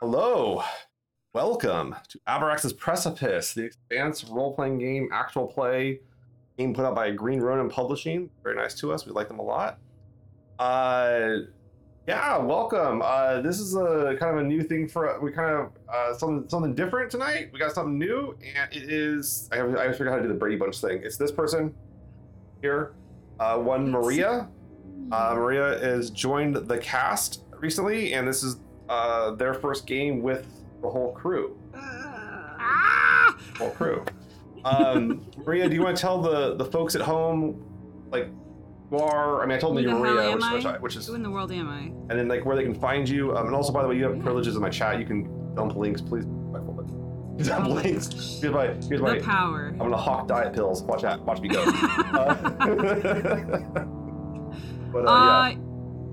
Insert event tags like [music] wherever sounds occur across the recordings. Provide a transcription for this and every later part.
Hello. Welcome to Abraxas' Precipice, the Expanse role-playing game, actual play game put out by Green Ronin Publishing. Very nice to us. We like them a lot. Uh, yeah, welcome. Uh, this is a kind of a new thing for we kind of uh, something something different tonight. We got something new, and it is I have I figured out how to do the Brady Bunch thing. It's this person here, uh, one Maria. Uh, Maria has joined the cast recently, and this is uh, their first game with the whole crew. Ah! Whole crew. Um, [laughs] Maria, do you want to tell the the folks at home, like, who are? I mean, I told them you're Maria, am which, I? which is, Who in the world am I? and then like where they can find you. Um, and also, by the way, you have privileges in my chat. You can dump links, please. Dump Oh links. Here's my here's my. Power. I'm gonna hawk diet pills. Watch that. Watch me go. [laughs] Uh, [laughs] but uh, Uh, yeah.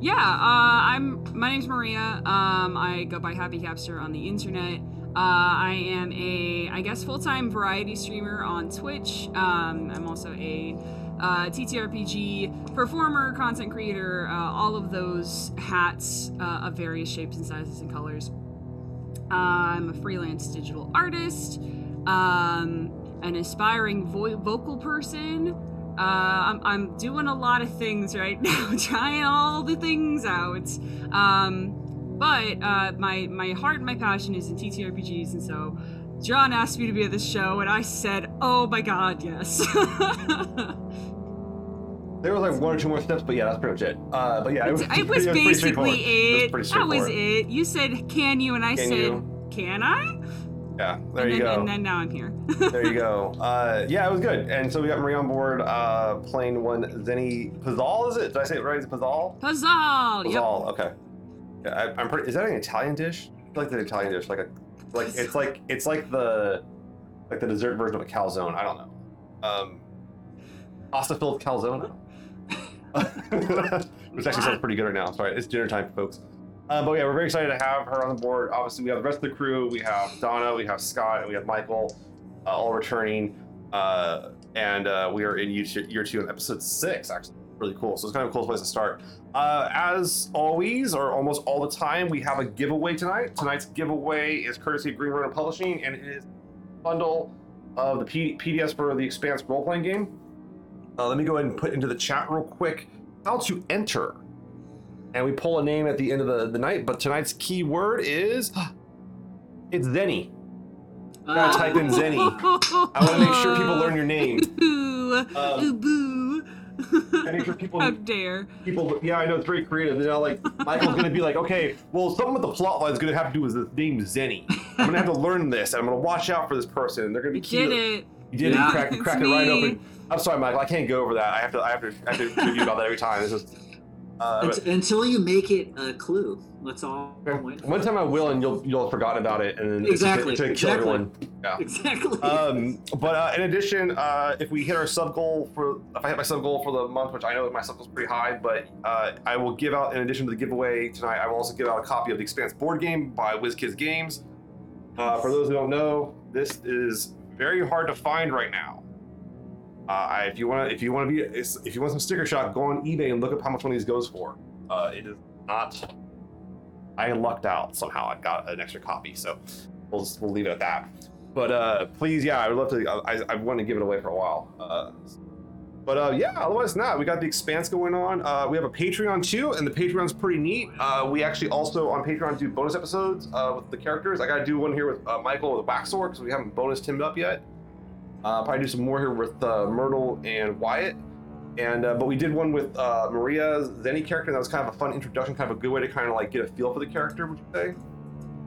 Yeah. Uh, I'm. My name's Maria. Um, I go by Happy Capster on the internet. Uh, I am a, I guess, full-time variety streamer on Twitch. Um, I'm also a uh, TTRPG performer, content creator, uh, all of those hats uh, of various shapes and sizes and colors. Uh, I'm a freelance digital artist, um, an aspiring vo- vocal person. Uh, I'm, I'm doing a lot of things right [laughs] now, trying all the things out. Um, but uh, my my heart and my passion is in TTRPGs, and so John asked me to be at this show, and I said, "Oh my God, yes." [laughs] There was like one or two more steps, but yeah, that's pretty much it. Uh, but yeah, it was, it was pretty basically it. was pretty that was it. You said, "Can you?" and I Can said, you? "Can I?" Yeah, there and you then, go. And then now I'm here. [laughs] there you go. Uh, yeah, it was good. And so we got Marie on board uh, playing one Zeni Pezahl, is it? Did I say it right? Is it Pezahl? Puzzle. Yep. Pezahl, okay. Yeah, I, I'm pretty. Is that an Italian dish? I like the Italian dish, like a, like it's like it's like the, like the dessert version of a calzone. I don't know. Um, pasta filled calzone. I don't know. Which actually sounds pretty good right now. Sorry, it's dinner time, folks. Uh, but yeah, we're very excited to have her on the board. Obviously, we have the rest of the crew. We have Donna, we have Scott, and we have Michael, uh, all returning. Uh, and uh, we are in year two, in episode six, actually. Really cool. So it's kind of a cool place to start. Uh, as always, or almost all the time, we have a giveaway tonight. Tonight's giveaway is courtesy of Green Ronin Publishing, and it is a bundle of the P- PDS for the Expanse role playing game. Uh, let me go ahead and put into the chat real quick how to enter. And we pull a name at the end of the, the night, but tonight's key word is [gasps] it's Zeni. Uh, gotta type in Zeni. I want to make sure people learn your name. Ooh, Um, boo. I make sure people [laughs] How dare. people yeah i know it's very creative know like michael's gonna be like okay well something with the plot line is gonna have to do with the name zeni i'm gonna have to learn this and i'm gonna watch out for this person And they're gonna be cute did it. you did it Yeah. you cracked, cracked it right open i'm sorry michael i can't go over that i have to i have to i have to review about that every time this is uh, Unt- until you make it a clue. That's all. I'm one time i will and you'll you'll have forgotten about it and then Exactly, it's gonna kill exactly. everyone yeah [laughs] Exactly. um, but uh, in addition, uh, if we hit our sub goal for, if I hit my sub goal for the month, which I know my sub goal is pretty high, but uh, I will give out, in addition to the giveaway tonight, I will also give out a copy of the Expanse board game by WizKids Games. Uh, for those who don't know, this is very hard to find right now. Uh, if you want to, if you want to be, if you want some sticker shock, go on eBay and look up how much one of these goes for. Uh, it is not. I lucked out somehow. I got an extra copy, so we'll we'll leave it at that. But uh, please, yeah, I would love to. I, I wanted to give it away for a while. Uh, but uh, yeah, otherwise not. We got the expanse going on. Uh, we have a Patreon too, and the Patreon's pretty neat. We actually also on Patreon do bonus episodes with the characters. I got to do one here with Michael with Waxor because we haven't bonus teamed up yet. Uh, probably do some more here with uh, Myrtle and Wyatt. And uh, but we did one with uh, Maria's Zeni character. And that was kind of a fun introduction, kind of a good way to kind of like get a feel for the character. Would you say?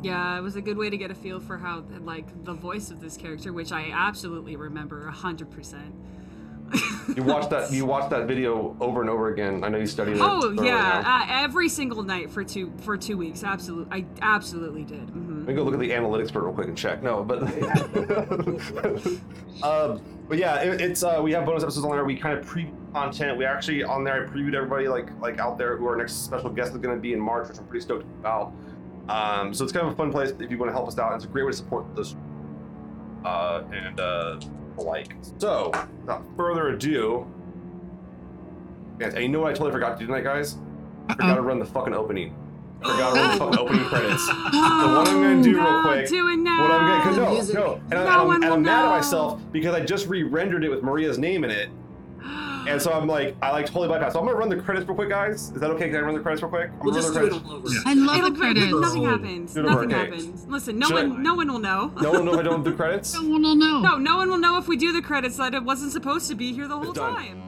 Yeah, it was a good way to get a feel for how, like, the voice of this character, which I absolutely remember 100%. You watched that. You watched that video over and over again. I know you studied it. Oh yeah, uh, every single night for two for two weeks. Absolutely, I absolutely did. hmm Let me go look at the analytics for real quick and check. No, but [laughs] um, but yeah, it, it's uh, we have bonus episodes on there. We kind of pre content. We actually on there I previewed everybody like like out there who our next special guest is going to be in March, which I'm pretty stoked about. Um, so it's kind of a fun place if you want to help us out. It's a great way to support this uh, and uh, like. So without further ado, yes, and you know what I totally forgot to do tonight, guys? I forgot to run the fucking opening. Forgot about the fucking opening credits. [gasps] So what I'm gonna do real quick. do it now. What I'm gonna cause no, no, and, No I, and I'm, and I'm mad at myself because I just re-rendered it with Maria's name in it, and so I'm like, I like totally bypassed. So I'm gonna run the credits real quick, guys. Is that okay? Can I run the credits real quick? I'm We'll gonna just run do the it credits. all over. Yeah. I love the credits. nothing Oh. happens. Do Nothing okay. happens. Listen, no Should I- one, no one will know. No one know if I don't do [laughs] credits. No one will know. No, no one will know if we do the credits that it wasn't supposed to be here the whole done. time.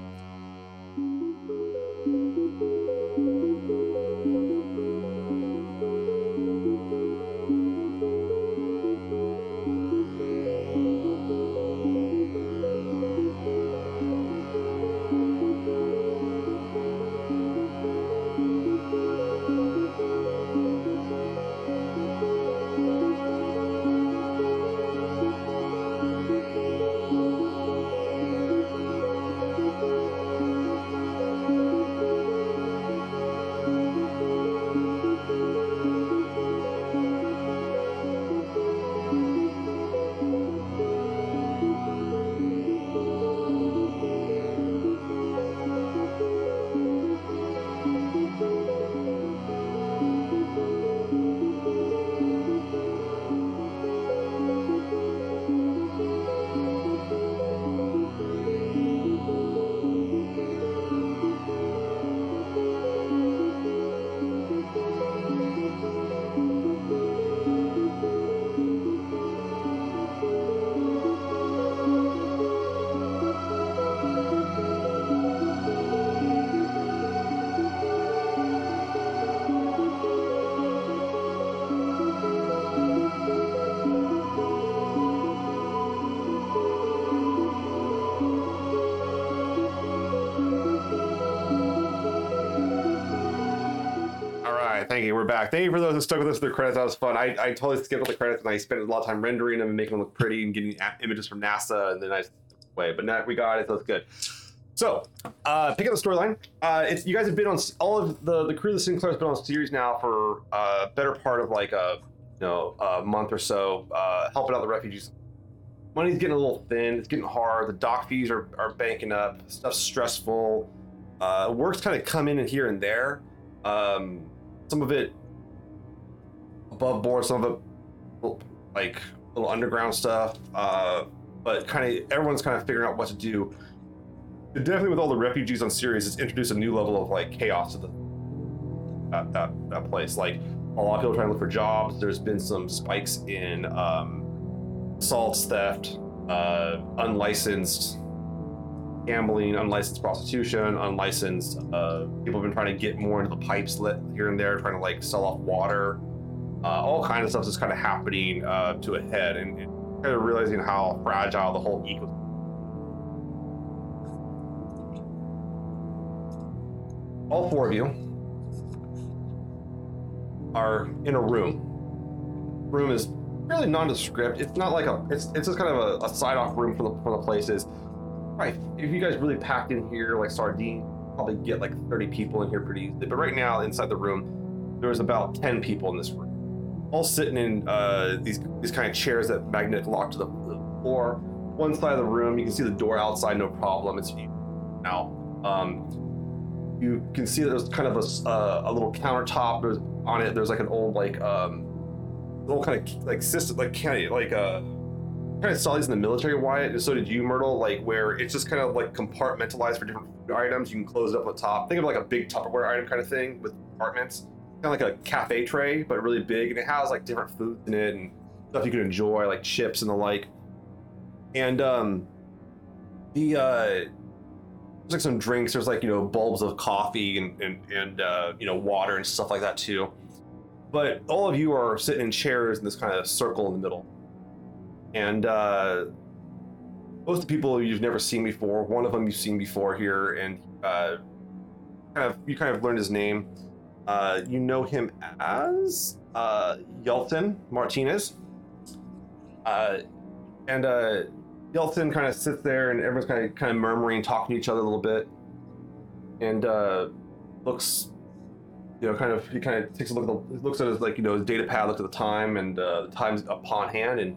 Thank you. We're back. Thank you for those who stuck with us through the credits. That was fun. I, I totally skipped all the credits and I spent a lot of time rendering them and making them look pretty and getting a- images from NASA and then I way. But now we got it, so it's good. So, uh, pick up the storyline. Uh, it's you guys have been on all of the the crew of the Sinclair has been on Ceres now for uh, better part of like a you know a month or so, uh, helping out the refugees. Money's getting a little thin. It's getting hard. The dock fees are, are banking up. Stuff's stressful. Uh, work's kind of come in and here and there. Um, some of it above board, some of it like little underground stuff. Uh, but kind of everyone's kind of figuring out what to do. And definitely with all the refugees on Ceres, it's introduced a new level of like chaos to the that, that, that place. Like a lot of people trying to look for jobs. There's been some spikes in um, assaults, theft, uh, unlicensed gambling, unlicensed prostitution, unlicensed. Uh, people have been trying to get more into the pipes lit here and there, trying to like sell off water. Uh, all kinds of stuff is kind of happening uh, to a head, and, and kind of realizing how fragile the whole ecosystem. All four of you are in a room. Room is really nondescript. It's not like a. It's it's just kind of a, a side off room for the for the places. Right. If you guys really packed in here like sardine, probably get like 30 people in here pretty easily. But right now, inside the room, there was about 10 people in this room, all sitting in uh, these these kind of chairs that magnet lock to the, floor. One side of the room, you can see the door outside, no problem. It's now. Um, you can see that there's kind of a, uh, a little countertop. There's on it. There's like an old like um, little kind of like system, like of like uh, kind of saw these in the military, Wyatt, and so did you, Myrtle. Like where it's just kind of like compartmentalized for different items. You can close it up on the top. Think of like a big Tupperware item kind of thing with compartments, kind of like a cafe tray, but really big, and it has like different foods in it and stuff you can enjoy, like chips and the like. And um, the uh, there's like some drinks. There's like you know bulbs of coffee and and and uh, you know water and stuff like that too. But all of you are sitting in chairs in this kind of circle in the middle and uh, most of the people you've never seen before. One of them you've seen before here, and uh, kind of you kind of learned his name. Uh, you know him as uh, Yelton Martinez, uh, and uh, Yelton kind of sits there, and everyone's kind of kind of murmuring, talking to each other a little bit, and uh, looks. You know, kind of. He kind of takes a look at the. Looks at his like you know his data pad. Looks at the time, and uh, the time's upon hand, and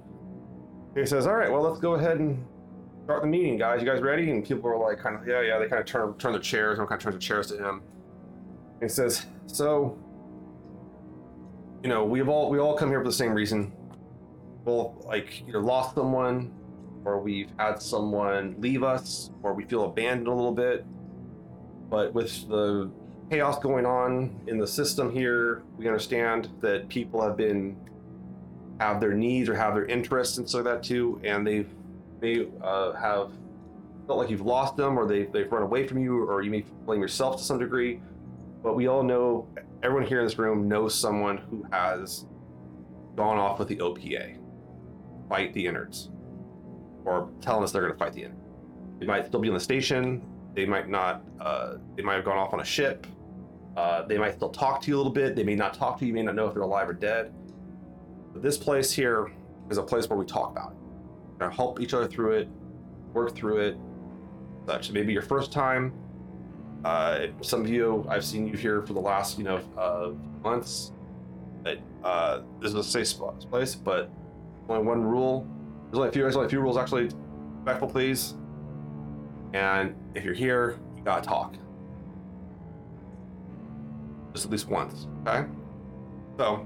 he says, "All right, well, let's go ahead and start the meeting, guys. You guys ready?" And people are like, "Kind of, yeah, yeah." They kind of turn turn their chairs. Everyone kind of turns their chairs to him. And he says, "So, you know, we've all we all come here for the same reason. We'll like either lost someone, or we've had someone leave us, or we feel abandoned a little bit. But with the chaos going on in the system here, we understand that people have been have their needs or have their interests and so that too, and they may uh, have felt like you've lost them, or they they've run away from you, or you may blame yourself to some degree. But we all know, everyone here in this room knows someone who has gone off with the OPA, fight the inners, or telling us they're going to fight the inners. They might still be on the station. They might not. Uh, they might have gone off on a ship. Uh, they might still talk to you a little bit. They may not talk to you. You may not know if they're alive or dead. This place here is a place where we talk about it. We're help each other through it, work through it. Such maybe your first time. Uh, some of you, I've seen you here for the last, you know, uh, months. But uh, this is a safe spot, place. But only one rule. There's only a few. There's only a few rules actually. Respectful, please. And if you're here, you gotta talk. Just at least once, okay? So,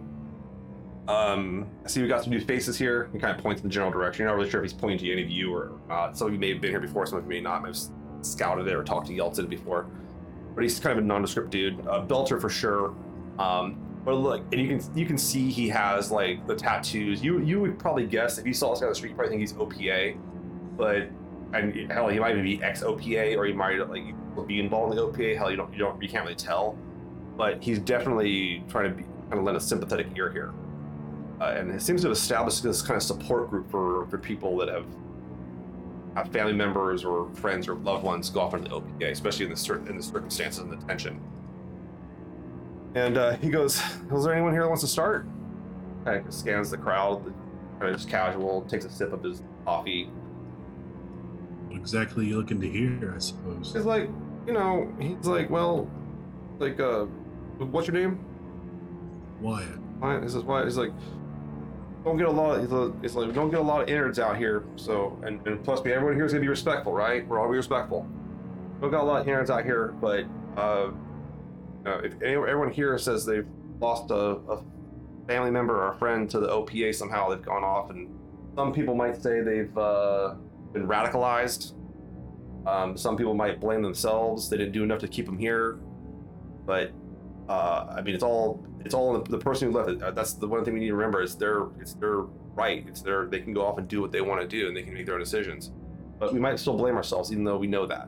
um, see we got some new faces here. He kind of points in the general direction. You're not really sure if he's pointing to any of you or not. Some of you may have been here before, some of you may not. I've scouted it or talked to Yeltsin before. But he's kind of a nondescript dude. Uh, Belter for sure. Um, but look, and you can you can see he has like the tattoos. You you would probably guess if you saw this guy on the street, you probably think he's OPA. But and hell, he might even be ex OPA, or he might like be involved in the OPA. Hell, you don't you don't you can't really tell. But he's definitely trying to be kind of lend a sympathetic ear here, uh, and it seems to have established this kind of support group for for people that have have family members or friends or loved ones go off into the OPA, especially in the cer- in the circumstances and the tension. And uh, he goes, "Is there anyone here that wants to start?" Kind of scans the crowd, kind of just casual, takes a sip of his coffee, What exactly you looking to hear, I suppose. He's like, you know, he's like, well, like, uh, what's your name? Wyatt. Wyatt. He says, Wyatt. He's like, don't get a lot. Of, he's like, don't get a lot of inners out here. So, and, and plus, me, everyone here is gonna be respectful, right? We're all be respectful. Don't got a lot of inners out here, but uh, you know, if anyone, everyone here says they've lost a, a family member or a friend to the OPA somehow, they've gone off, and some people might say they've uh, been radicalized. Um, some people might blame themselves; they didn't do enough to keep them here. But uh, I mean, it's all it's all the, the person who left. Uh, That's the one thing we need to remember is their it's their right. It's their they can go off and do what they want to do, and they can make their own decisions. But we might still blame ourselves, even though we know that.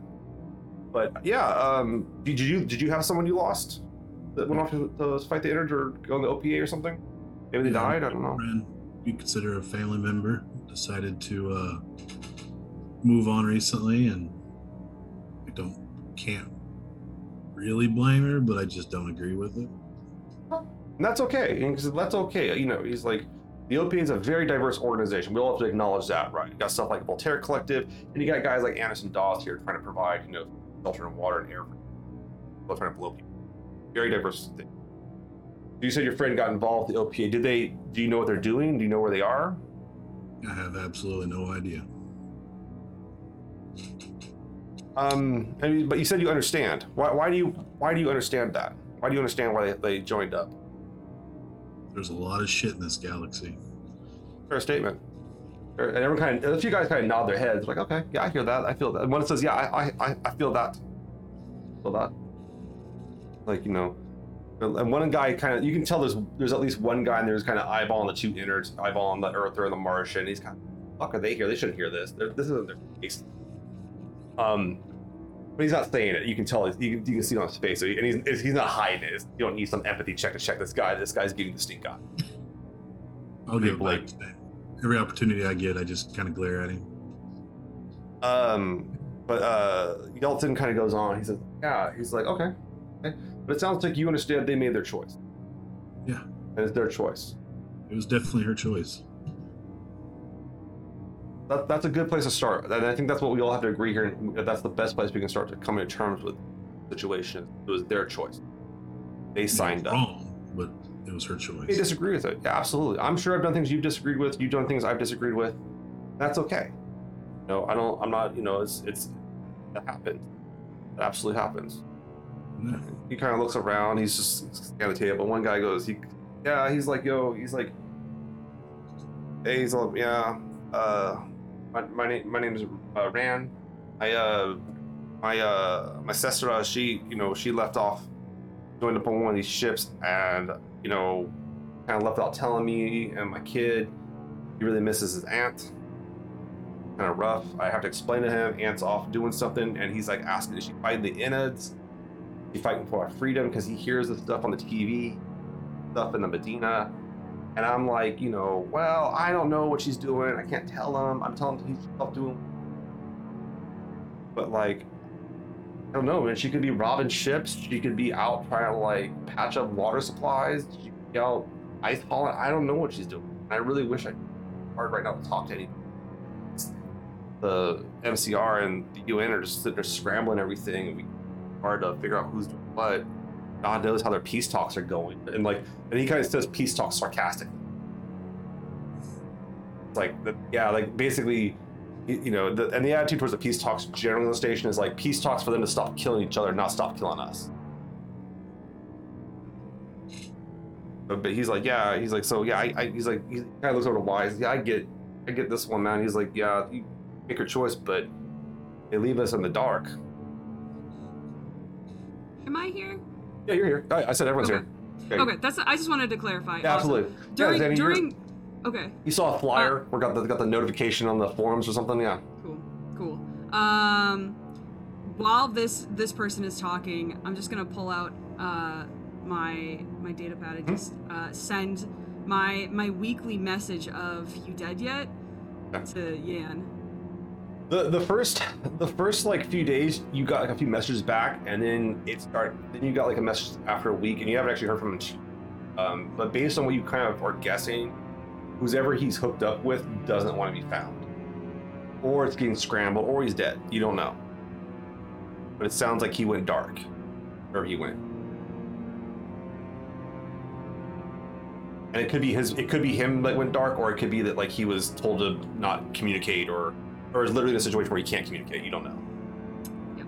But yeah, um, did you did you have someone you lost that went off to, to fight the innards or go on the OPA or something? Maybe they Yeah. died. I don't know. Friend, you consider a family member, decided to uh, move on recently, and I don't can't really blame her, but I just don't agree with it. And that's okay. And that's okay. You know, he's like, the OPA is a very diverse organization. We all have to acknowledge that, right? You got stuff like Voltaire Collective, and you got guys like Anderson Dawes here trying to provide, you know, shelter and water and air for people trying to blow people. Very diverse thing. You said your friend got involved with the OPA. Did they? Do you know what they're doing? Do you know where they are? I have absolutely no idea. Um, I mean, but you said you understand. Why, why do you? Why do you understand that? Why do you understand why they, they joined up? There's a lot of shit in this galaxy. Fair statement. And everyone kind of, a few guys kind of nod their heads, like, okay, yeah, I hear that, I feel that. And one says, yeah, I, I, I, I feel that, feel that. Like you know, and one guy kind of, you can tell there's there's at least one guy and there's kind of eyeballing the two inners, eyeballing the Earther and the Martian. He's kind of, fuck, are they here? They shouldn't hear this. They're, this isn't their case. Um, but he's not saying it. You can tell. You can, you can see it on his face. So he, and he's he's not hiding it. It's- You don't need some empathy check to check this guy. This guy's giving the stink eye. [laughs] I'll give today. Every opportunity I get, I just kind of glare at him. Um, but uh, Yeltsin kind of goes on. He says, "Yeah." He's like, "Okay, okay." But it sounds like you understand they made their choice. Yeah. and it's their choice. It was definitely her choice. That, that's a good place to start, and I think that's what we all have to agree here. that That's the best place we can start to come to terms with the situation. It was their choice. They signed up. Wrong, but it was her choice. They disagree with it. Yeah, absolutely. I'm sure I've done things you've disagreed with. You've done things I've disagreed with. That's okay. No, I don't. I'm not. You know, it's it's that happens. It absolutely happens. Yeah. He kind of looks around. He's just at the table. One guy goes, he yeah, he's like, yo, he's like, hey, he's like, yeah, uh, my my name my name is uh, Ran. I uh, my uh, my sister, uh, she you know she left off, joined up on one of these ships, and you know, kind of left out telling me and my kid, he really misses his aunt. Kind of rough. I have to explain to him. Aunt's off doing something, and he's like asking, is she fighting the Inners? She fighting for our freedom because he hears the stuff on the TV, stuff in the Medina. And I'm like, you know, well, I don't know what she's doing. I can't tell him. I'm telling him he's off doing. But like, I don't know, man. She could be robbing ships. She could be out trying to like patch up water supplies. She could be out ice hauling. I don't know what she's doing. I really wish I hard right now to talk to any. The MCR and the UN are just sitting there scrambling everything. We hard to figure out who's doing what. God knows how their peace talks are going. And like, and he kind of says peace talks sarcastically. It's like, yeah, like basically, you you know, the, and the attitude towards the peace talks generally on the station is like peace talks for them to stop killing each other, not stop killing us. But, but he's like, yeah, he's like, so yeah, I, I he's like, he kind of looks over to Wise. Yeah, I get, I get this one, man. He's like, yeah, you make your choice, but they leave us in the dark. Am I here? Yeah, you're here. I, I said everyone's Okay. here. Okay, okay, that's. I just wanted to clarify. Yeah, Also, absolutely. During yeah, during. Okay. you saw a flyer or got the got the notification on the forums or something. Yeah. Cool. Cool. Um, while this this person is talking, I'm just gonna pull out uh my my data pad and Hmm? just uh, send my my weekly message of "You dead yet?" Yeah. to Yan. The the first the first like few days you got like a few messages back and then it started then you got like a message after a week and you haven't actually heard from him. Um, but based on what you kind of are guessing, who's ever he's hooked up with doesn't want to be found, or it's getting scrambled, or he's dead. You don't know. But it sounds like he went dark, or he went. And it could be his. It could be him that went dark, or it could be that like he was told to not communicate, or or is literally in a situation where you can't communicate. You don't know. Yep.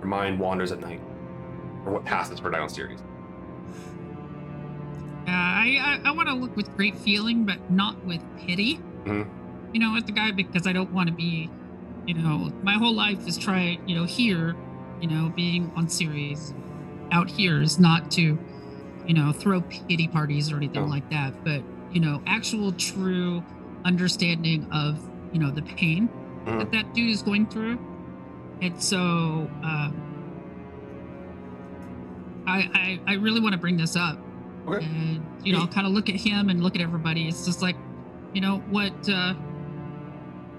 Your mind wanders at night, or what passes for night on Ceres. Uh, I I, I want to look with great feeling, but not with pity. Mhm. You know, at the guy because I don't want to be, you know, my whole life is try, you know, here, you know, being on Ceres, out here is not to, you know, throw pity parties or anything No. like that, but you know, actual true understanding of you know the pain Mhm. that that dude is going through, and so. Um, I, I, I really want to bring this up Okay. and you know kind of look at him and look at everybody it's just like you know what uh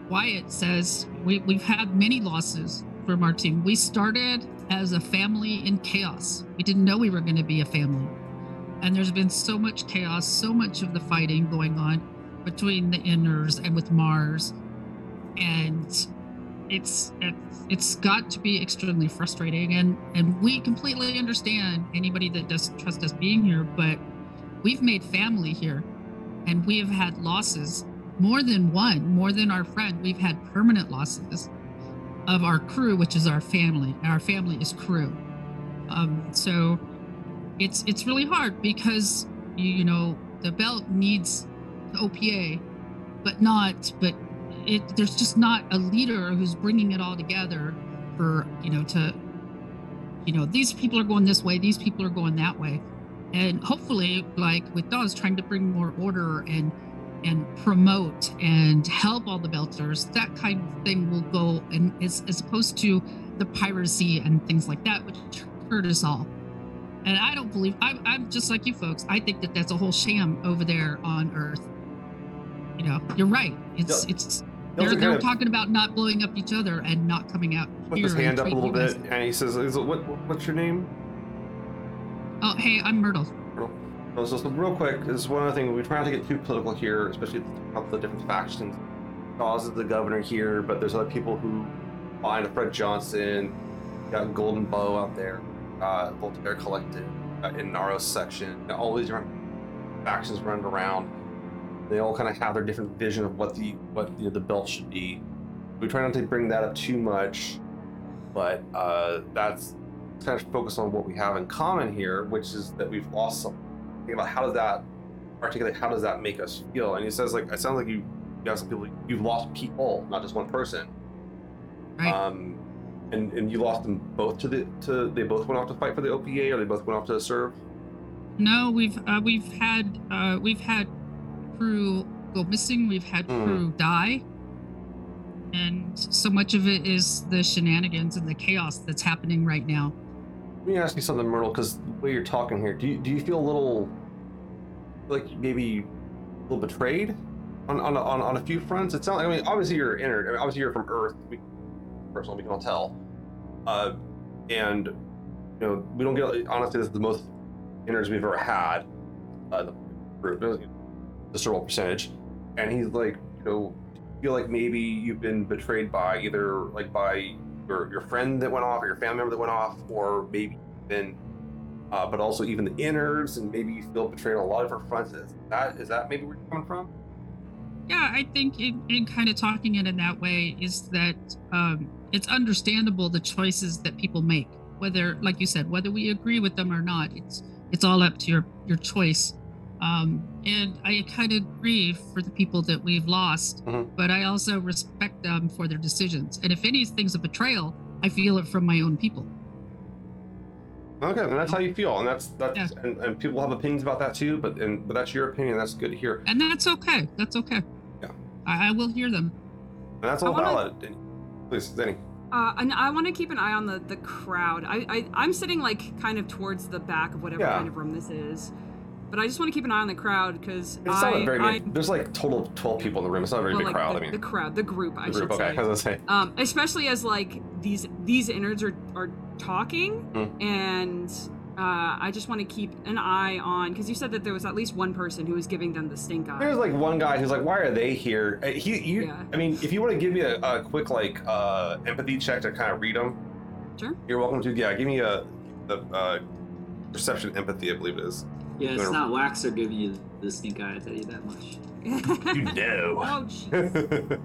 wyatt says we, we've had many losses from our team we started as a family in chaos we didn't know we were going to be a family and there's been so much chaos so much of the fighting going on between the inners and with mars. And it's it's it's got to be extremely frustrating. And and we completely understand anybody that doesn't trust us being here but we've made family here. And we have had losses. More than one more than our friend we've had permanent losses of our crew which is our family. Our family is crew. Um so it's it's really hard because you, you know the belt needs opa but not but it there's just not a leader who's bringing it all together for you know to you know these people are going this way these people are going that way. And hopefully like with Dawes trying to bring more order and and promote and help all the belters that kind of thing will go and as, as opposed to the piracy and things like that which hurt us all. And i don't believe I'm, I'm just like you folks. I think that that's a whole sham over there on earth you know you're right it's it's they're, they're of talking about not blowing up each other and not coming out put his hand up a little bit, and he says, "Is it- what, "What's your name?" oh hey i'm myrtle No, so, so real quick, this is one other thing. We try not to get too political here, especially about the different factions. Dawes is the governor here, but there's other people who find a Fred Johnson, got Golden Bough out there, uh, Voltaire Collective, uh, Inaros section. all these different factions running around. They all kind of have their different vision of what the what you know, the belt should be. We try not to bring that up too much, but uh, that's kind of focus on what we have in common here, which is that we've lost some think about how does that articulate how does that make us feel and he says like it sounds like you you have some people you've lost people not just one person Right. um and and you lost them both to the to they both went off to fight for the opa or they both went off to serve No, we've uh, we've had uh, we've had crew go missing. We've had Hmm. crew die, and so much of it is the shenanigans and the chaos that's happening right now. let me ask you something myrtle because the way you're talking here do you do you feel a little like maybe a little betrayed on on, a- on, on a few fronts it sounds like i mean obviously you're inner I mean, obviously you're from earth we personally we can all tell uh and you know we don't get honestly this is the most inners we've ever had uh the group the several percentage and he's like you know feel like maybe you've been betrayed by either like by your, your friend that went off or your family member that went off or maybe even uh, but also even the inners and maybe you feel betrayed on a lot of different fronts is that is that maybe where you're coming from Yeah, I think in, in kind of talking it in that way is that um, it's understandable the choices that people make, whether, like you said, whether we agree with them or not. It's it's all up to your your choice. Um, and I kind of grieve for the people that we've lost, Mhm. but I also respect them for their decisions. And if anything's a betrayal, I feel it from my own people. okay and that's how you feel and that's that's Yeah. and, and people have opinions about that too but and but that's your opinion that's good to hear And that's okay. That's okay. Yeah. I, I will hear them. and that's I all wanna- valid Danny. please Danny. Uh, and I want to keep an eye on the the crowd. I, I I'm sitting like kind of towards the back of whatever Yeah. kind of room this is, but I just want to keep an eye on the crowd because it's I, not a very I there's like total 12 people in the room it's not a very well, big like crowd the, i mean the crowd, the group, I the should group okay say. I was say Um, especially as like these these inners are are talking, Mm. and uh, I just want to keep an eye on because you said that there was at least one person who was giving them the stink eye. There's like one guy who's like, "Why are they here?" Uh, He, you, Yeah. I mean, if you want to give me a, a quick like uh, empathy check to kind of read them, Sure. you're welcome to. Yeah, give me a the uh, perception empathy, I believe it is. Yeah, it's Better- not Waxor giving you the stink eye, I tell you that much. You [laughs] know. oh [laughs] jeez. yeah,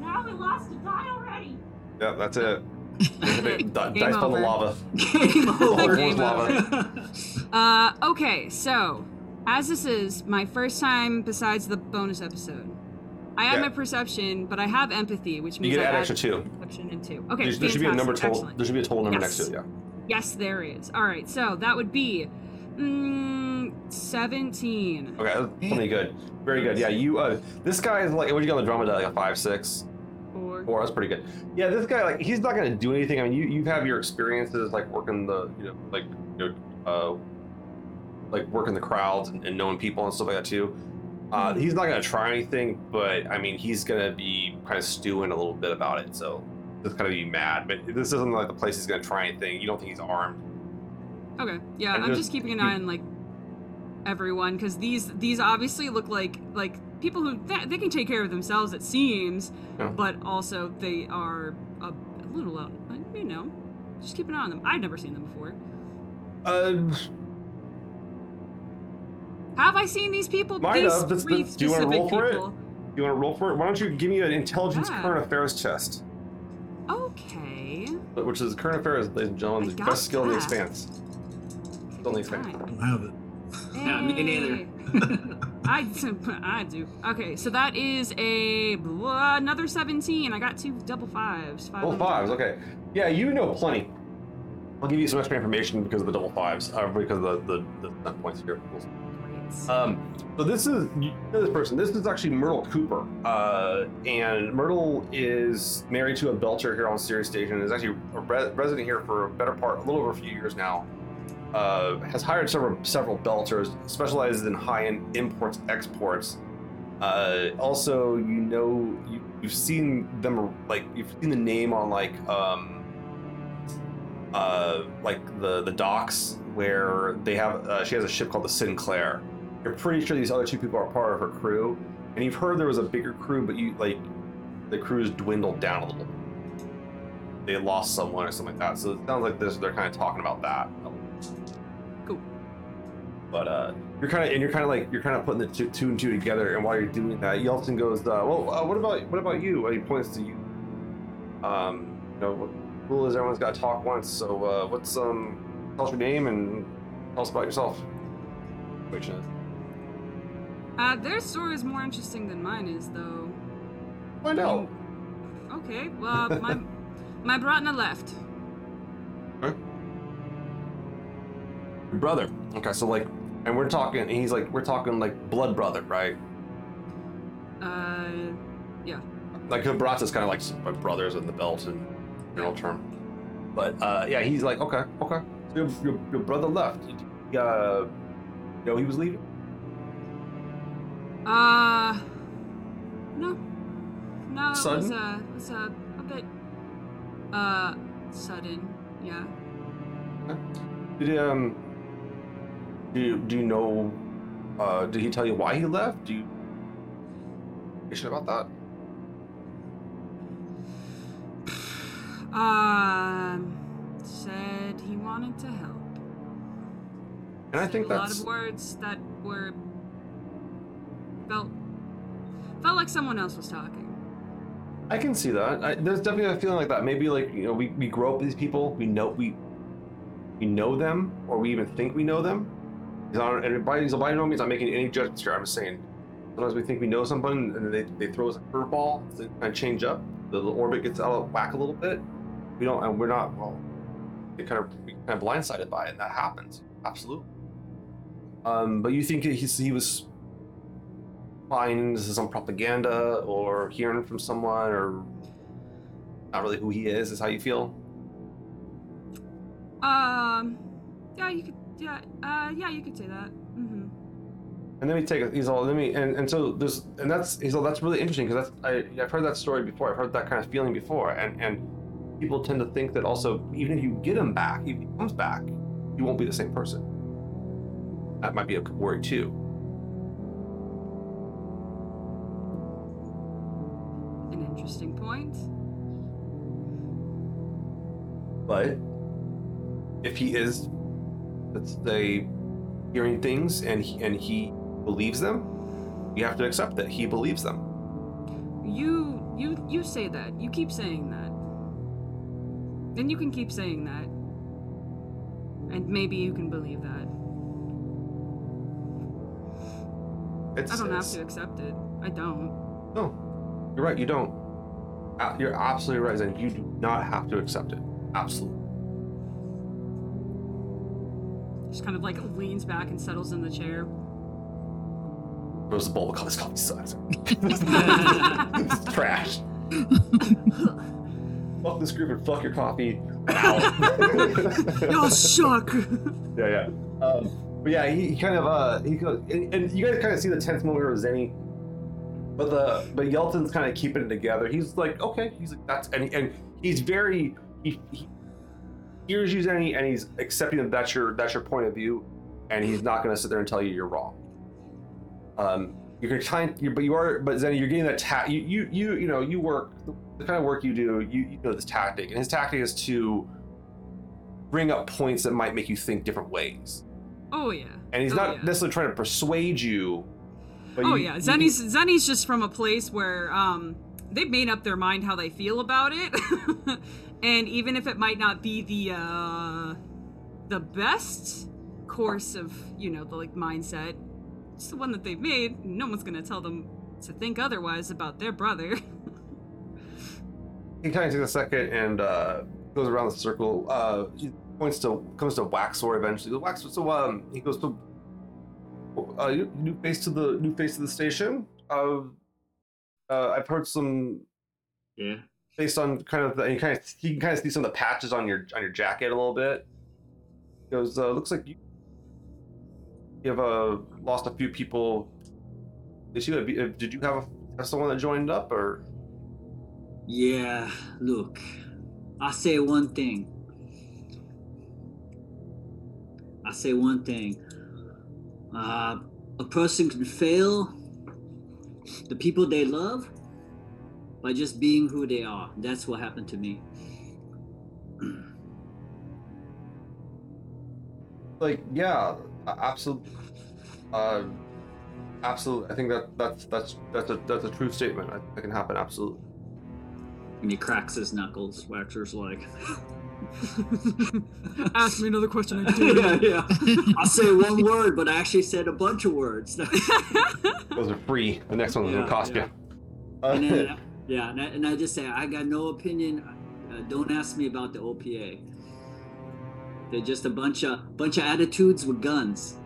now we lost a die already. Yeah, that's it. [laughs] Di- Game Dice on the lava. Game over. Game lava. Uh, okay, so as this is my first time besides the bonus episode, I have Yeah. my perception, but I have empathy, which means You means get to I add add extra two. perception and two. Okay, There, there should be a number total. excellent. There should be a total number Yes. next to it. Yeah. Yes, there is. All right, so that would be mm, 17. Okay, that's plenty good. Very good. Yeah, you. Uh, this guy is like, what do you got on the drama? Like a five six. Four. Four. That's pretty good. Yeah, this guy like he's not gonna do anything. I mean, you you have your experiences like working the you know like you know uh like working the crowds and, and knowing people and stuff like that too. Uh, Mhm. he's not gonna try anything, but I mean, he's gonna be kind of stewing a little bit about it. So just kind of be mad. But this isn't like the place he's gonna try anything. You don't think he's armed? Okay, yeah, And I'm just- keeping an eye on like everyone because these these obviously look like like people who they, they can take care of themselves. It seems, Yeah. but also they are a, a little out. You know, just keep an eye on them. I've never seen them before. Uh, Have I seen these people? Might these have. That's- do you wanna specific roll for it? you want to roll for it? Why don't you give me an intelligence Yeah. current affairs chest? Okay. Which is current affairs, ladies and gentlemen, the best skill in the expanse. Still in the expanse. Fine. don't have it. Yeah, me neither. Hey. [laughs] I, I do. Okay, so that is a blah, another 17. I got two double fives. Five Double fives, okay. Yeah, you know plenty. I'll give you some extra information because of the double fives, uh, because of the, the, the points here. Um, so this is you know this person. This is actually Myrtle Cooper, uh, and Myrtle is married to a Belter here on Ceres Station. Is actually a re- resident here for a better part, a little over a few years now. Uh, has hired several several Belters, specializes in high-end imports exports. Uh, also, you know, you, you've seen them like you've seen the name on like um, uh, like the the docks where they have uh, she has a ship called the Sinclair. You're pretty sure these other two people are part of her crew, and you've heard there was a bigger crew, but you like the crew's dwindled down a little. They lost someone or something like that. So it sounds like this, they're kind of talking about that. Cool. But uh, you're kind of and you're kind of like you're kind of putting the two, two and two together. And while you're doing that, Yeltsin goes, uh, "Well, uh, what about what about you?" And he points to you. Um, you know, what rule is everyone's got to talk once. So uh, what's um, tell us your name and tell us about yourself. Which is. Uh, their story is more interesting than mine is, though. Find out. Okay, well, my [laughs] my Bratna left. Brother. Okay, so like, and we're talking. And he's like, we're talking like blood brother, right? Uh, yeah. Like Bratz is kind of like like brothers in the belt in general term. But uh, yeah, he's like, okay, okay. So your, your, your brother left. He, uh, you know he was leaving. Uh, no, no, it Sudden? was uh, it was uh, a bit uh sudden. Yeah. Did um, do you, do you know? Uh, did he tell you why he left? Do you information about that? Um, said he wanted to help. And I think that's a lot of words that were felt felt like someone else was talking. I can see that. I, there's definitely a feeling like that. Maybe like you know, we, we grow up with these people. We know we we know them, or we even think we know them. He's not, and by, no means I'm making any judgments here. I'm just saying sometimes we think we know someone, and they, they throw us a curveball to kind of change up. The, the orbit gets out of whack a little bit. We don't, and we're not. Well, we kind of we kind of blindsided by it, and that happens. Absolutely. Um, but you think he's, he was is some propaganda or hearing from someone or not really who he is is how you feel Um, yeah, you could, yeah, uh, yeah, you could say that. Mm-hmm. and then we take it. he's all let me and, and so there's and that's he's all that's really interesting because that's I, i've heard that story before i've heard that kind of feeling before and and people tend to think that also even if you get him back if he comes back he won't be the same person that might be a worry too An interesting point. But if he is, let's say, hearing things and he, and he believes them, you have to accept that he believes them. You, you, you say that. You keep saying that. And you can keep saying that. And maybe you can believe that. It's, I don't have to accept it. I don't. No, you're right. You don't. Uh, You're absolutely right, and you do not have to accept it. Absolutely. Just kind of like leans back and settles in the chair. Throws the bowl of this coffee sucks. [laughs] it's trash. fuck this group and fuck your coffee. [laughs] Y'all suck. Yeah, yeah. Um, but yeah, he, he kind of uh he goes and, and you guys kind of see the tense moment with Zeni. But the but Yelton's kind of keeping it together. He's like, okay, he's like that's and and he's very he, he hears you Zeni and he's accepting that that's your that's your point of view, and he's not gonna sit there and tell you you're wrong. Um, you're kind, you but you are, but Zeni, you're getting that ta- you you you you know you work the kind of work you do. You you know this tactic, and his tactic is to bring up points that might make you think different ways. Oh yeah. And he's Oh, not yeah. necessarily trying to persuade you. But Oh you- yeah, Zeni's Zeni's just from a place where um they've made up their mind how they feel about it, [laughs] and even if it might not be the uh the best course of you know the like mindset, it's the one that they've made. No one's gonna tell them to think otherwise about their brother. [laughs] he kind of takes a second and uh, goes around the circle. Uh, he points to comes to Waxor eventually. The Waxor. So um, he goes to uh, new face to the new face of the station. Uh, uh, I've heard some yeah. based on kind of the, you kind of you can kind of see some of the patches on your on your jacket a little bit. He goes, uh, looks like you you have uh, lost a few people. Did you have, did you have, a, have someone that joined up or? Yeah, look, I say one thing. I say one thing. Uh, a person can fail the people they love by just being who they are. That's what happened to me. [clears throat] like yeah absolutely uh absolutely i think that that's that's that's a that's a true statement I, that can happen absolutely And he cracks his knuckles. Waxor's like, [laughs] Ask me another question. I yeah, yeah. I say one word, but I actually said a bunch of words. [laughs] Those are free. The next one will Yeah, cost yeah. you. Uh, and then, yeah, and I, and I just say I got no opinion. Uh, don't ask me about the OPA. They're just a bunch of bunch of attitudes with guns.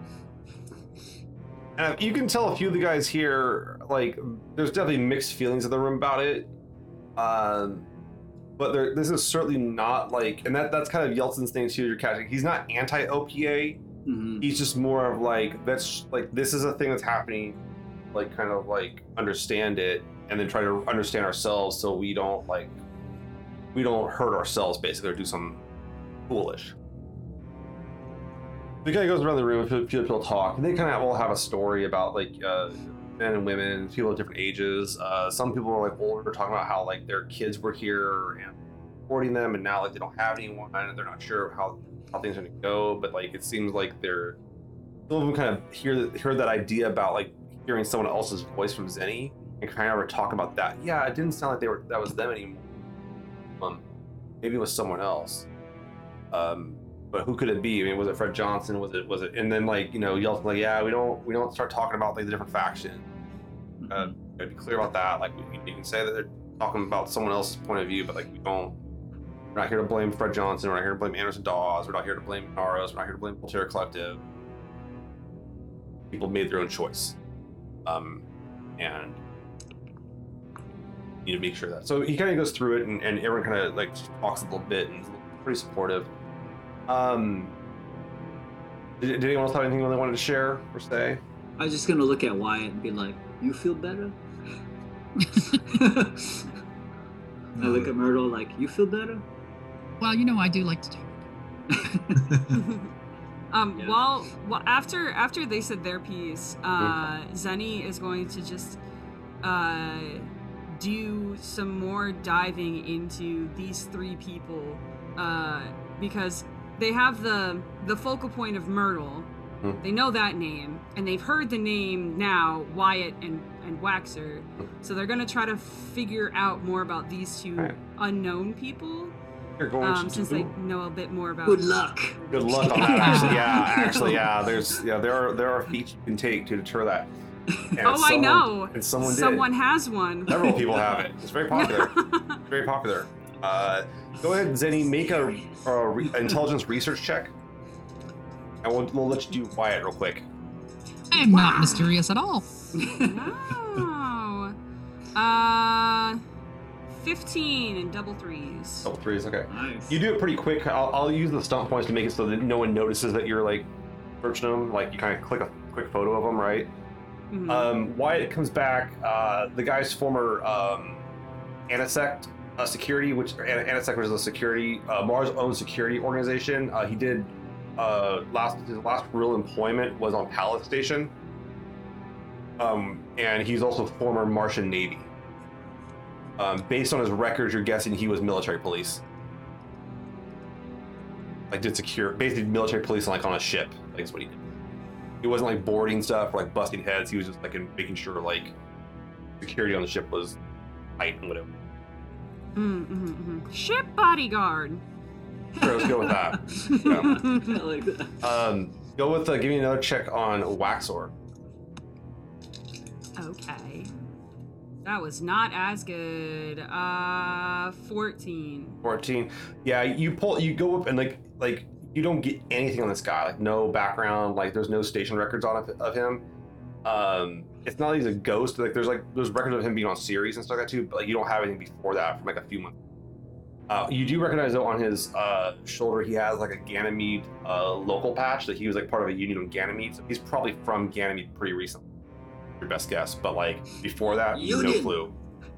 And you can tell a few of the guys here, like, there's definitely mixed feelings in the room about it. Um, but there, this is certainly not like, and that that's kind of Yeltsin's thing too. You're catching. He's not anti-OPA. Mhm. He's just more of like, that's like this is a thing that's happening. Like, kind of like understand it, and then try to understand ourselves so we don't like, we don't hurt ourselves basically or do something foolish. The guy goes around the room, a few people talk, and they kind of all have a story about like uh, men and women, people of different ages. Uh, some people are like older, talking about how like their kids were here and supporting them, and now like they don't have anyone, and they're not sure how how things are gonna go. But like it seems like they're some of them kind of hear heard that idea about like hearing someone else's voice from Zeni and kind of are talking about that. Yeah, it didn't sound like they were that was them anymore. Um, maybe it was someone else. Um, but who could it be? I mean, was it Fred Johnson? Was it was it? And then like you know, Yeltsin like, yeah, we don't we don't start talking about like the different factions. Uh, gotta be clear about that. Like we, we can say that they're talking about someone else's point of view, but like we don't. We're not here to blame Fred Johnson. We're not here to blame Anderson Dawes. We're not here to blame Inaros. We're not here to blame Voltaire Collective. People made their own choice, um, and you need to make sure that. So he kind of goes through it, and, and everyone kind of like talks a little bit and pretty supportive. Um, did, did anyone else have anything they wanted to share or say? I was just gonna look at Wyatt and be like, "You feel better?" [laughs] I look at Myrtle like, "You feel better?" well, you know, I do like to talk. [laughs] Um, Yeah. while, well, after after they said their piece, uh, Zeni is going to just uh, do some more diving into these three people uh, because they have the the focal point of Myrtle. Hmm. They know that name, and they've heard the name now, Wyatt and and Waxor. So they're gonna try to figure out more about these two Right. unknown people, You're going um, to since do- they know a bit more about. Good luck. Good luck on that. [laughs] Actually, yeah, actually, yeah. There's yeah, there are there are feats you can take to deter that. And Oh, I know. And someone did. Someone has one. Several [laughs] people have it. It's very popular. [laughs] very popular. Uh, go ahead, Zeni. Make a, a re- intelligence research check, and we'll, we'll let you do Wyatt real quick. I am not mysterious at all. [laughs] wow. Uh, fifteen and double threes. Double threes. Okay. Nice. You do it pretty quick. I'll, I'll use the stunt points to make it so that no one notices that you're like searching them. Like you kind of click a quick photo of them, right? Mhm. Um, Wyatt comes back. Uh, the guy's former um, Anisect uh, security, which An- Anisect was a security uh, Mars owned security organization. Uh, he did uh, last his last real employment was on Pallas Station, um, and he's also former Martian Navy. Um, based on his records, you're guessing he was military police. Like did secure, basically military police like on a ship. Like is what he did. He wasn't like boarding stuff or like busting heads. He was just like in making sure like security on the ship was tight and whatever. Mm, mhm, mhm. Ship bodyguard. Sure, let's go with that. [laughs] I like that. Um, go with uh, give me another check on Waxor. okay. That was not as good. Uh, fourteen. 14 yeah you pull you go up and like like you don't get anything on this guy like no background like there's no station records on it of him um it's not like he's a ghost like there's like there's records of him being on Ceres and stuff like that too but like you don't have anything before that from like a few months uh, you do recognize though on his uh, shoulder he has like a Ganymede uh, local patch that he was like part of a union on Ganymede so he's probably from Ganymede pretty recently your best guess but like before that no clue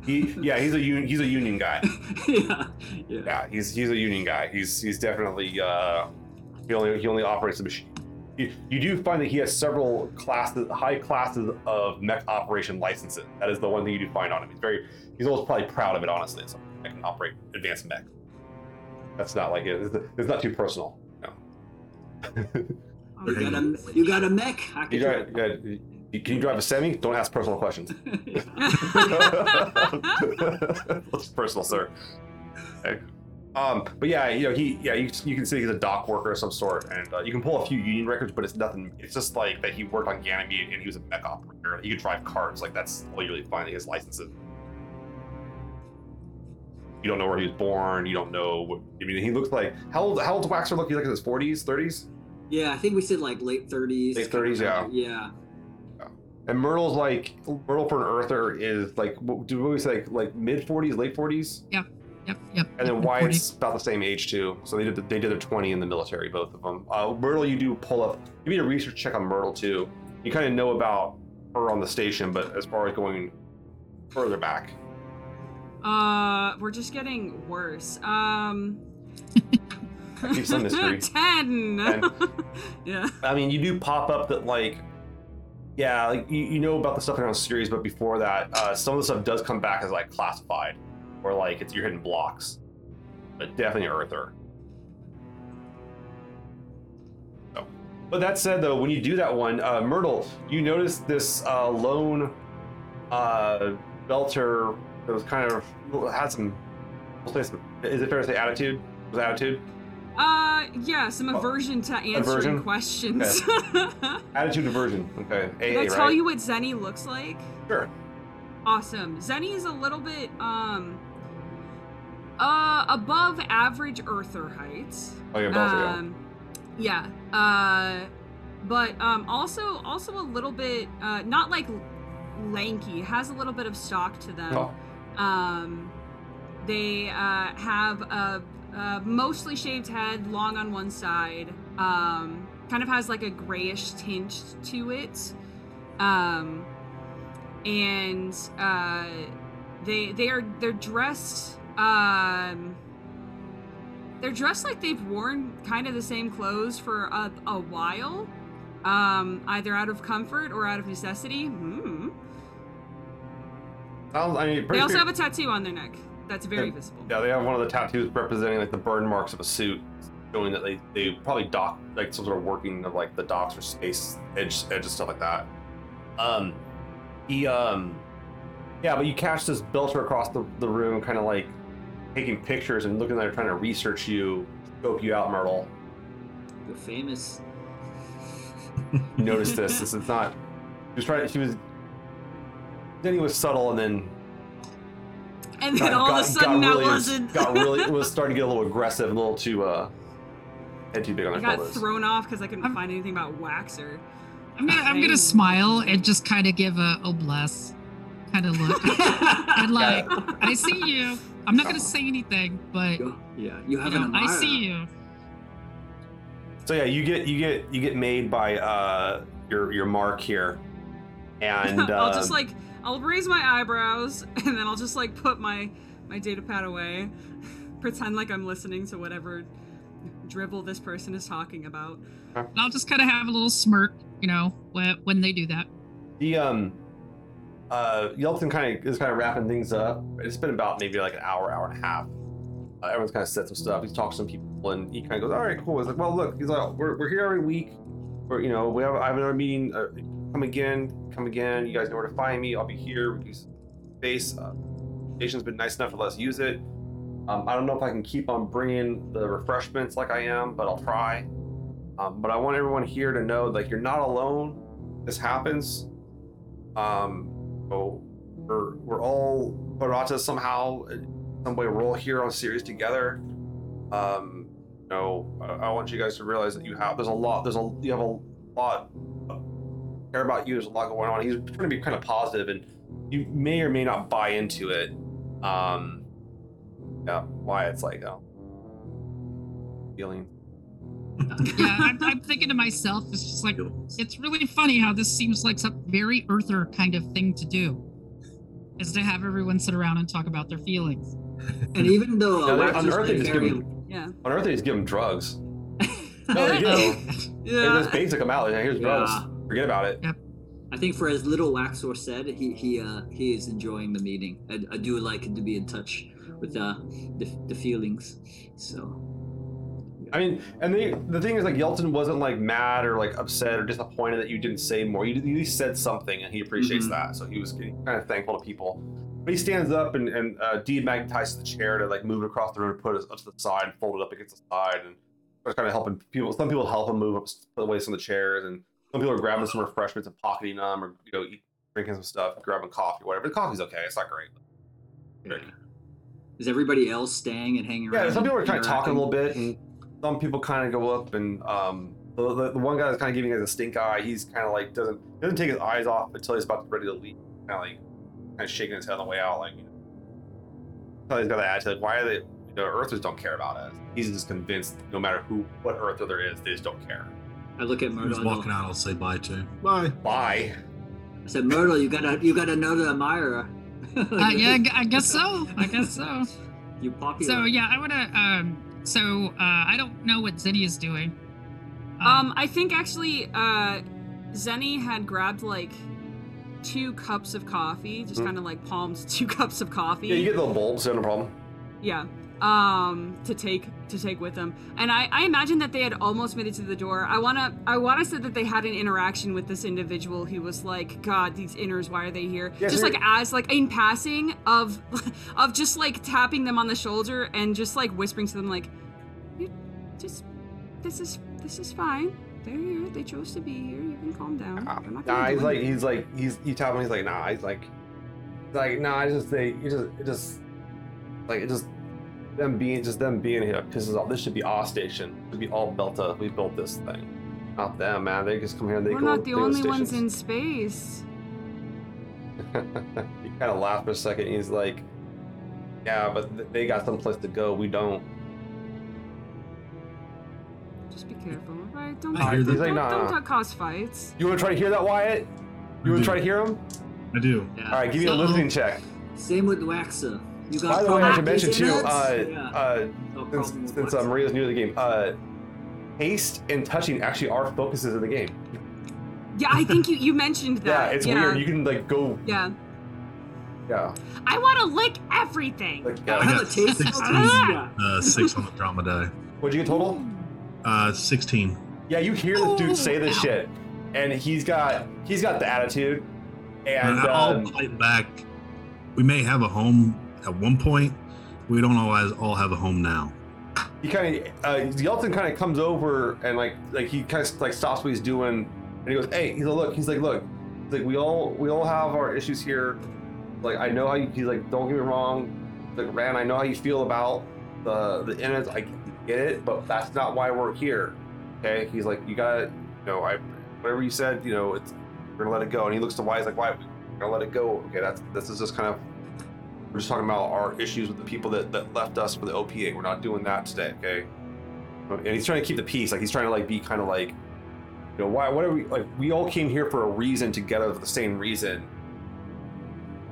he yeah he's a union he's a union guy [laughs] yeah. Yeah. yeah, he's he's a union guy. He's he's definitely uh, he only he only operates the machine. You, you do find that he has several classes, high classes of mech operation licenses. That is the one thing you do find on him. He's very he's always probably proud of it, honestly. So I can operate advanced mech. That's not like it. It's, not too personal. No. Oh, [laughs] You got a you got a mech. I You can got, you got- you- can you drive a semi? Don't ask personal questions. [laughs] [laughs] That's personal, sir. Okay. Um, but yeah, you know, he, yeah, you, you can see he's a dock worker of some sort, and uh, you can pull a few union records, but it's nothing. It's just like that he worked on Ganymede and he was a mech operator. He could drive cars. Like that's all you really find his licenses. You don't know where he was born. You don't know. What, I mean, he looks like how old? How old's Waxor look? He's like in his forties, thirties. Yeah, I think we said like late 30s. Late 30s, yeah. Yeah. And Myrtle's like Myrtle for an Earther is like what do we say like, like mid forties, late forties, Yep, yep. and then yep, Wyatt's about the same age too. So they did the, they did their twenty in the military, both of them. Uh, Myrtle, you do pull up. You need a research check on Myrtle too. You kind of know about her on the station, but as far as going further back, Uh, we're just getting worse. Um. Keep some mystery. [laughs] Ten. Ten. [laughs] yeah. I mean, you do pop up that like, yeah, like you, you know about the stuff around Ceres, but before that, uh, some of the stuff does come back as like classified, or like it's you're hitting blocks, but definitely Earther. So, but that said, though, when you do that one, uh, Myrtle, you notice this uh, lone uh, belter that was kind of had some. we'll say some- Is it fair to say attitude? Was attitude? Uh, yeah. Some aversion to answering Aversion? questions. [laughs] Attitude aversion. Okay. AA, Did I tell right? you what Zeni looks like? Sure. Awesome. Zeni is a little bit um uh above average earther heights. Oh yeah, Belter, yeah. Um yeah. Uh but um also also a little bit uh not like lanky, has a little bit of stock to them. Oh. Um they uh have a, a mostly shaved head, long on one side. Um kind of has like a grayish tint to it. Um and uh, they they are they're dressed um, they're dressed like they've worn kind of the same clothes for a, a while um, either out of comfort or out of necessity hmm. Sounds, I mean, they also have a tattoo on their neck that's very visible Yeah, they have one of the tattoos representing like the burn marks of a suit, showing that they they probably dock like some sort of working of like the docks or space edge edge and stuff like that. Um, he um, yeah, but you catch this belter across the, the room, kind of like taking pictures and looking there, trying to research you, scope you out, Myrtle. The famous. You notice this. [laughs] this is not. She was trying. She was. Then he was subtle, and then and then got, all got, of a sudden got that really, wasn't got really it was [laughs] starting to get a little aggressive, a little too uh, head too big on I their got shoulders. thrown off because I couldn't I'm- find anything about Waxor I'm gonna I'm gonna smile and just kind of give a oh bless kind of look. [laughs] and like I see you. I'm not gonna say anything, but yeah, you have know, an I see you. So yeah, you get you get you get made by uh your your mark here, and [laughs] I'll just um, like I'll raise my eyebrows [laughs] and then I'll just like put my my data pad away, [laughs] pretend like I'm listening to whatever dribble this person is talking about. And I'll just kind of have a little smirk, you know, when when they do that. the um uh Yeltsin kind of is kind of wrapping things up. It's been about maybe like an hour, hour and a half. Uh, everyone's kind of said some stuff. He's talked to some people, and he kind of goes, "All right, cool." He's like, "Well, look, he's like, we're, we're here every week. We're you know we have I have another meeting. Uh, come again, come again. You guys know where to find me. I'll be here. We space. Uh, station's been nice enough to let us use it. Um, I don't know if I can keep on bringing the refreshments like I am, but I'll try. Um, but I want everyone here to know like you're not alone. This happens. Um, so we're we're all Barata somehow, some way. We're all here on a Ceres together. Um, you know, I, I want you guys to realize that you have there's a lot. There's a you have a lot. Care about you. There's a lot going on. He's trying to be kind of positive, and you may or may not buy into it. Um, yeah, why it's like oh, feeling. Yeah, I'm, I'm thinking to myself, it's just like it's really funny how this seems like some very earther kind of thing to do, is to have everyone sit around and talk about their feelings. And even though Yeah, uh, they- Wax on Earth they just give them, Yeah. on Earth they just give him drugs. [laughs] No, they do. They Yeah. just basically come out. Like, Here's drugs. Forget about it. I think for as little Waxor said, he he uh, he is enjoying the meeting. I, I do like to be in touch with uh, the the feelings. So I mean, and they, the thing is, like, Yelton wasn't like mad or like upset or disappointed that you didn't say more. You, you at least said something, and he appreciates Mhm. that. So he was kind of thankful to people. But he stands up and, and uh, demagnetizes the chair to like move it across the room, and put it up to the side, and fold it up against the side, and starts kind of helping people. Some people help him move up, put away some of the chairs, and some people are grabbing some refreshments and pocketing them, or you know, eat, drinking some stuff, grabbing coffee, whatever. The coffee's okay; it's not great. Yeah. Is everybody else staying and hanging around? Yeah, some people are kind of talking a little bit, and some people kind of go up and um, the, the, the one guy that's kind of giving us a stink eye. He's kind of like doesn't doesn't take his eyes off until he's about to ready to leave. Kind of like kind of shaking his head on the way out, like you know. He's got that attitude. Like, why are they? You know, Earthers don't care about us. He's just convinced, no matter who, what Earther there is, they just don't care. I look at Who's Myrtle. walking out? I'll say bye to. Bye. Bye. I said, Myrtle, you gotta, you gotta know the admirer. [laughs] Uh, yeah, I I guess so. I guess so. You popular. So yeah, I wanna. Um, so uh, I don't know what Zeni is doing. Um, I think actually, uh, Zeni had grabbed like two cups of coffee, just Mhm. kind of like palms [laughs] two cups of coffee. Yeah, you get little bulbs, so no problem. Yeah. Um, to take to take with them, and I, I imagine that they had almost made it to the door. I wanna I wanna say that they had an interaction with this individual who was like, God, these inners, why are they here? Yeah, just like as like in passing of [laughs] of just like tapping them on the shoulder and just like whispering to them like, you just this is this is fine. They're here. They chose to be here. You can calm down. Gonna Nah, he's like he's like he's you tell him he's like nah he's like like nah I just they you just it just like it just them being just them being here pisses off. This should be our station. It should be all Delta. We built this thing, not them, man. They just come here and they go. We're not the only to ones in [laughs] space. he kind of laughed for a second. He's like, yeah, but th- they got someplace to go. We don't. Just be careful, right? Don't, I hear don't, that. Don't, nah. don't cause fights. You want to try to hear that, Wyatt? You want to try to hear him? I do. yeah. All right, give me a listening check. Same with Waxor. You got By the way, I problem should mention these too. Uh, Yeah. uh, No since, since uh, Maria's new to the game, uh, haste and touching actually are focuses of the game. Yeah, I think you, you mentioned [laughs] that. Yeah, it's yeah. weird. You can like go. Yeah. Yeah, I want to lick everything. like I yeah. have got a taste 16. yeah. Uh, six on the drama die. What'd you get total? Uh, 16. Yeah, you hear this dude say this Ow. shit, and he's got he's got the attitude, and Uh, I'll um, fight back. We may have a home at one point. We don't always all have a home now. he kind of uh, Yelton kind of comes over and like like he kind of like stops what he's doing, and he goes, "Hey," he's like, "Look," he's like, "Look," he's like, "We all we all have our issues here. Like I know how you, he's like, don't get me wrong, like Ran, I know how you feel about the the innards. I get it, but that's not why we're here. Okay?" He's like, "You got, you know, I whatever you said, you know, it's we're gonna let it go." And he looks to Wyatt, he's like, "Why? We're gonna let it go? Okay, that's this is just kind of." We're just talking about our issues with the people that, that left us for the OPA. We're not doing that today, okay? And he's trying to keep the peace. Like he's trying to like be kind of like, you know, why? What are we like? We all came here for a reason together for the same reason.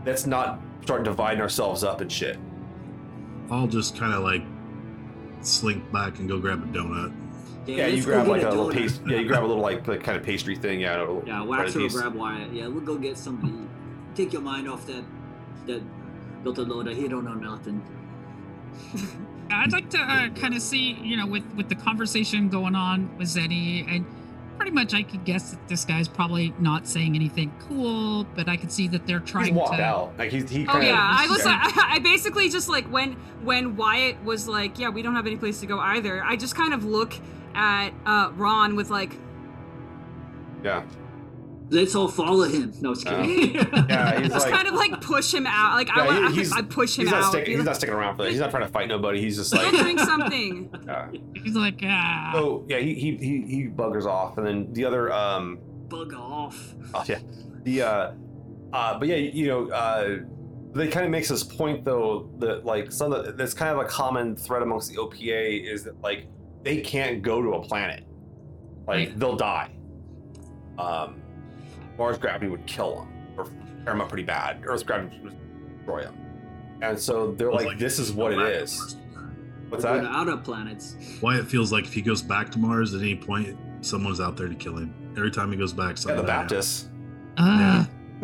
Let's not start dividing ourselves up and shit. I'll just kind of like slink back and go grab a donut. Yeah, you grab like a, little donut. paste. Yeah, you grab a little like, like kind of pastry thing. Yeah, a little Yeah, bread Waxor will grab Wyatt. Yeah, we'll go get something. to eat. Take your mind off that that Dr. Loda. He don't know nothing. [laughs] I'd like to uh, kind of see, you know, with with the conversation going on with Zeni, and pretty much I could guess that this guy's probably not saying anything cool, but I could see that they're He's trying walked to. out. Like he's he Oh kind of. yeah, I was. yeah. [laughs] I, I basically just like when when Wyatt was like, "Yeah, we don't have any place to go either." I just kind of look at uh, Ron with like, yeah. Let's all follow him. No, just Yeah. kidding. Yeah, he's [laughs] just like. kind of like push him out. Like Yeah, I, want, he- he's- I push him He's not out. sticking. Be He's like, not sticking around for that. He's not trying to fight nobody. He's just Go like. drink something. [laughs] yeah. He's like, ah. So yeah, he, he he he buggers off, and then the other um Bug off. oh yeah the uh uh but yeah you know uh they kind of makes this point though that like some of the, that's kind of a common thread amongst the OPA is that like they can't go to a planet like Right. they'll die um Mars gravity would kill him or tear him up pretty bad Earth's gravity would destroy him. and so they're Feels like, this is what it is what's Go to that outer planets. it feels like if he goes back to Mars at any point, someone's out there to kill him. Every time he goes back, yeah the someone Baptists Uh, [laughs]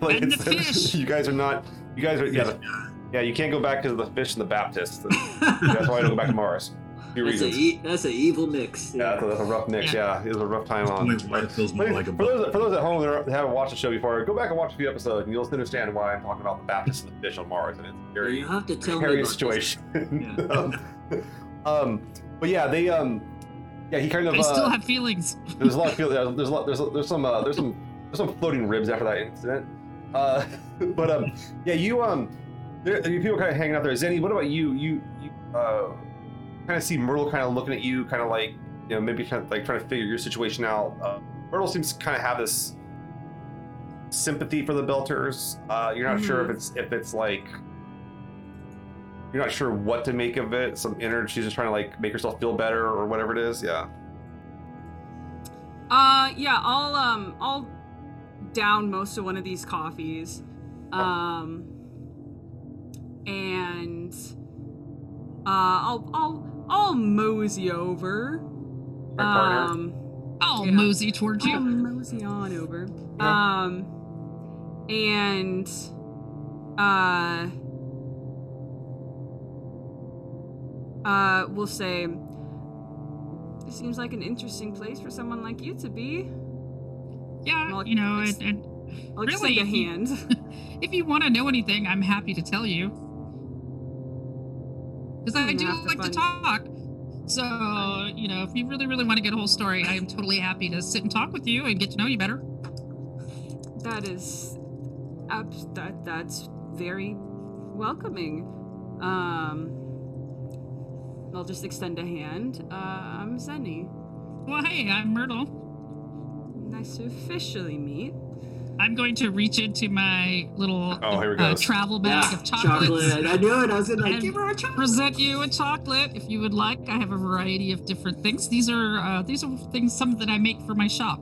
like And the it's- fish. You guys are not. You guys are. Yeah, Yeah. yeah. You can't go back because of the fish and the Baptists. [laughs] That's why I don't go back to Mars. Few That's a reasons. e- that's an evil mix. Yeah, that's a, that's a rough mix. Yeah. it was a rough time on. Wait, why it feels more like a for those for those at home that haven't watched the show before, go back and watch a few episodes, and you'll understand why I'm talking about the Baptist and the fish on Mars, and it's very You have to tell me precarious about this. situation. [laughs] um, um, but yeah, they um, yeah, he kind of. I uh, still have feelings. there's a lot of feelings. there's there's a lot, there's there's some uh, there's some there's some floating ribs after that incident. Uh, [laughs] but um, yeah, you um, there, you people kind of hanging out there. Zeni, what about you? You you uh, kind of see Myrtle kind of looking at you, kind of like you know maybe kind of like trying to figure your situation out. Uh, Myrtle seems to kind of have this sympathy for the Belters. Uh, you're not sure if it's if it's like you're not sure what to make of it. Some inner, she's just trying to like make herself feel better or whatever it is. Yeah. Uh, yeah, I'll um, I'll down most of one of these coffees, um, and uh, I'll I'll I'll mosey over. My. Um, I'll Yeah. mosey towards you. I'll mosey on over. Yeah. Um, and uh, uh, we'll say. This seems like an interesting place for someone like you to be. Yeah, Well, you know, it's- and, and I'll Really, extend a hand. if you [laughs] want to know anything, I'm happy to tell you. Because I do like to talk. So, you know, if you really, really want to get a whole story, I am totally happy to sit and talk with you and get to know you better. That is, that that's very welcoming. Um, I'll just extend a hand. Uh, I'm Zeni. Well, hey, I'm Myrtle. Nice to officially meet. I'm going to reach into my little Oh, here we uh, travel bag Yeah, of chocolates. chocolate. I knew it. I was gonna like, And give her a chocolate. present you a chocolate if you would like. I have a variety of different things. These are uh, these are things some that I make for my shop.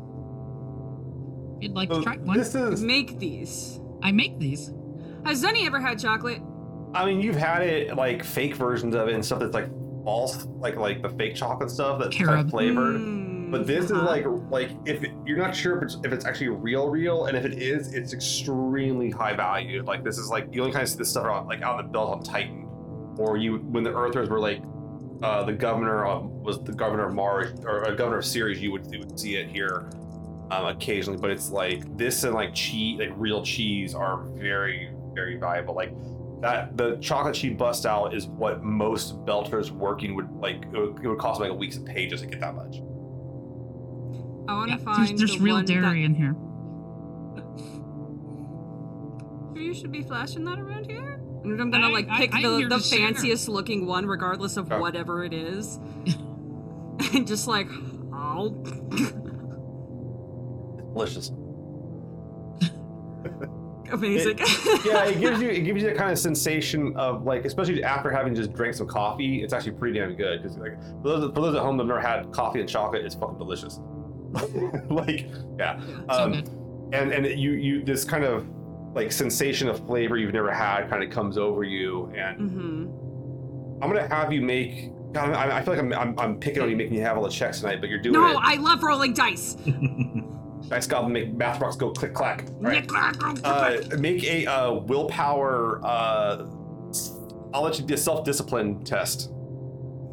If you'd like So to try one, this is Make these. I make these. Has Zenny ever had chocolate? I mean, you've had it like fake versions of it and stuff that's like false, like like the fake chocolate stuff that's kind of flavored. Mm, But this uh-huh. is like like if it, you're not sure if it's if it's actually real, real, and if it is, it's extremely high value. Like this is like you only kind of see this stuff out like out in the belt on Titan, or you when the Earthers were like uh, the governor of, was the governor of Mars or a governor of Ceres, you would, you would see it here um, occasionally. But it's like this and like cheese, like real cheese, are very very valuable. Like that the chocolate she bust out is what most belters working would like. It would, it would cost them like a week's pay just to get that much. I want to Yeah, find there's there's the real one dairy in here. That... You should be flashing that around here. And I'm gonna I- like I- pick I'm the, the to share. fanciest looking one, regardless of Oh. whatever it is, [laughs] and just like, oh, Delicious. [laughs] amazing. yeah, it gives you it gives you that kind of sensation of like, especially after having just drank some coffee, it's actually pretty damn good. Because like for those, for those at home that have never had coffee and chocolate, it's fucking delicious. [laughs] like, yeah, Yeah. So um, and and you you this kind of like sensation of flavor you've never had kind of comes over you, and hmm I'm gonna have you make. God, I, I feel like I'm, I'm I'm picking on you, making you have all the checks tonight, but you're doing No, it. I love rolling dice. [laughs] Nice God, make math box go click clack. All right. Uh, uh, make a uh, willpower. Uh, I'll let you do a self-discipline test.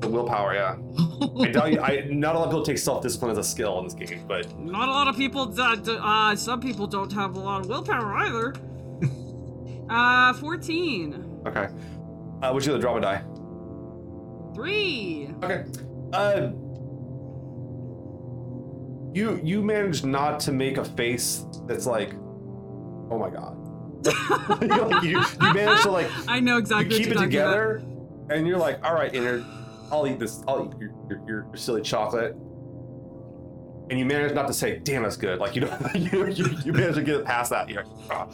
The willpower, yeah. [laughs] I doubt you. I not a lot of people take self-discipline as a skill in this game, but Not a lot of people. d- d- Uh, some people don't have a lot of willpower either. [laughs] uh, fourteen. okay. Uh, which is the drop drama die? Three. Okay. Uh, you you managed not to make a face that's like, oh my god. [laughs] you, you managed to like I know exactly. you keep it what you're talking about. together, and you're like, all right, Innard, I'll eat this. I'll eat your, your, your, your silly chocolate. And you manage not to say, "Damn, that's good." Like you don't, [laughs] you, you, you manage to get past that. You're like, "Ah."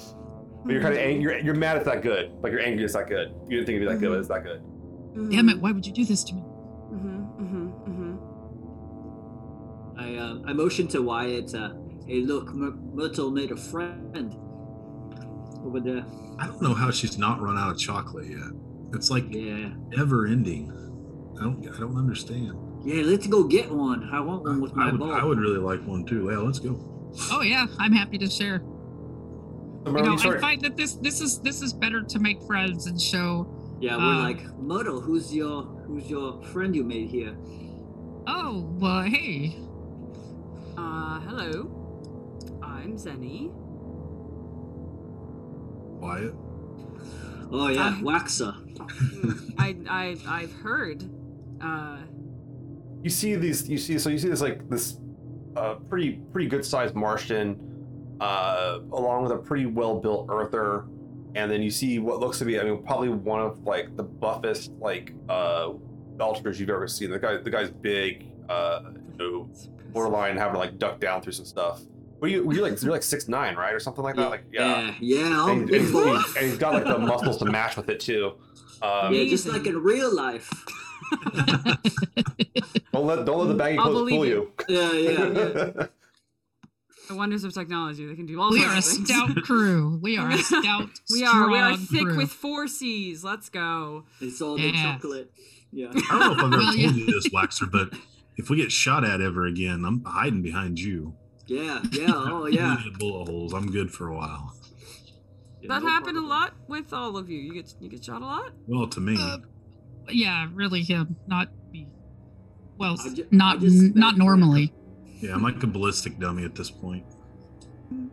but you're kind of angry. You're, you're mad it's that good. Like you're angry it's that good. You didn't think it'd be that good, but it's that good. Damn it! Why would you do this to me? Mm-hmm, mm-hmm, mm-hmm. I uh, I motioned to Wyatt. Uh, hey, look, Myr- Myrtle made a friend over there. I don't know how she's not run out of chocolate yet. It's like Yeah, never ending. I don't. I don't understand. yeah. Let's go get one. I want one with my I would, ball. I would really like one too. Yeah, let's go. Oh yeah, I'm happy to share. So You know, I find that this this is this is better to make friends and show Yeah, we're Uh, like, Myrtle, who's your who's your friend you made here? Oh, well, hey. Uh, hello. I'm Zeni. Wyatt. Oh yeah, I- Waxor. [laughs] I, I, I've heard. Uh, you see these you see so you see this like this uh, pretty pretty good sized martian uh, along with a pretty well built earther. And then you see what looks to be i mean probably one of like the buffest like uh belters you've ever seen. The guy the guy's big uh you know borderline having to like duck down through some stuff. Were you were you like you're like six nine right or something like that? Like yeah. Yeah, yeah, and, and- and he's got like the muscles to match with it too. Um, yeah, just like in real life. [laughs] don't let don't let the baggy I'll clothes believe fool you. you Yeah, yeah. [laughs] the wonders of technology. They can do all we are a of things. stout crew. We are a [laughs] stout, We are. We are thick crew. with four C's. Let's go. It's all the chocolate. Yeah. I don't know if I've ever Well, told yeah. you this, Waxor, but if we get shot at ever again, I'm hiding behind you. Yeah, yeah, oh yeah. Plenty of bullet holes. I'm good for a while. Yeah, that no happened a lot with all of you. You get you get shot a lot. Well, to me, Uh, yeah, really him, not me. Well, I ju- not just not normally. yeah, I'm like a ballistic dummy at this point.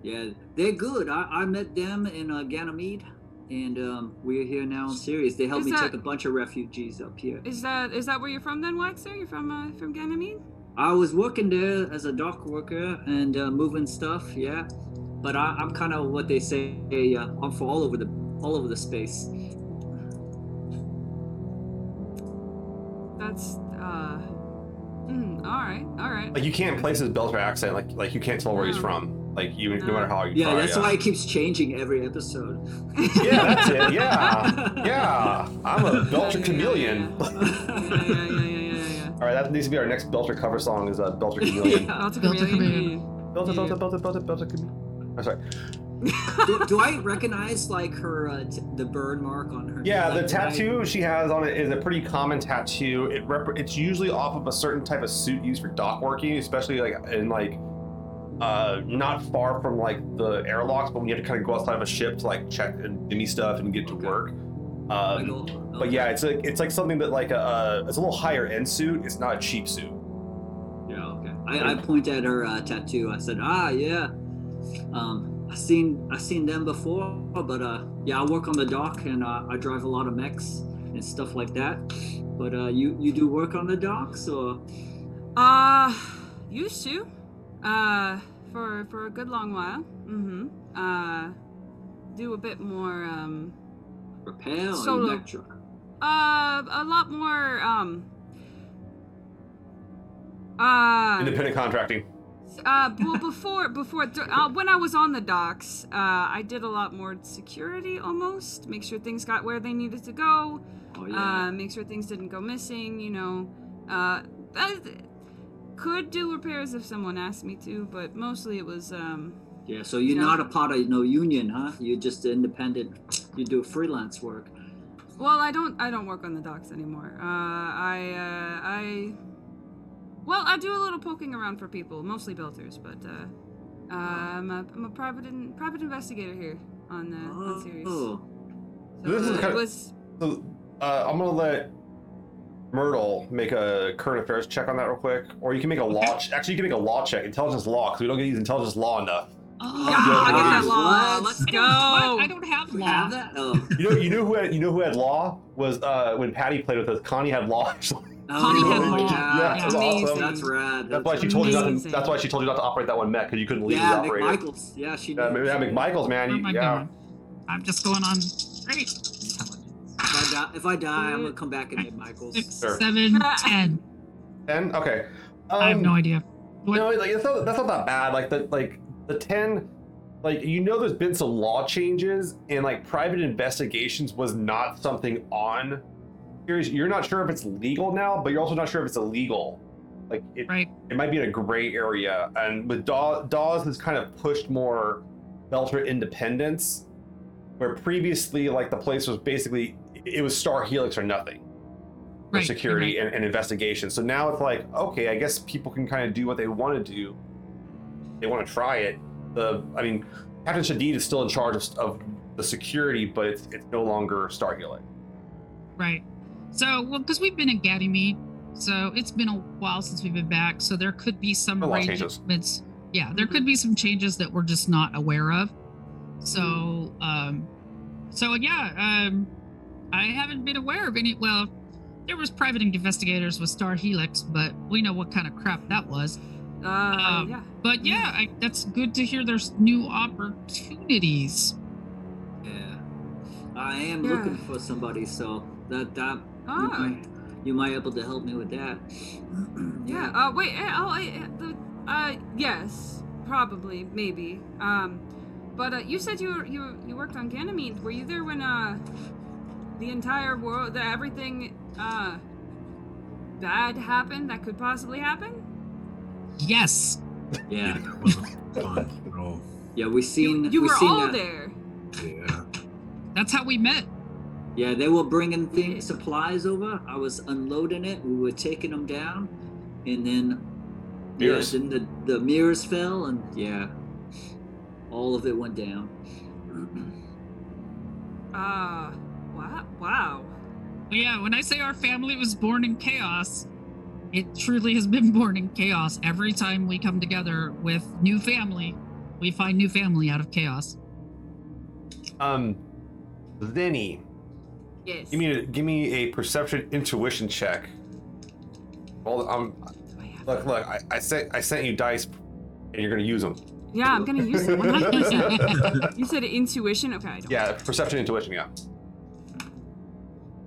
Yeah, they're good. I, I met them in uh, Ganymede, and um, we're here now in Ceres. They helped Is me that- take a bunch of refugees up here. Is that is that where you're from then, Waxor? You're from uh, from Ganymede? I was working there as a dock worker and uh, moving stuff, yeah. But I, I'm kind of what they say. Uh, I'm for all over the all over the space. That's uh. Mm, all right. All right. like you can't place his Belter accent like like you can't tell where he's from like you no No. matter how you Yeah, try that's yeah. why it keeps changing every episode. yeah that's it yeah [laughs] yeah I'm a Belter chameleon [laughs] Yeah, yeah, yeah, yeah, yeah, yeah. all right that needs to be our next Belter cover song is a [laughs] Belter chameleon Yeah. Delta Delta Chameleon. Belter Yeah. Belter Belter Belter Belter chameleon oh, sorry do, do I recognize like her uh, t- the bird mark on her? yeah the tattoo she has on it is a pretty common tattoo it rep- it's usually off of a certain type of suit used for dock working especially like in like uh, not far from like the airlocks, but when you have to kind of go outside of a ship to like check and gimme stuff and get to Okay. work. Um, oh, But okay. yeah, it's like it's like something that like a it's a little higher end suit. It's not a cheap suit. Yeah, okay. I, I pointed at her uh, tattoo. I said, ah, yeah. Um, I seen I seen them before, but uh, yeah, I work on the dock and uh, I drive a lot of mechs and stuff like that. But uh, you you do work on the docks or? Uh, used to. Uh, for for a good long while. Mm-hmm. Uh, do a bit more. Um, Repair or Solo. mech uh, a lot more. Um. Uh, Independent contracting. Uh, well, before before th- uh, when I was on the docks, uh, I did a lot more security almost. Make sure things got where they needed to go. Oh yeah. uh, make sure things didn't go missing. You know, uh, I could do repairs if someone asked me to, but mostly it was um, yeah. So you're yeah. not a part of no union, huh? You're just independent. You do freelance work. well, I don't I don't work on the docks anymore. Uh, I uh, I well, I do a little poking around for people, mostly builders, but uh, uh, I'm a I'm a private in, private investigator here on uh, on Ceres. Oh, So, This is uh, kind it of- was So uh, I'm gonna let Myrtle make a current affairs check on that real quick, or you can make a law. Ch- actually, you can make a law check, intelligence law, because we don't get these intelligence law enough. Oh, yeah, I get that law. Let's I don't. I don't have you law. have that? Oh, You know, you know who had you know who had law was uh, when Patty played with us. Connie had law. [laughs] actually. Connie had oh, law. Yeah, Yeah, that's awesome. That's rad. That's why she told you not to. That's why she told you not to operate that one mech because you couldn't legally Yeah, operate it. McMichaels. Yeah, she. Yeah, knew. yeah, McMichael's man. Where You, am I yeah. going? I'm just going on great intelligence. If I die, if I die I'm gonna come back and McMichaels. Six, Sure. seven, ten. Ten. Okay. Um, I have no idea. What? No, like it's not, that's not that bad. Like the like the ten, like you know, there's been some law changes, and like private investigations was not something on. You're, you're not sure if it's legal now, but you're also not sure if it's illegal. Like it, Right. it might be in a gray area, and with Daw, Dawes has kind of pushed more Belter independence, where previously like the place was basically it was Star Helix or nothing for Right, security right. and, and investigation. So now it's like, okay, I guess people can kind of do what they want to do. They want to try it. The, I mean, Captain Shadid is still in charge of, of the security, but it's, it's no longer Star Helix. Right. So, well, because we've been in Ganymede, so it's been a while since we've been back. So there could be some A changes. arrangements. Yeah, there could be some changes that we're just not aware of. So, Mm-hmm. um, so yeah, um, I haven't been aware of any. Well, there was private investigators with Star Helix, but we know what kind of crap that was. Uh, Um, yeah. But yeah, I, that's good to hear. There's new opportunities. Yeah. I am Yeah. looking for somebody, so that that you, Ah. might, you might able to help me with that. [clears throat] Yeah. Uh, wait. eh, Oh, eh, the, uh, yes, probably, maybe. Um, but uh, you said you were, you you worked on Ganymede. Were you there when uh, the entire world, the everything uh, bad happened that could possibly happen? Yes. Yeah. that wasn't fun at all. Yeah, we You, seen you we were seen all that. there. Yeah. That's how we met. Yeah, they were bringing things, supplies over. I was unloading it. We were taking them down, and then Mirrors. yeah, then the the mirrors fell, and yeah, all of it went down. [clears throat] Uh, wow. Wow. Yeah, when I say our family was born in chaos, it truly has been [laughs] born in chaos. Every time we come together with new family, we find new family out of chaos. Um, Vinny, Yes. give me a, give me a perception intuition check. Well, I have- look, look, I, I sent I sent you dice, and you're gonna use them. Yeah, I'm gonna use it. 100%. you said intuition. Okay. I don't. Yeah, perception intuition. Yeah.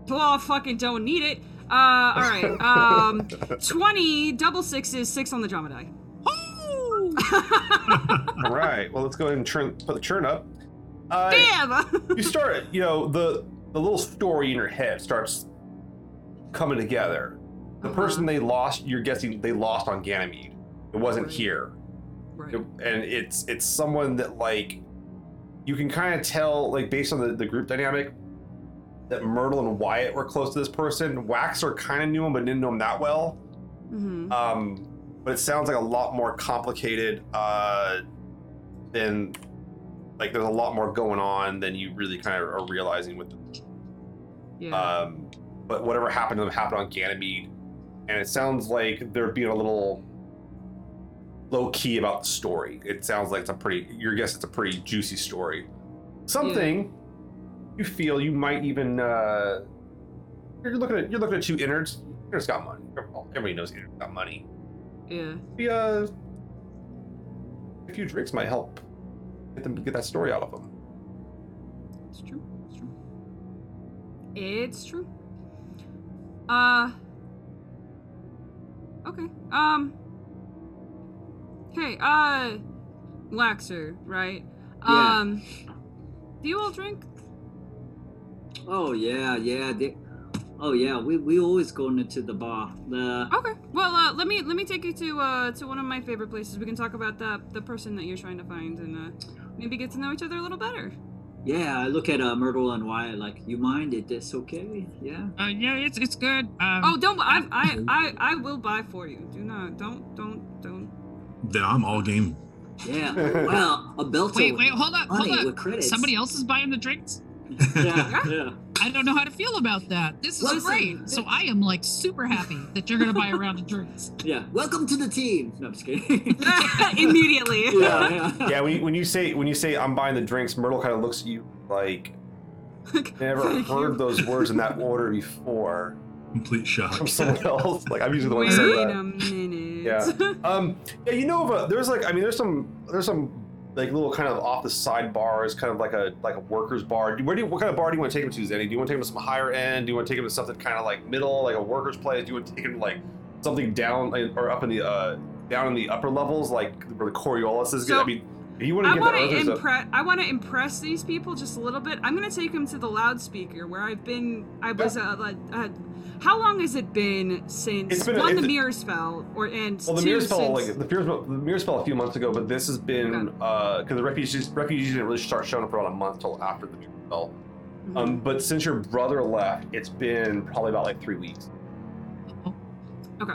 Well, I fucking don't need it. Uh, all right. Um, [laughs] twenty double sixes, six on the drama die. All right. Well, let's go ahead and churn, put the churn up. Uh, Damn. you start, you know, the the little story in your head starts coming together. The Uh-huh. person they lost, you're guessing they lost on Ganymede. It wasn't Right. here, right. It- and it's it's someone that like you can kind of tell, like based on the, the group dynamic, that Myrtle and Wyatt were close to this person. Waxor kind of knew him, but didn't know him that well. Mm-hmm. Um, but it sounds like a lot more complicated uh, than like there's a lot more going on than you really kind of are realizing with them. Yeah. Um, but whatever happened to them happened on Ganymede, and it sounds like they're being a little low key about the story. It sounds like it's a pretty. Your guess it's a pretty juicy story. Something you feel you might even. Uh, you're looking at you're looking at two innards. Innards got money. Everybody knows innards got money. yeah. Maybe, uh, a few drinks might help get them get that story out of them. It's true. It's true. It's true. Uh. Okay. Um. Hey, uh, Laxer, right? Yeah. Um. Do you all drink? Oh yeah, yeah. They, oh yeah, we we always going into the bar. The Okay. Well, uh, let me let me take you to uh to one of my favorite places. We can talk about the the person that you're trying to find and uh maybe get to know each other a little better. yeah, I look at uh, Myrtle and Wyatt like, you mind it? it's okay? Yeah. Uh, yeah, it's it's good. Um, Oh, don't I I I I will buy for you. Do not don't don't don't. Then I'm all game. Yeah. [laughs] Well, a belt. wait, wait, hold up, hold up. Somebody else is buying the drinks. [laughs] Yeah, yeah. I don't know how to feel about that. This is Listen, great. So I am like super happy that you're gonna buy a round of drinks. [laughs] Yeah. Welcome to the team. No, I'm just kidding. [laughs] [laughs] Immediately. yeah, yeah. Yeah, when you, when you say when you say I'm buying the drinks, Myrtle kind of looks at you like I never Thank you. heard those words in that order before Complete shock. from someone else. Like I'm usually the one Wait that said a minute. Yeah. Um, yeah, you know, of a, there's like I mean, there's some there's some like little kind of off the side bars, kind of like a like a workers bar. Where do you, what kind of bar do you want to take him to, Zeni? Do you want to take him to some higher end? Do you want to take him to something kind of like middle, like a workers place? Do you want to take him to like something down or up in the uh down in the upper levels, like where the Coriolis is? good? So, I mean, if you want to I want to a- impress. I want to impress these people just a little bit. I'm gonna take them to the loudspeaker where I've been. I was uh, like, uh, how long has it been since It's been one the it's a- mirrors fell, or and Well, the two mirrors fell since, like the mirrors, the mirrors fell a few months ago, but this has been because the refugees refugees didn't really start showing up for about a month till after the mirrors fell. Mhm. Um, but since your brother left, it's been probably about like three weeks. Okay.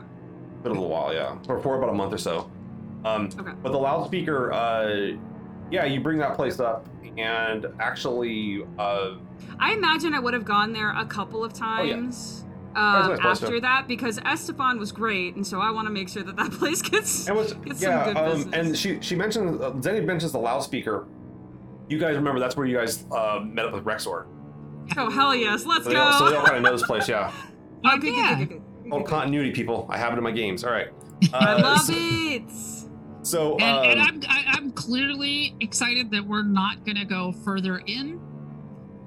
Been a little while, yeah, or for about a month or so. Um, Okay. But the loudspeaker, uh, yeah, you bring that place up, and actually, uh, I imagine I would have gone there a couple of times. Oh, yeah. Times. That was a Um, after that, because Estefan was great, and so I want to make sure that that [laughs] place gets it was gets some yeah, good um, business. and she she mentioned uh, Zeni mentions the loudspeaker. You guys remember that's where you guys uh, met up with Rexor. oh hell yes, let's So they go. all, so they all kind of know this place, yeah. [laughs] oh, Heck good, good, yeah. good, good, good. Old continuity people. I have it in my games. All right. [laughs] I Uh, love so, it. So, And, and um, I'm I, I'm clearly excited that we're not gonna go further in,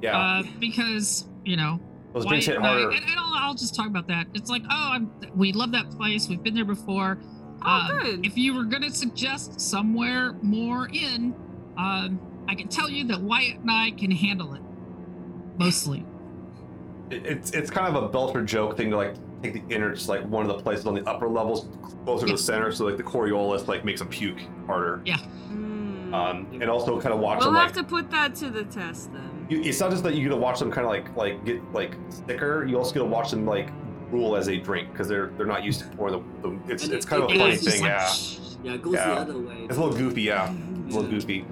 yeah, uh, because you know those Wyatt drinks hit and I- harder. and, and I'll, I'll just talk about that. It's like, oh, I'm, we love that place. We've been there before. Oh, Um, good. If you were gonna suggest somewhere more in, um, I can tell you that Wyatt and I can handle it, mostly. It- it's it's kind of a Belter joke thing to like take the inner, just like one of the places on the upper levels closer to the center, so like the Coriolis like makes them puke harder. Mm. Um, and also kind of watch we'll them have like. to put that to the test then. You, it's not just that you get to watch them kind of like like get like thicker. You also get to watch them like rule as they drink because they're they're not used to pour the. the it's it's it- kind of a funny thing, like- yeah. [laughs] Yeah, it goes Yeah. the other way. It's a little goofy, yeah. It's a little goofy.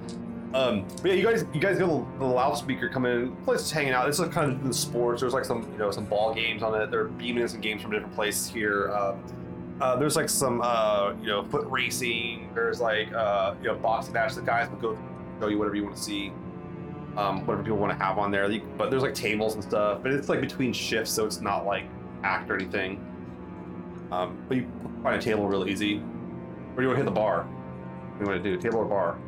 Um, but yeah, you guys, you guys got the, the loudspeaker coming in. Place is hanging out. This is kind of the sports. There's like some, you know, some ball games on it. They're beaming in some games from different places here. Um, uh, there's like some, uh, you know, foot racing. There's like, uh, you know, boxing match. The guys will go show you whatever you want to see, um, whatever people want to have on there. You- But there's like tables and stuff. But it's like between shifts, so it's not like act or anything. Um, but you find a table real easy. Or do you want to hit the bar? What do you want to do? Table or bar?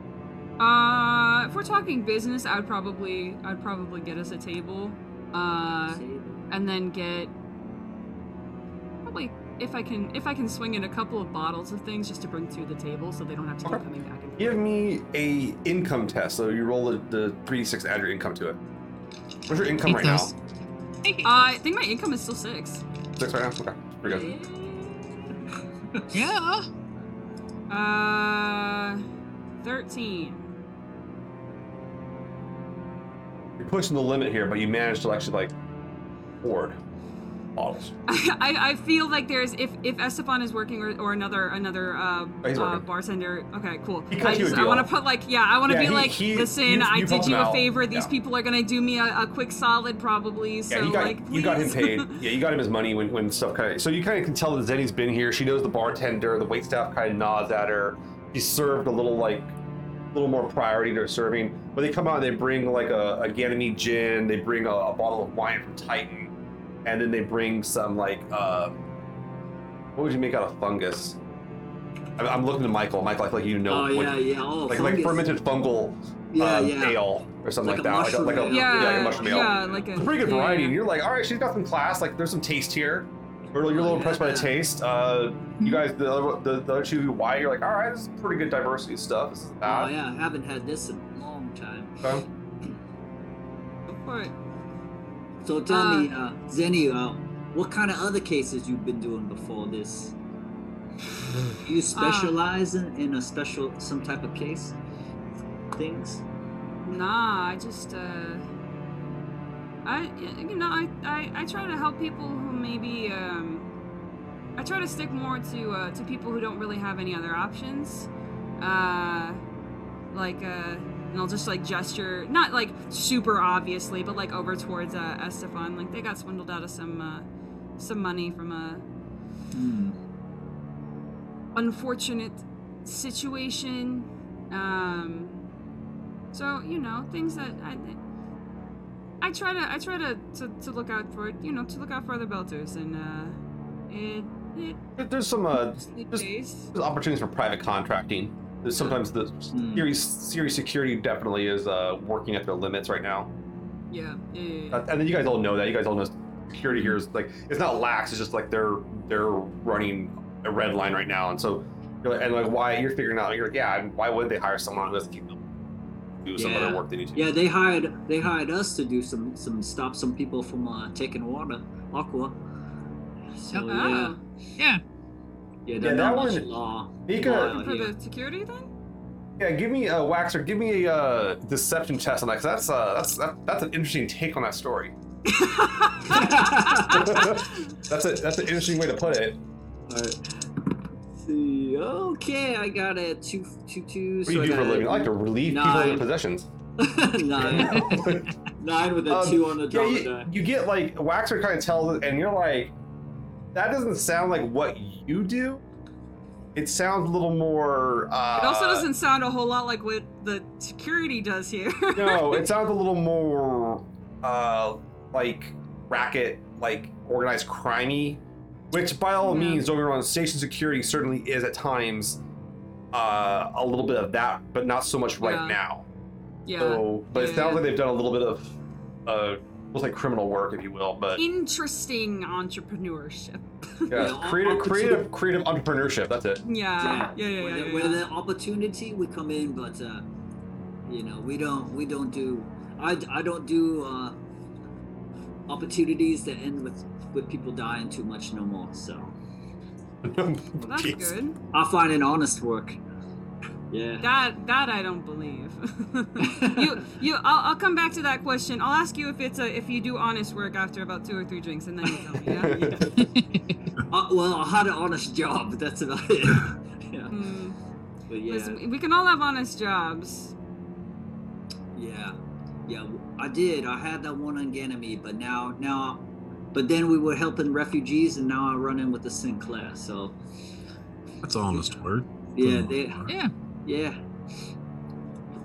Uh, if we're talking business, I would probably, I'd probably get us a table, uh, and then get probably if I can, if I can swing in a couple of bottles of things just to bring to the table, so they don't have to Okay. keep coming back and. Give me a income test. So you roll the, the 3d6 add your income to it. What's your income Hate right those. now? Uh, I think my income is still six. Six right now? Okay. Pretty good. [laughs] Yeah. Uh, thirteen. You're pushing the limit here, but you managed to actually like hoard bottles. [laughs] I, I feel like there's if if Estefan is working or, or another another uh, uh bartender. Okay, cool. He I just I want to put like yeah I want to Yeah, be he- like he- listen you- I did you a favor. These Yeah. people are gonna do me a, a quick solid probably. So Yeah, you got like you got him paid. [laughs] Yeah, you got him his money when, when stuff kind of. So you kind of can tell that Zeni's been here. She knows the bartender. The wait staff kind of nods at her. She's served a little like, a little more priority to her serving. But they come out and they bring like a, a Ganymede gin. They bring a, a bottle of wine from Titan, and then they bring some like, uh, what would you make out of fungus? I'm, I'm looking to Michael. Michael, I feel like you know. Oh what- yeah, yeah. Oh, Like like fermented fungal Yeah, uh, yeah. ale or something Like like, a that. mushroom like a, ale. yeah, like a Yeah, mushroom ale. yeah, like a It's a pretty good yeah, variety. yeah. And you're like, all right, she's got some class. Like, there's some taste here. You're, you're a Oh, little impressed by the taste. Uh, you guys, the other, the, the other two, why you're like, all right, this is pretty good diversity of stuff. This is Oh yeah, I haven't had this in a long time. Okay. Go for it. So tell Uh, me, uh, Zeni, uh, what kind of other cases you've been doing before this? Do you [sighs] specialize in, in a special some type of case? Things? Nah, I just uh I you know, I, I, I try to help people who maybe um I try to stick more to uh to people who don't really have any other options. Uh like uh and I'll just like gesture not like super obviously, but like over towards uh Estefan. Like they got swindled out of some uh some money from a Hmm. unfortunate situation. Um, so you know things that I, I try to I try to, to, to look out for you know to look out for other belters and uh, it it There's some uh, there's opportunities for private contracting. There's sometimes the Hmm. Ceres Ceres security definitely is uh, working at their limits right now. Yeah, yeah, yeah, yeah. Uh, and then you guys all know that. You guys all know security here is like it's not lax. It's just like they're they're running a red line right now, and so you're like, and like why you're figuring out you're like yeah why would they hire someone who doesn't keep them do some Yeah. other work they need to. Yeah, they hired they hired us to do some some stop some people from uh, taking water, aqua. So yeah, Yeah. yeah, Yeah, they're that not much one- law. Mika- law for the security then. Yeah, give me a waxor. Give me a uh, deception test on that. 'cause that's uh, that's that, that's an interesting take on that story. [laughs] that's a that's an interesting way to put it. Alright. see. Okay, I got a two two two. What do you do for a living? I like to relieve people of their Nine. possessions. [laughs] Nine. [laughs] Nine with a Um, two on the Yeah, you, you get like Waxor kind of tells and you're like, that doesn't sound like what you do. It sounds a little more. Uh, It also doesn't sound a whole lot like what the security does here. [laughs] no, it sounds a little more uh, like racket, like organized crimey. Which, by all Yeah. means, don't get me wrong, station security certainly is at times uh, a little bit of that, but not so much right Yeah. now. yeah. So, but it sounds yeah. like they've done a little bit of, uh, almost like criminal work, if you will. But Interesting entrepreneurship. yeah, Yeah, [laughs] creative, creative, creative entrepreneurship. That's it. yeah. Yeah, yeah, Where, yeah. the, yeah, where yeah. the opportunity we come in, but uh, you know we don't we don't do I, I don't do uh, opportunities that end with with people dying too much no more. So Well, that's [laughs] Jeez. good. I'll find an honest work. Yeah. That that I don't believe. [laughs] you [laughs] you I'll, I'll come back to that question. I'll ask you if it's a if you do honest work after about two or three drinks, and then you tell me. Yeah. [laughs] Uh, well, I had an honest job. That's about it. yeah. Hmm. But yeah. Listen, we can all have honest jobs. Yeah, yeah, I did. I had that one on Ganymede, but now, now, but then we were helping refugees, and now I run in with the Sinclair. So That's honest work. yeah, for the they, yeah, yeah,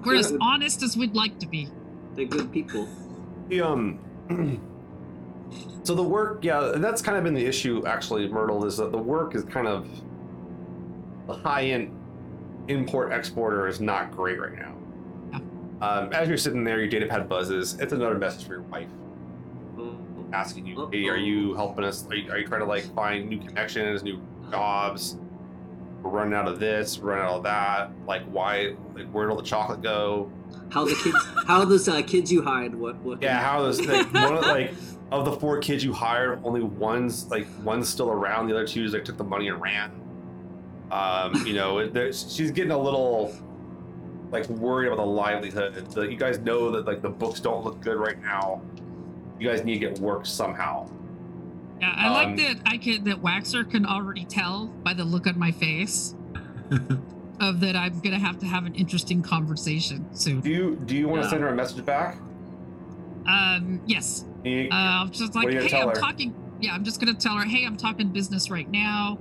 we're as honest as we'd like to be. they're good people. The, um, [clears throat] so the work, yeah, that's kind of been the issue. Actually, Myrtle is that the work is kind of the high-end import exporter is not great right now. Yeah. Um, as you're sitting there, your data pad buzzes. It's another message for your wife asking you, "Hey, are you helping us? Are you, are you trying to like find new connections, new jobs? We're running out of this, we're running out of that. Like, why? Like, where'd all the chocolate go? How the kids? how those uh, kids you hired? What? What? Yeah, how those like [laughs] one of like of the four kids you hired, only one's like one's still around. The other two like took the money and ran. Um, you know, there- she's getting a little like worried about the livelihood. The, you guys know that like the books don't look good right now. You guys need to get work somehow. Yeah, I Um, like that I can that Waxor can already tell by the look on my face [laughs] of that I'm gonna have to have an interesting conversation soon. Do you do you want to Yeah. send her a message back? Um, yes. You- Uh, I'm just like, What are you gonna hey, tell I'm her? talking. Yeah, I'm just gonna tell her, hey, I'm talking business right now.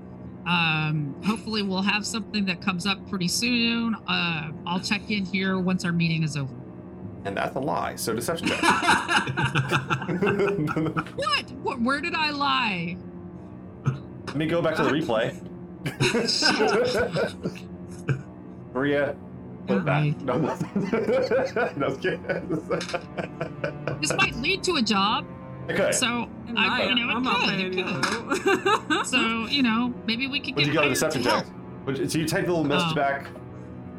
Um, hopefully we'll have something that comes up pretty soon. Uh, I'll check in here once our meeting is over. And that's a lie. So deception [laughs] check. What? [laughs] What? Where did I lie? Let me go back to the replay. [laughs] Maria, put Right. that. No, no, I'm kidding. This might lead to a job. Okay. So, And I, I, you know, it I'm not could, paying it could. So, you know, maybe we could What'd get you get on hired deception check? What'd- So you take the little message Oh. back.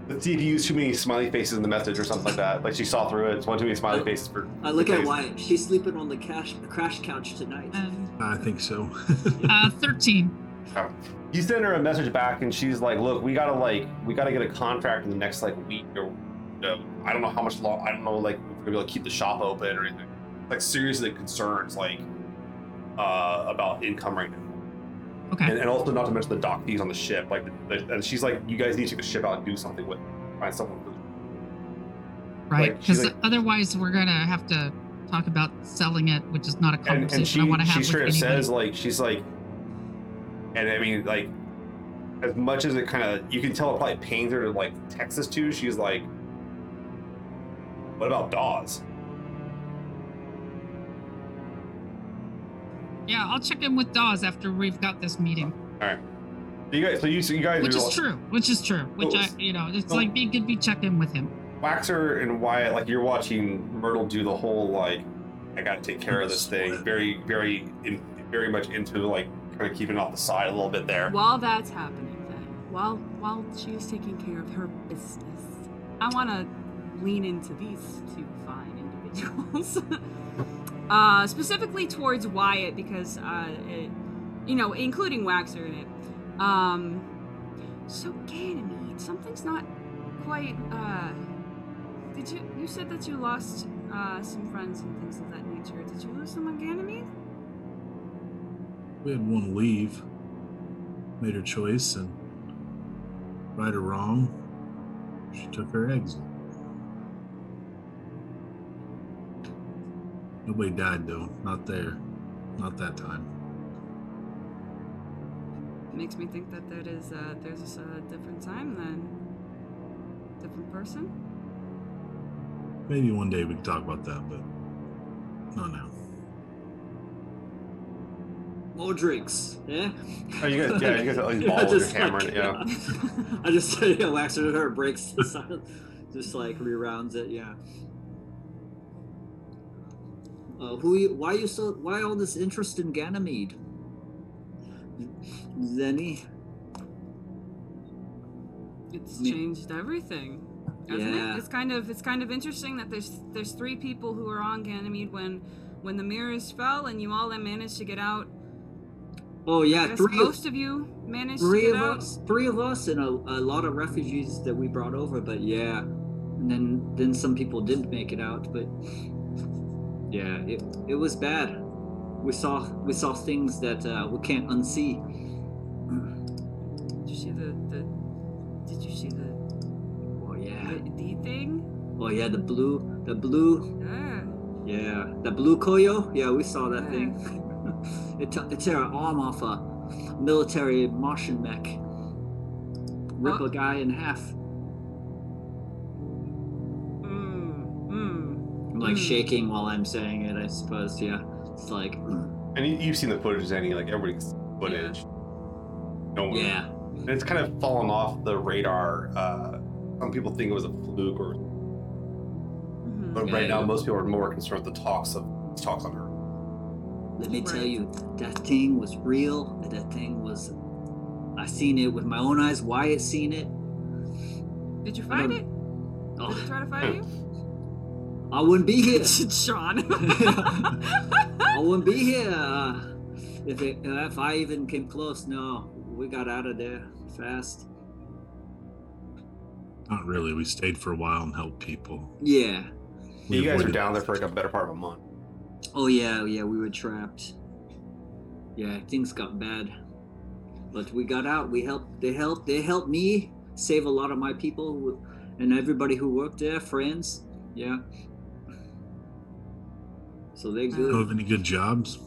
Let's see if you use too many smiley faces in the message or something like that. Like she saw through it. It's one too many smiley faces for. I look at face. Wyatt. She's sleeping on the cash, crash couch tonight. Um, I think so. [laughs] uh, 13. You send her a message back, and she's like, "Look, we gotta like, we gotta get a contract in the next like week, or uh, I don't know how much long. I don't know like if we're gonna be able to keep the shop open or anything. Like seriously concerns like uh about income right now, Okay. and, and also not to mention the dock fees on the ship. Like, the, and she's like, you guys need to take the ship out and do something with, it. find someone. Right. Because like- other's we're going to have to talk about selling it, which is not a conversation and she I want to have she straight up says like she's like and i mean like as much as it kind of you can tell it probably pains her to like text this to she's like what about dawes yeah, I'll check in with Dawes after we've got this meeting. All right, you guys so you so you guys Which is like- true. Which is true. Which oh, I, you know, it's Oh. like be good be check in with him. waxor and wyatt like you're watching myrtle do the whole like i gotta take care of this thing very very in, very much into like kind of keeping off the side a little bit there While that's happening, then, while while she's taking care of her business, I want to lean into these two fine individuals, [laughs] uh, specifically towards Wyatt because, uh, it, you know, including Waxor in it. Um, so Ganymede, something's not quite. Uh, did you you said that you lost uh, some friends and things of that nature? Did you lose on Ganymede? we had one leave, made her choice, and right or wrong, she took her exit. Nobody died though. Not there. Not that time. Makes me think that that is uh, there's a different time then. Different person. Maybe one day we can talk about that, but not now. More drinks, yeah. Oh, you guys, yeah, you guys at least ball I with your just, camera, like, yeah. [laughs] I just yeah, wax it her breaks, [laughs] just like rerounds it, yeah. Uh, who? You, why you so? Why all this interest in Ganymede? Zeni? It's changed everything. Hasn't Yeah. it? It's kind of it's kind of interesting that there's there's three people who were on Ganymede when when the mirrors fell and you all managed to get out. Oh yeah, three most of you managed three to of get out. us, three of us, and a, a lot of refugees that we brought over. But yeah, and then then some people didn't make it out. But yeah, it it was bad. We saw we saw things that uh, we can't unsee. Did you see the the? Did you see the Oh yeah. the D thing? Oh yeah, the blue, the blue, Yeah. yeah, the blue koyo. Yeah, we saw that Yeah. thing. [laughs] it, t- it tear an arm off a military Martian mech. Rip Oh. a guy in half. Like Mm. shaking while I'm saying it. I suppose. Yeah, it's like, And you, you've seen the footage, Zeni, like everybody's footage. No one. yeah, And it's kind of fallen off the radar. Uh, some people think it was a fluke, or Mhm. but Yeah, right now yeah. most people are more concerned with the talks of talks on her. Let me tell you, that thing was real. That thing was. I seen it with my own eyes. Why Wyatt seen it. Did you find don't- it? Did Oh, it try to find you? I wouldn't be here. [laughs] Sean. [laughs] I wouldn't be here uh, if it, if I even came close. No, we got out of there fast. Not really. We stayed for a while and helped people. Yeah. We you guys are avoided- down there for like a better part of a month. Oh yeah, yeah. We were trapped. Yeah, things got bad, but we got out. We helped. They helped. They helped me save a lot of my people and everybody who worked there. Friends. Yeah. So they're Know good. of any good jobs?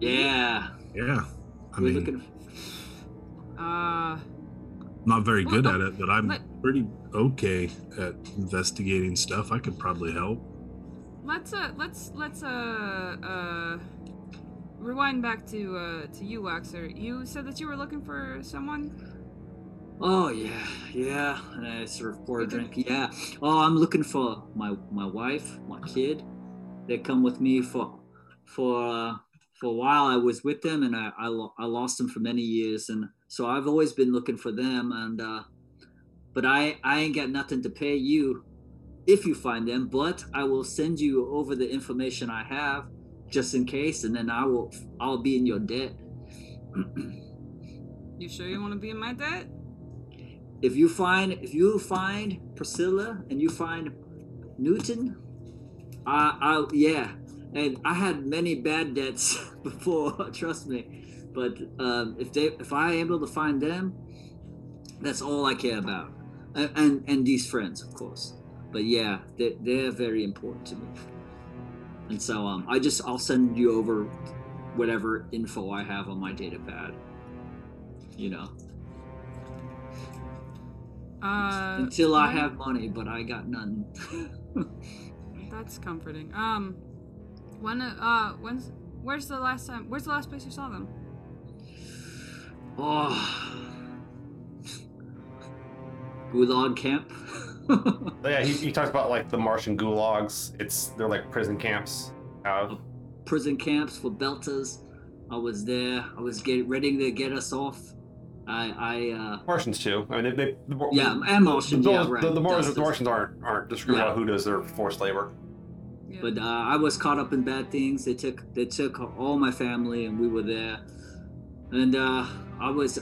Yeah. Yeah. I we're mean, looking. uh, not very Well, good at it, but I'm let- pretty okay at investigating stuff. I could probably help. let's uh, let's let's uh uh rewind back to uh to you, Waxor. You said that you were looking for someone. Oh yeah, yeah. And I sort of pour a drink. Yeah. Oh, I'm looking for my my wife, my kid. They come with me for for uh, for a while. I was with them, and I I, lo- I lost them for many years, and so I've always been looking for them. And uh, but I I ain't got nothing to pay you if you find them. But I will send you over the information I have just in case, and then I will I'll be in your debt. [clears throat] You sure you want to be in my debt? if you find if you find Priscilla and you find Newton, I I yeah, and I had many bad debts [laughs] before. trust me, but um, if they if I am able to find them, that's all I care about, and and, and these friends of course. But yeah, they they're very important to me, and so um I just I'll send you over whatever info I have on my data pad. You know. Uh, until I have money, but I got none. [laughs] That's comforting. Um, when uh when's where's the last time? Where's the last place you saw them? oh, Gulag camp. [laughs] Yeah, he, he talks about like the Martian gulags. It's they're like prison camps. Uh, Prison camps for Beltas. I was there. I was getting ready to get us off. I, I, uh, Martians too. I mean, they, they the, yeah, and Martians. The, yeah, the, right. the, Mars, Deltas. the Martians aren't aren't discriminating Yeah. about who does their forced labor. Yeah. But uh, I was caught up in bad things. They took they took all my family, and we were there. And uh, I was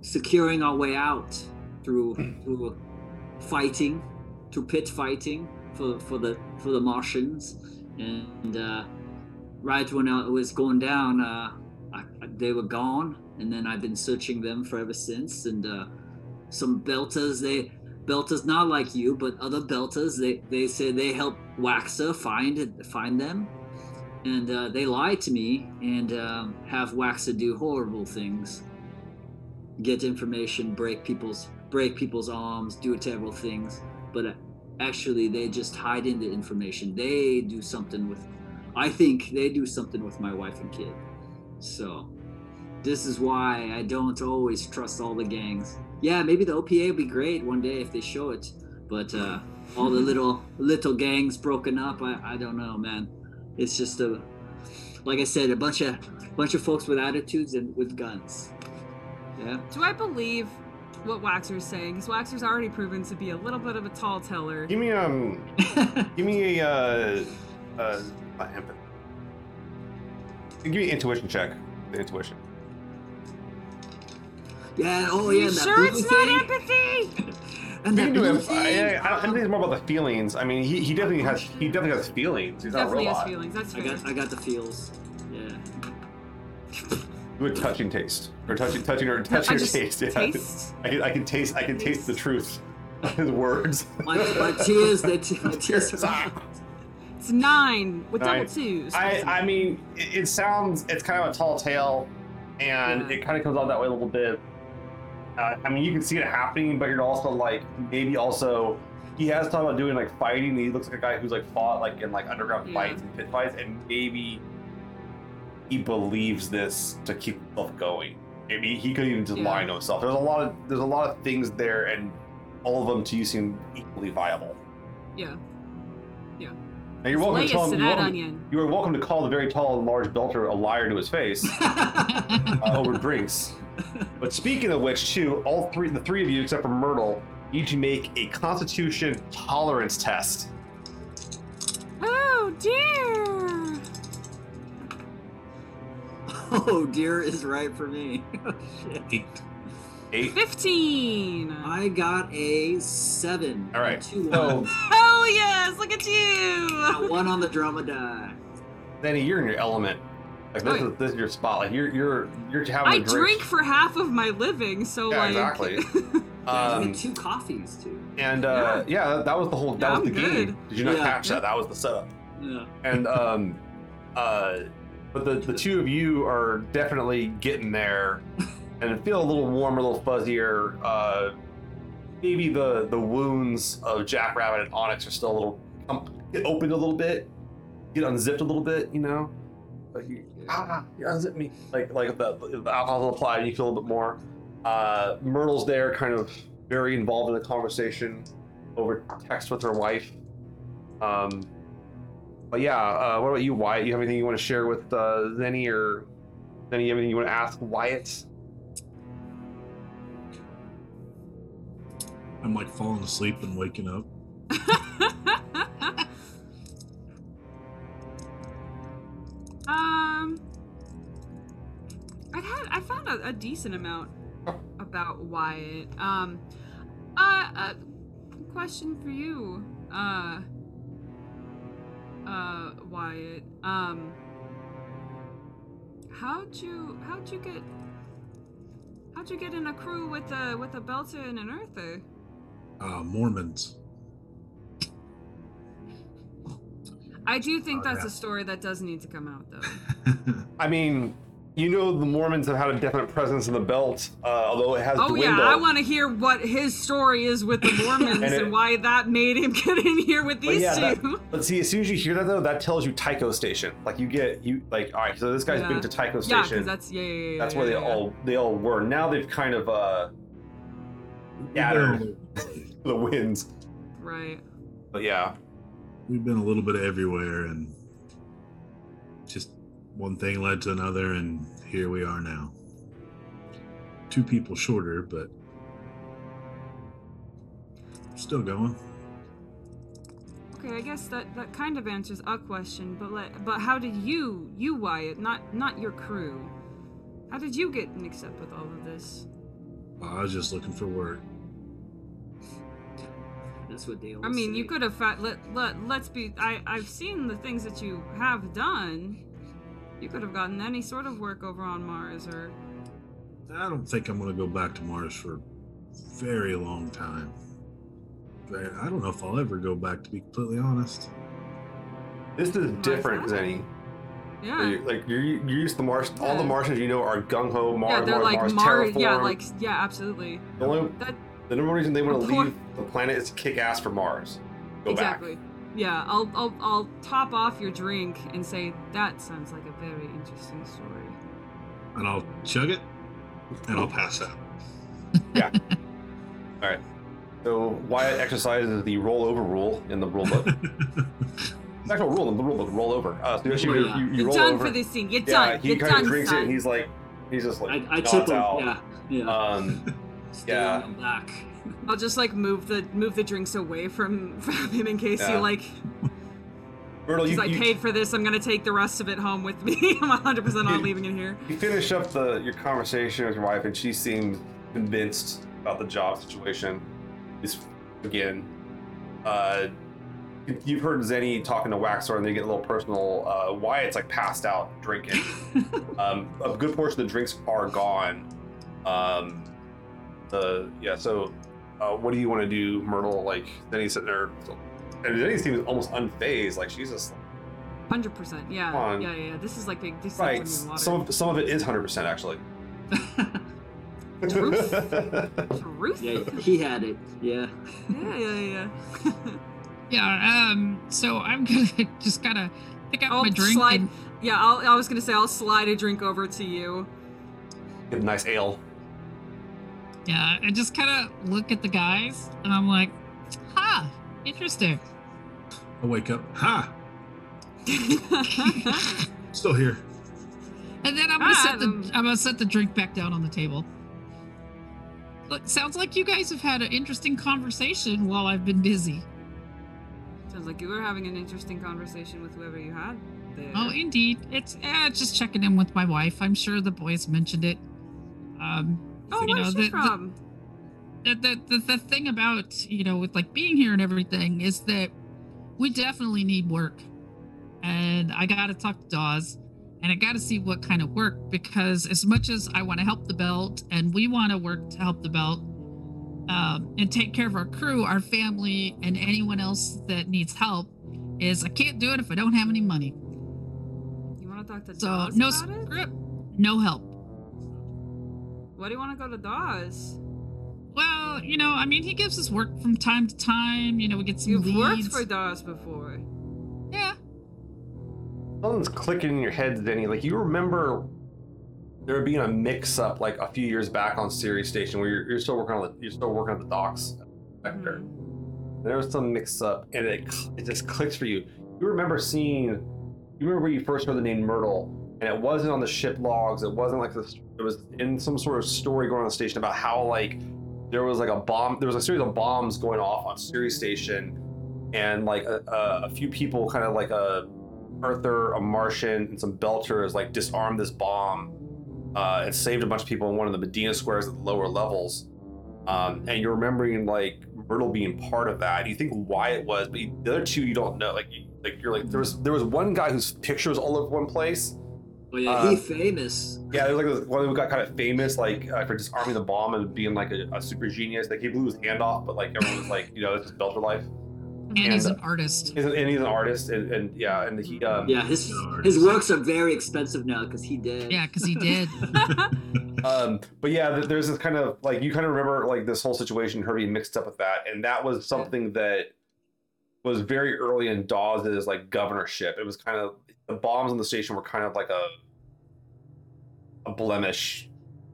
securing our way out through [clears throat] through fighting, through pit fighting for for the for the Martians. And uh, right when I was going down, uh, I, they were gone, and then I've been searching them for ever since. And uh, some belters, they belters not like you, but other belters, they they say they help Waxa find find them, and uh, they lie to me and um, have Waxa do horrible things, get information, break people's break people's arms, do terrible things. But uh, actually, they just hide in the information. They do something with. I think they do something with my wife and kid. So, this is why I don't always trust all the gangs. Yeah, maybe the OPA would be great one day if they show it, but uh, all the [laughs] little little gangs broken up, I, I don't know, man. It's just a, like I said, a bunch of bunch of folks with attitudes and with guns. Yeah. Do I believe what Waxor's saying? Because Waxor's already proven to be a little bit of a tall teller. Give me um, [laughs] give me a uh, uh, not empathy. Give me intuition check. The intuition. Yeah. Oh you yeah. that sure blue it's not thing. empathy? [laughs] And You that can blue thing. I, I don't I think it's more about the feelings. I mean, he, he definitely has he definitely has feelings. He's not a Definitely has robot. feelings. That's I fair. got I got the feels. Yeah. With touching taste or touching touching or I [laughs] touching your just taste. Yeah. taste. I can I can taste I can taste the truth. of His words. [laughs] My, my tears, they t- my tears. It's nine with double Nine. twos. I I mean, it, it sounds it's kind of a tall tale, and Yeah. it kind of comes out that way a little bit. Uh, I mean, you can see it happening, but you're also like maybe also he has talked about doing like fighting. He looks like a guy who's like fought like in like underground Yeah. fights and pit fights, and maybe he believes this to keep himself going. Maybe he could even just Yeah. lie to himself. There's a lot of there's a lot of things there, and all of them to you seem equally viable. yeah. Yeah. Now you're welcome to tell him. You're welcome, you are welcome to call the very tall and large belter a liar to his face [laughs] uh, over drinks. But speaking of which, too, all three, the three of you except for Myrtle, need to make a Constitution tolerance test. Oh dear. Oh, dear is right for me. Oh [laughs] shit. Eight. Eight. Fifteen. I got a seven. All right. Two So- ones. Hell yes! Look at you. Got one on the drama die. Danny, you're in your element. Like this, is, this is your spot. Like you're you're you're having I a drink for half of my living, so Yeah, like. exactly. [laughs] I Um, got two coffees too. and uh, yeah, that, that was the whole. That Yeah, was I'm the game. good. Did you not Yeah. catch that? That was the setup. Yeah. and um uh but the the two of you are definitely getting there [laughs] and feel a little warmer a little fuzzier uh maybe the the wounds of jackrabbit and onyx are still a little um, get opened a little bit get unzipped a little bit you know like you ah you unzip me like like the, the alcohol applied and you feel a little bit more uh myrtle's there kind of very involved in the conversation over text with her wife um but yeah, uh, what about you, Wyatt? You have anything you want to share with uh, Zeni, or Zeni, you have anything you want to ask Wyatt? I'm like falling asleep and waking up. [laughs] a, a decent amount about Wyatt. Um, uh, a question for you, uh, uh, Wyatt. Um, how'd you how'd you get how'd you get in a crew with a with a Belter and an Earther? Uh, Mormons. I do think Oh, that's yeah. a story that does need to come out, though. [laughs] I mean, you know, the Mormons have had a definite presence in the belt, uh, although it has Oh dwindled. yeah, I want to hear what his story is with the [laughs] Mormons And and, why that made him [laughs] get in here with But these yeah, that- two. but see, as soon as you hear that though, that tells you Tycho Station. Like you get you like, all right, so this guy's Yeah. been to Tycho Station. because that's yeah, yeah, yeah. that's yeah, where they yeah, yeah. all they all were. Now they've kind of uh scattered [laughs] the winds. right. But yeah, We've been a little bit everywhere, and just one thing led to another, and here we are now. Two people shorter, but still going. Okay, I guess that that kind of answers a question, but let, but how did you you Wyatt, not not your crew, how did you get mixed up with all of this? I was just looking for work. That's what they I mean, say. you could have fa- let let let's be. I I've seen the things that you have done. You could have gotten any sort of work over on Mars, or I don't think I'm going to go back to Mars for a very long time. I don't know if I'll ever go back, to be completely honest. This is different. Zeni. yeah. You're, like you're, you're used to Mars. All the Martians you know are gung ho Mars. yeah, they're Mars, like Mars, Mars. Yeah, like yeah, absolutely. the only That the number one reason they want to leave the planet is to kick ass for Mars. Go exactly. Yeah, I'll, I'll I'll top off your drink and say that sounds like a very interesting story. And I'll chug it, and I'll pass out. [laughs] yeah. All right. So Wyatt exercises the rollover rule in the rule book. It's [laughs] actual rule in the rule book. Roll over. Uh, so you, you, yeah. you, you You're roll done over. for this scene. You're yeah, done. he You're kind of drinks son. it, and he's like, he's just like, I, I nods tip him. out. Yeah, yeah. Um, [laughs] yeah. back. I'll just like move the move the drinks away from [laughs] from him in case Yeah. he like Myrtle, you, I you, paid for this. I'm gonna take the rest of it home with me. [laughs] I'm 100 percent not leaving it here. you finish up the your conversation with your wife, and she seems convinced about the job situation. Is again, uh, you've heard Zeni talking to Waxor, and they get a little personal. Uh, Wyatt's like passed out drinking. [laughs] um, a good portion of the drinks are gone. Um, the yeah, so uh, what do you want to do, Myrtle? Like Zeni's sitting there, and Zeni seems almost unfazed. Like she's just Hundred percent. Yeah. On. Yeah, yeah, yeah. This is like big. This right. is like. Some of, some of it is hundred percent actually. [laughs] Truth? Truth. yeah, he had it. Yeah. yeah, yeah, yeah. Yeah. [laughs] Um. So I'm [laughs] gonna just gotta pick up I'll my drink. slide. and- Yeah, I'll, I was gonna say I'll slide a drink over to you. Get a nice ale. Yeah. I just kind of look at the guys, and I'm like, "Ha, interesting." I'll wake up. Ha! [laughs] Still here. And then I'm gonna Ah, set the um, I'm gonna set the drink back down on the table. Look, sounds like you guys have had an interesting conversation while I've been busy. Sounds like you were having an interesting conversation with whoever you had there. Oh, indeed. It's eh, just checking in with my wife. I'm sure the boys mentioned it. Um, Oh, you where's know, she the- from? the, the, the, the thing about you know with like being here and everything is that we definitely need work and i gotta talk to dawes and i gotta see what kind of work because as much as i want to help the belt and we want to work to help the belt um, and take care of our crew our family and anyone else that needs help is i can't do it if i don't have any money You want to talk to so Dawes no about it? script no help Why do you want to go to Dawes? well you know i mean he gives us work from time to time you know we get some You've worked for Dawes before. yeah Something's clicking in your head, Zeni. Like you remember there being a mix-up like a few years back on Ceres Station where you're, you're still working on the you're still working on the docks sector. Mhm. There was some mix-up, and it it just clicks for you. You remember seeing. You remember where you first heard the name Myrtle, and it wasn't on the ship logs. It wasn't like this. It was in some sort of story going on the station about how like there was like a bomb. There was a series of bombs going off on Ceres Station, and like a, a, a few people, kind of like a Earther, a Martian, and some Belters like disarmed this bomb uh, and saved a bunch of people in one of the Medina squares at the lower levels. Um, and you're remembering like Myrtle being part of that. You think why it was, but you, the other two you don't know. Like, you, like you're like there was there was one guy whose picture was all over one place. Oh yeah, Uh, he famous. Yeah, there was like this one who got kind of famous like uh, for disarming the bomb and being like a, a super genius. Like he blew his hand off, but like everyone was like, you know, this is Belter life. and he's an artist He's an, and he's an artist, and, and yeah, and he um, Yeah, his his works are very expensive now because he did. Yeah, because he [laughs] did. Um, but yeah, there's this kind of like you kind of remember like this whole situation, her being mixed up with that, and that was something that was very early in Dawes's like governorship. It was kind of the bombs on the station were kind of like a a blemish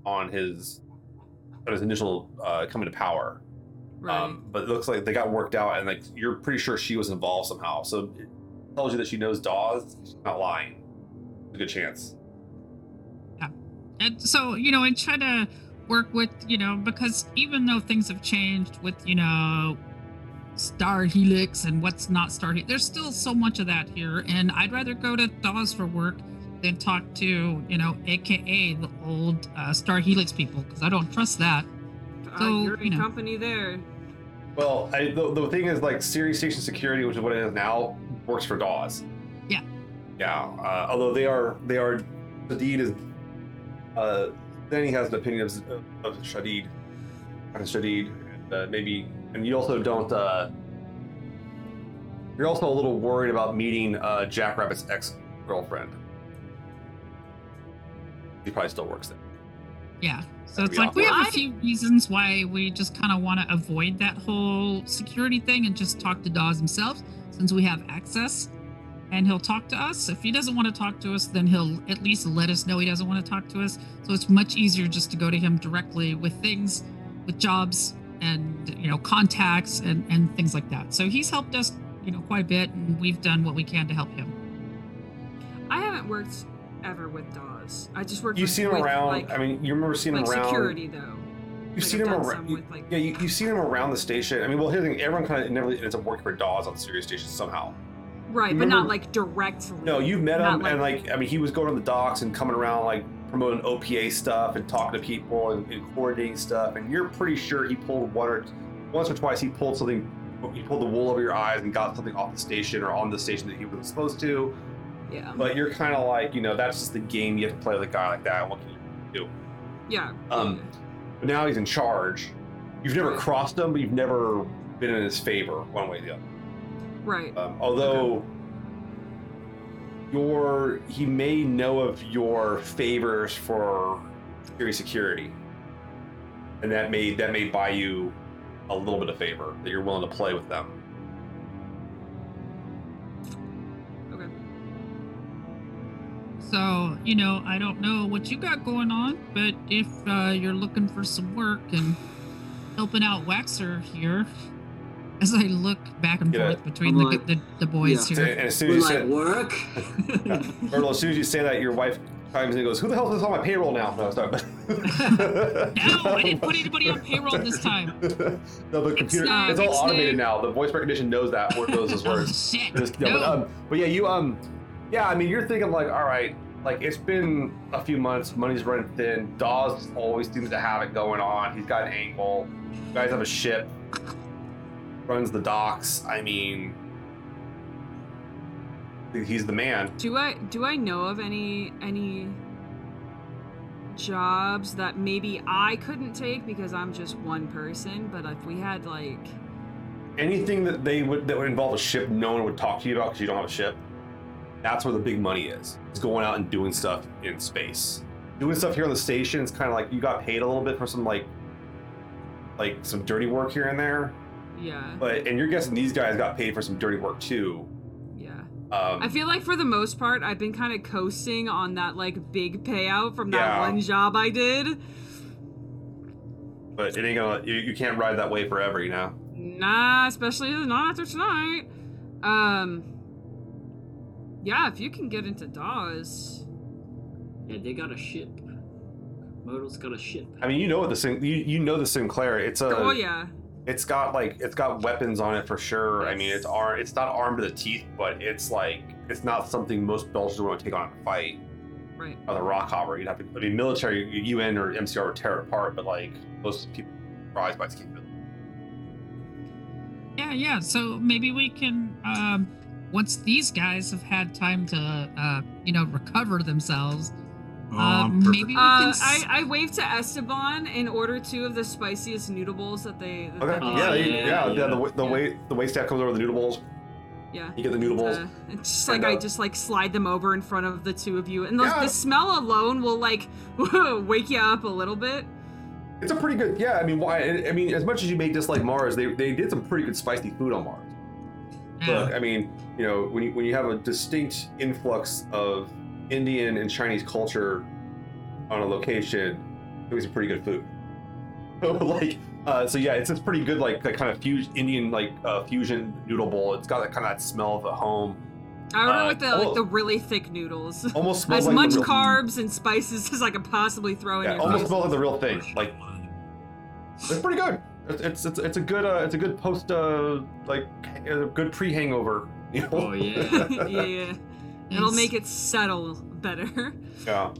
on his on his initial uh, coming to power. Right. Um, but it looks like they got worked out, and like you're pretty sure she was involved somehow. So it tells you that she knows Dawes. She's not lying. A good chance. Yeah, and so, you know, and try to work with, you know, because even though things have changed with, you know, Star Helix and what's not Star Helix, there's still so much of that here. And I'd rather go to Dawes for work than talk to, you know, AKA the old uh, Star Helix people, because I don't trust that. Uh, so, you're in you know. company there. Well, I, the, the thing is, like, Ceres Station Security, which is what it is now, works for Dawes. Yeah. Yeah. Uh, although they are they are Shaddid is uh then he has an opinion of of Shaddid. Kind of Shaddid. And uh, maybe and you also don't uh you're also a little worried about meeting uh Jackrabbit's ex girlfriend. He probably still works there. Yeah. So it's like we have a few reasons why we just kind of want to avoid that whole security thing and just talk to Dawes himself since we have access and he'll talk to us. If he doesn't want to talk to us, then he'll at least let us know he doesn't want to talk to us. So it's much easier just to go to him directly with things, with jobs and, you know, contacts and, and things like that. So he's helped us, you know, quite a bit and we've done what we can to help him. I haven't worked ever with Dawes. I just worked. You seen him around Like, I mean you remember seeing like him around security though. You've Like, seen I've him around. You, like- yeah, you, you've seen him around the station. I mean, well, here's the thing: everyone kind of never ends up working for Dawes on the Ceres Station somehow. Right, but not like directly. No, you've met him, and like, I mean, he was going on the docks and coming around like promoting OPA stuff and talking to people and, and coordinating stuff. And you're pretty sure he pulled one or once or twice he pulled something. He pulled the wool over your eyes and got something off the station or on the station that he wasn't supposed to. Yeah. But you're kind of like, you know, that's just the game you have to play with a guy like that. What can you do? Yeah. Um, But now he's in charge. You've never crossed him, but you've never been in his favor one way or the other. right. Um, although your he may know of your favors for security security, and that may that may buy you a little bit of favor that you're willing to play with them. So, you know, I don't know what you got going on, but if uh, you're looking for some work and helping out Waxor here, as I look back and Yeah. forth between the, like- the the boys Yeah. Here. and as soon as you like say, work. [laughs] Myrtle, as soon as you say that, your wife chimes in and goes, "Who the hell is on my payroll now?" No, sorry. [laughs] No, I didn't put anybody on payroll this time. [laughs] no, but computer, not- it's all it's automated the- now. The voice recognition knows that word knows those Oh words. shit! Just- No. yeah, but, um, but yeah, you um, yeah, I mean, you're thinking like, all right, like it's been a few months, money's running thin. Dawes always seems to have it going on. He's got an angle. You guys have a ship, runs the docks. I mean, he's the man. Do I do I know of any any jobs that maybe I couldn't take because I'm just one person, but if we had like Anything that they would that would involve a ship, no one would talk to you about because you don't have a ship. That's where the big money is. It's going out and doing stuff in space. Doing stuff here on the station is kind of like you got paid a little bit for some like like some dirty work here and there. yeah, But and you're guessing these guys got paid for some dirty work too. yeah. Um, I feel like for the most part I've been kind of coasting on that like big payout from that Yeah. one job I did. but it ain't gonna. You, you can't ride that way forever, you know. Nah, especially not after tonight. Um Yeah, if you can get into Dawes. yeah, they got a ship. Myrtle's got a ship. I mean, you know what the Sin- you you know the Sinclair. It's a. oh yeah. It's got like it's got weapons on it for sure. I mean, it's ar- It's not armed to the teeth, but it's like it's not something most Belgians want to take on in a fight. Right. On the rock hopper, you'd have to. I mean, military, UN or MCR would tear it apart, but like most people are surprised by its capability. Yeah, yeah. So maybe we can, um, once these guys have had time to, uh, you know, recover themselves, Oh, uh, I'm maybe we Uh, can. s- I, I waved to Esteban and ordered two of the spiciest noodle bowls that they. That Okay. they yeah, you- yeah, yeah, yeah. yeah. The wa- the Yeah. wait the wait staff comes over the noodle bowls. Yeah. You get the noodle bowls. Uh, it's just like And, I uh, just like slide them over in front of the two of you, and the, Yeah. the smell alone will like [laughs] wake you up a little bit. It's a pretty good. Yeah, I mean, why? I mean, as much as you may dislike Mars, they they did some pretty good spicy food on Mars. Yeah. I mean, you know, when you when you have a distinct influx of Indian and Chinese culture on a location, it was a pretty good food. [laughs] So, like, uh, so yeah, it's it's pretty good, like that kind of fuse Indian like uh, fusion noodle bowl. It's got that kind of that smell of the home. I ordered Uh, with the like the really thick noodles. [laughs] Almost [laughs] smells As like much carbs and spices as I could possibly throw in Yeah, almost smells like the real thing. Like it's pretty good. It's it's it's, it's a good uh, it's a good post uh like a good pre hangover. [laughs] You know? Oh, yeah. yeah, [laughs] yeah. It'll make it settle better. [laughs] Yeah.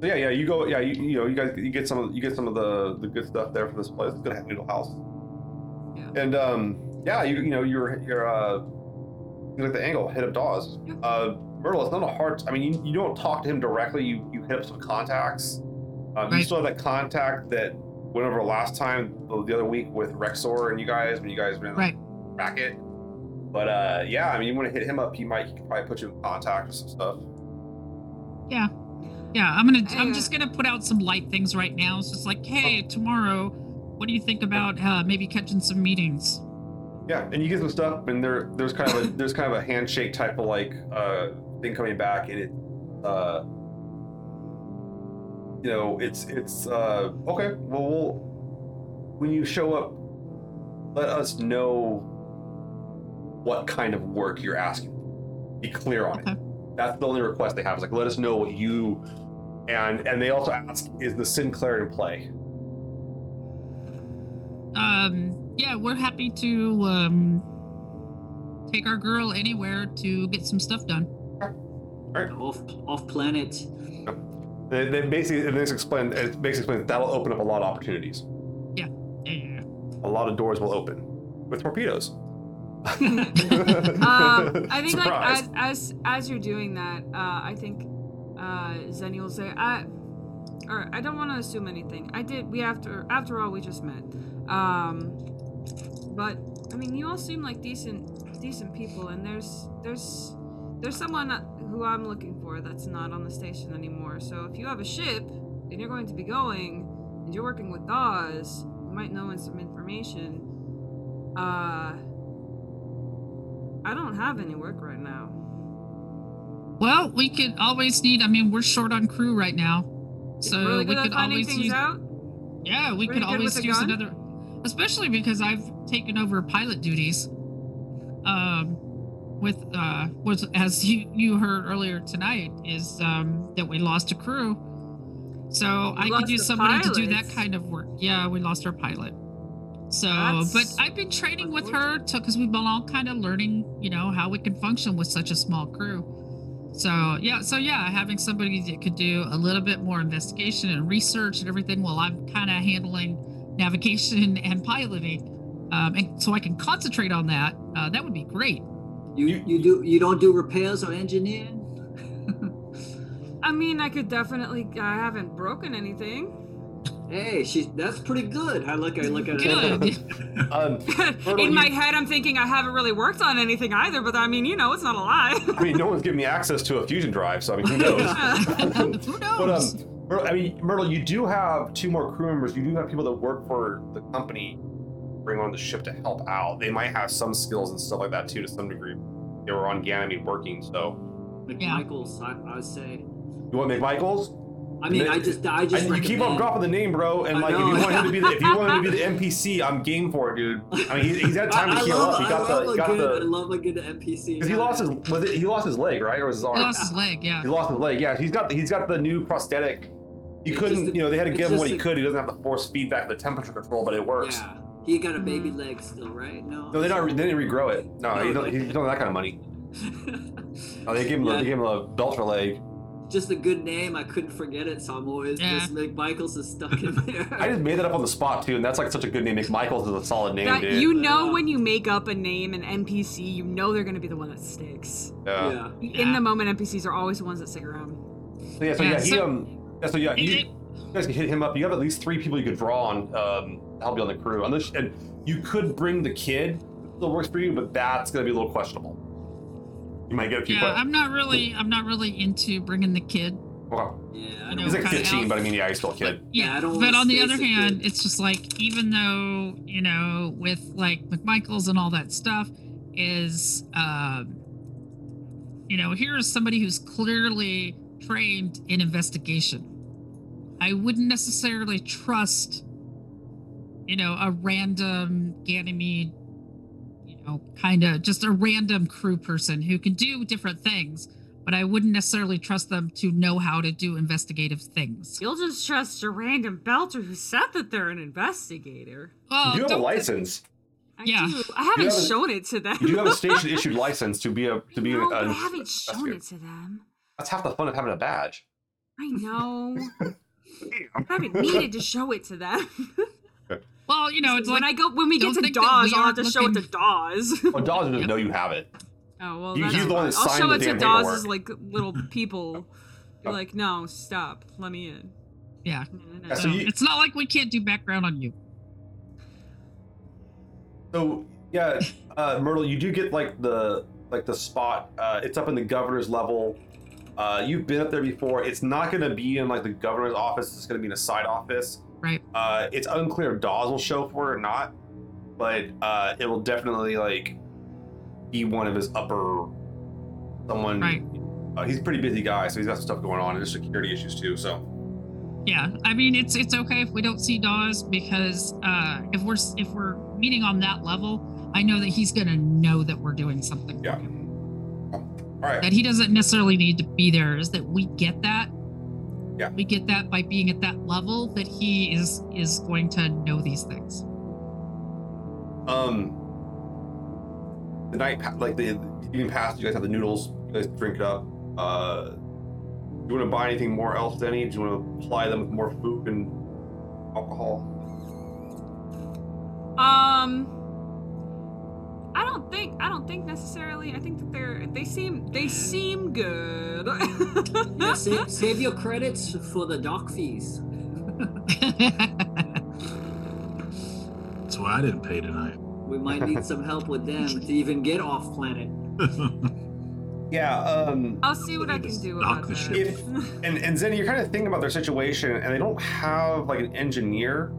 So yeah, yeah, you go. Yeah, you, you know, you guys, you get some, of, you get some of the the good stuff there for this place. It's gonna have Noodle House. Yeah. And um, yeah, you you know, you're you're uh, you like the angle hit up Dawes. Yeah. Uh, Myrtle, it's not a hard. I mean, you, you don't talk to him directly. You you hit up some contacts. Um, You still have that contact that went over last time the, the other week with Waxor and you guys when you guys ran the Right. racket. But uh, yeah, I mean, you want to hit him up. He might he could probably put you in contact with some stuff. Yeah, yeah. I'm gonna. I'm just gonna put out some light things right now. It's just like, hey, tomorrow, what do you think about uh, maybe catching some meetings? Yeah, and you get some stuff, and there there's kind of a there's kind of a handshake type of like uh thing coming back, and it uh you know it's it's uh okay. Well, we'll when you show up, let us know what kind of work you're asking. Be clear on Okay. it. That's the only request they have. Is like let us know what you and and they also ask is the Sinclair in play. Um, yeah, we're happy to um take our girl anywhere to get some stuff done. All right. off off planet. They, they basically and this explain it basically explains that'll open up a lot of opportunities. Yeah. a lot of doors will open with torpedoes. [laughs] um, I think like as, as as you're doing that, uh, I think uh, Zeni will say, "I, or I don't want to assume anything. I did. We after after all, we just met. Um, but I mean, you all seem like decent decent people, and there's there's there's someone who I'm looking for that's not on the station anymore. So if you have a ship and you're going to be going, and you're working with Dawes, you might know some information. Uh." I don't have any work right now. Well, we could always need. I mean, we're short on crew right now, so really we could always use. out. Yeah, we Pretty could always use gun? another, especially because I've taken over pilot duties. Um, with uh, was as you you heard earlier tonight is um that we lost a crew, so I could use somebody to do that kind of work. Yeah, we lost our pilot. So, That's but I've been training with her to because we've been all kind of learning, you know, how we can function with such a small crew. So yeah, so yeah, having somebody that could do a little bit more investigation and research and everything while I'm kind of handling navigation and piloting, um, and so I can concentrate on that. Uh, that would be great. You You- you do you don't do repairs or engineering? I mean, I could definitely. I haven't broken anything. hey, she that's pretty good. I look I look at Good. it. [laughs] Um, [laughs] Myrtle, In you- my head, I'm thinking I haven't really worked on anything either. But I mean, you know, it's not a lie. I mean, no one's giving me access to a fusion drive, so I mean, who knows? [laughs] Who but knows? um, Myrtle, I mean, Myrtle, you do have two more crew members. You do have people that work for the company, bring on the ship to help out. They might have some skills and stuff like that too, to some degree. They were on Ganymede working, so McMichaels, I, I would say. you want McMichaels? I mean, I just I I, just you keep on dropping the name, bro, and like if you want him to be the if you want him to be the [laughs] NPC, I'm game for it, dude. I mean, he's, he's had time I, to heal love, up. He I got love the a he got good, I love a good NPC. because he lost his was it he lost his leg right or was his arm? he lost his leg. Yeah. He lost his leg. Yeah, he's got he's got the new prosthetic. He It's couldn't, just you know, they had to give him what he a- could. He doesn't have the force feedback, the temperature control, but it works. Yeah, he got a baby leg still, right? No. No, they not. They didn't regrow it. No, No, he don't, like- he don't have that kind of money. [laughs] oh, they gave him. Yeah. A, they gave him a Belter leg. just a good name. I couldn't forget it, so I'm always Yeah. just McMichaels is stuck in [laughs] there. I just made that up on the spot too, and that's like such a good name. McMichaels is a solid name, That, dude. you know, Yeah. when you make up a name, an NPC, you know they're going to be the one that sticks. yeah. yeah. In Yeah. the moment, NPCs are always the ones that stick around. So yeah, so Yeah, yeah, he so- um. Yeah, so yeah, It- you, guys can hit him up. You have at least three people you could draw on um, to help you on the crew. Unless, and you could bring the kid. Still works for you, but that's gonna be a little questionable. You might get a few yeah, questions. I'm not really. I'm not really into bringing the kid. Okay. Yeah, I don't know, He's like 15, out- but I mean, yeah, he's still a kid. Yeah, Yeah, I don't but on the other hand, good. it's just like even though you know with like McMichaels and all that stuff is, um, you know, here is somebody who's clearly trained in investigation. I wouldn't necessarily trust, you know, a random Ganymede, you know, kind of just a random crew person who can do different things. But I wouldn't necessarily trust them to know how to do investigative things. You'll just trust a random belter who said that they're an investigator. Well, you have a license. I Yeah. do. I haven't You have a- shown it to them. You have a [laughs] station issued license to be a to be no, an, but I haven't shown it to them. That's half the fun of having a badge. I know. [laughs] I haven't needed to show it to them. [laughs] Well, you know, it's when like I go when we get to think that Dawes, I'll have aren't to show it to looking- Dawes. [laughs] Well, Dawes doesn't Yep. know you have it. Oh well, He- that's he's the one fine. that I'll show the it to damn Dawes' paperwork. like little people. Be like, no, stop, let me in. Yeah. No, no, no. Yeah, so So you- it's not like we can't do background on you. So yeah, uh, Myrtle, you do get like the like the spot. Uh, it's up in the governor's level. Uh, you've been up there before. It's not going to be in like the governor's office. It's going to be in a side office. Right. Uh, it's unclear if Dawes will show for it or not, but uh, it will definitely like be one of his upper someone. Right. Uh, he's a pretty busy guy, so he's got some stuff going on, and there's security issues too. So Yeah, I mean it's it's okay if we don't see Dawes because uh, if we're if we're meeting on that level, I know that he's gonna know that we're doing something. for Yeah. Right. That he doesn't necessarily need to be there. Is that we get that? Yeah. We get that by being at that level that he is is going to know these things. Um, the night, like the evening past, you guys have the noodles. You guys drink it up. Uh, do you want to buy anything more else, Denny? Do you want to apply them with more food and alcohol? Um, I don't think I don't think necessarily. I think that they're they seem they seem good. Yeah, save, [laughs] save your credits for the dock fees. That's why I didn't pay tonight. We might need some help with them to even get off planet. [laughs] Yeah. Um, I'll see what I can do about the that. ship. If- and and Zeni, you're kind of thinking about their situation, and they don't have like an engineer.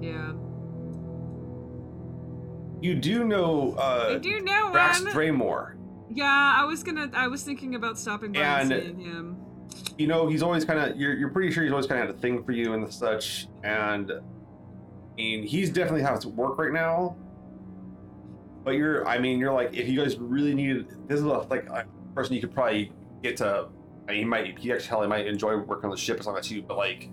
yeah, You do know I uh, do know one. Draymore. Yeah, I was gonna. I was thinking about stopping by and, And- seeing him. you know he's always kind of you're, you're pretty sure he's always kind of had a thing for you and such and i mean he's definitely has to work right now but you're i mean you're like if you guys really needed this is a, like a person you could probably get to I mean, he might he actually hell, he might enjoy working on the ship as long as you. but like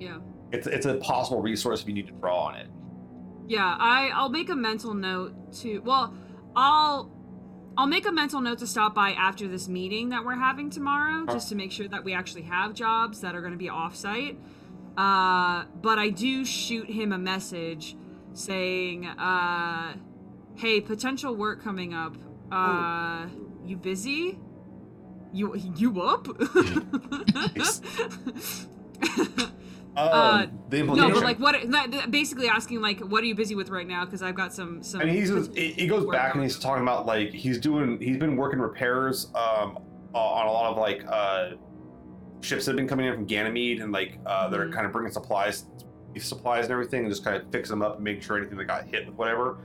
Yeah, it's it's a possible resource if you need to draw on it yeah. I I'll make a mental note to. Well, I'll. I'll make a mental note to stop by after this meeting that we're having tomorrow, just to make sure that we actually have jobs that are going to be off-site. Uh, but I do shoot him a message saying, uh, "Hey, potential work coming up. Uh, you busy? You you up?" [laughs] [laughs] um, Uh, the no, but like what? Basically asking like, "What are you busy with right now?" Because I've got some some. and he's he he goes back and he's talking about like he's doing he's been working repairs um on a lot of like uh ships that have been coming in from Ganymede and like uh that are Mhm. kind of bringing supplies supplies and everything and just kind of fix them up and make sure anything that got hit with whatever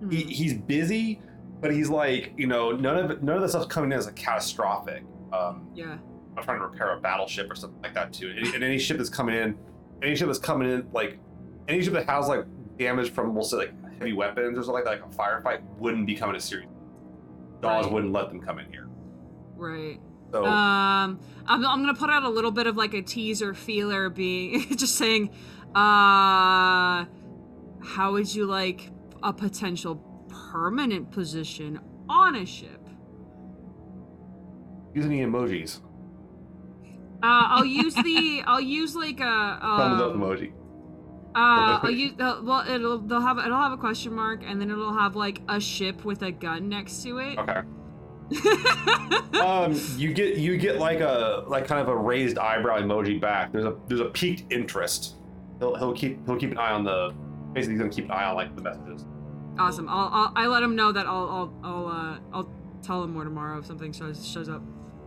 Hmm. he, he's busy but he's like you know none of it none of the stuff's coming in as a catastrophic um yeah. I'm trying to repair a battleship or something like that too. And, and any ship that's coming in, any ship that's coming in, like any ship that has like damage from we'll say like heavy weapons or something like that, like a firefight, wouldn't be coming to Ceres. Dawes Right. wouldn't let them come in here. Right. So Um, I'm, I'm gonna put out a little bit of like a teaser feeler, being [laughs] just saying, uh, how would you like a potential permanent position on a ship? use any emojis. Uh, I'll use the, I'll use like a, Thumbs up um, emoji. Uh, I'll use, uh, well, it'll, they'll have, it'll have a question mark, and then it'll have like a ship with a gun next to it. Okay. [laughs] Um, you get you get like a like kind of a raised eyebrow emoji back. There's a there's a peaked interest. He'll he'll keep he'll keep an eye on the basically he's gonna keep an eye on like the messages. awesome. I'll, I'll, I let him know that I'll, I'll, I'll, uh, I'll tell him more tomorrow if something shows, shows up.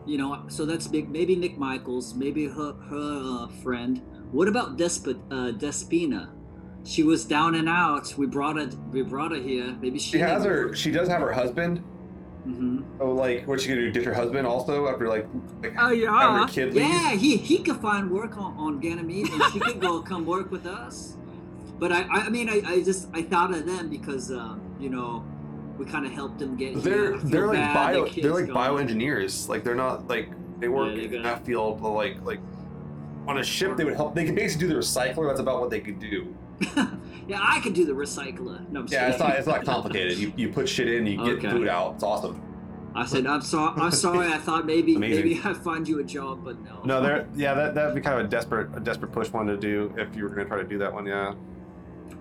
You know, so that's big. Maybe McMichaels, maybe her her uh, friend. What about Despot uh, Despina? She was down and out. We brought her. We brought her here. Maybe she, She has her she does have her husband. Mm-hmm. Oh, like what's she gonna do? Ditch her husband also after like, like Oh, yeah. her kid? Yeah, he he could find work on, on Ganymede, and she could go [laughs] come work with us. But I I I mean I, I just I thought of them because um, you know we kind of helped them get. They're they're like bio the they're like gone. bioengineers. Like they're not like they work Yeah, in got- that field. but, Like like on a ship they would help. They could basically do the recycler. That's about what they could do. [laughs] yeah, I could do the recycler. No, I'm Yeah, it's not it's not complicated. You you put shit in, you get Okay. food out. It's awesome. I said I'm sorry. I'm sorry. I thought maybe Amazing. maybe I'd find you a job, but no. No, there yeah that that'd be kind of a desperate a desperate push one to do if you were gonna try to do that one. Yeah.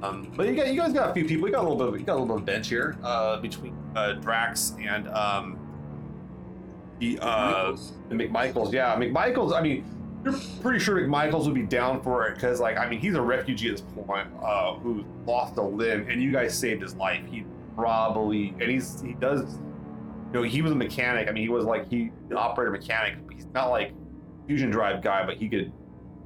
Um, but you got you guys got a few people. You got a little bit of, you got a little bit of bench here uh, between uh, Drax and um, The uh, Michaels. McMichaels, yeah, McMichaels. I mean, you're pretty sure McMichaels would be down for it because, like, I mean, he's a refugee at this point uh, who lost a limb, and you guys saved his life. He probably, and he's he does, you know, he was a mechanic. I mean, he was like he an operator mechanic. He's not like fusion drive guy, but he could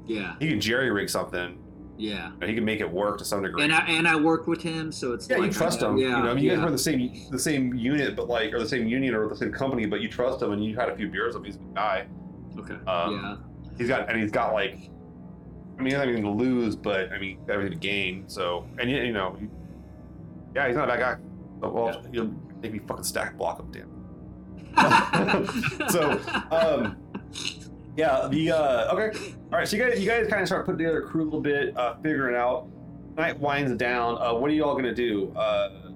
Yeah, he could jerry rig something. Yeah. And he can make it work to some degree. And I and I work with him, so it's yeah, like you trust him. Yeah, you know, I mean, you guys yeah. were in the same the same unit, but like, or the same union or the same company, but you trust him, and you had a few beers with him. He's a good guy. Okay. Um, yeah. He's got and he's got like, I mean, he doesn't have anything to lose, but I mean, he's got everything to gain. So, and you, you know, he- yeah, he's not a bad guy. So, well, you'll maybe fucking stack block him, damn. [laughs] [laughs] So, um, yeah, the uh, okay, all right. So you guys, you guys kind of start putting together a crew a little bit, uh, figuring out. Night winds down. Uh, what are y'all gonna do? Uh,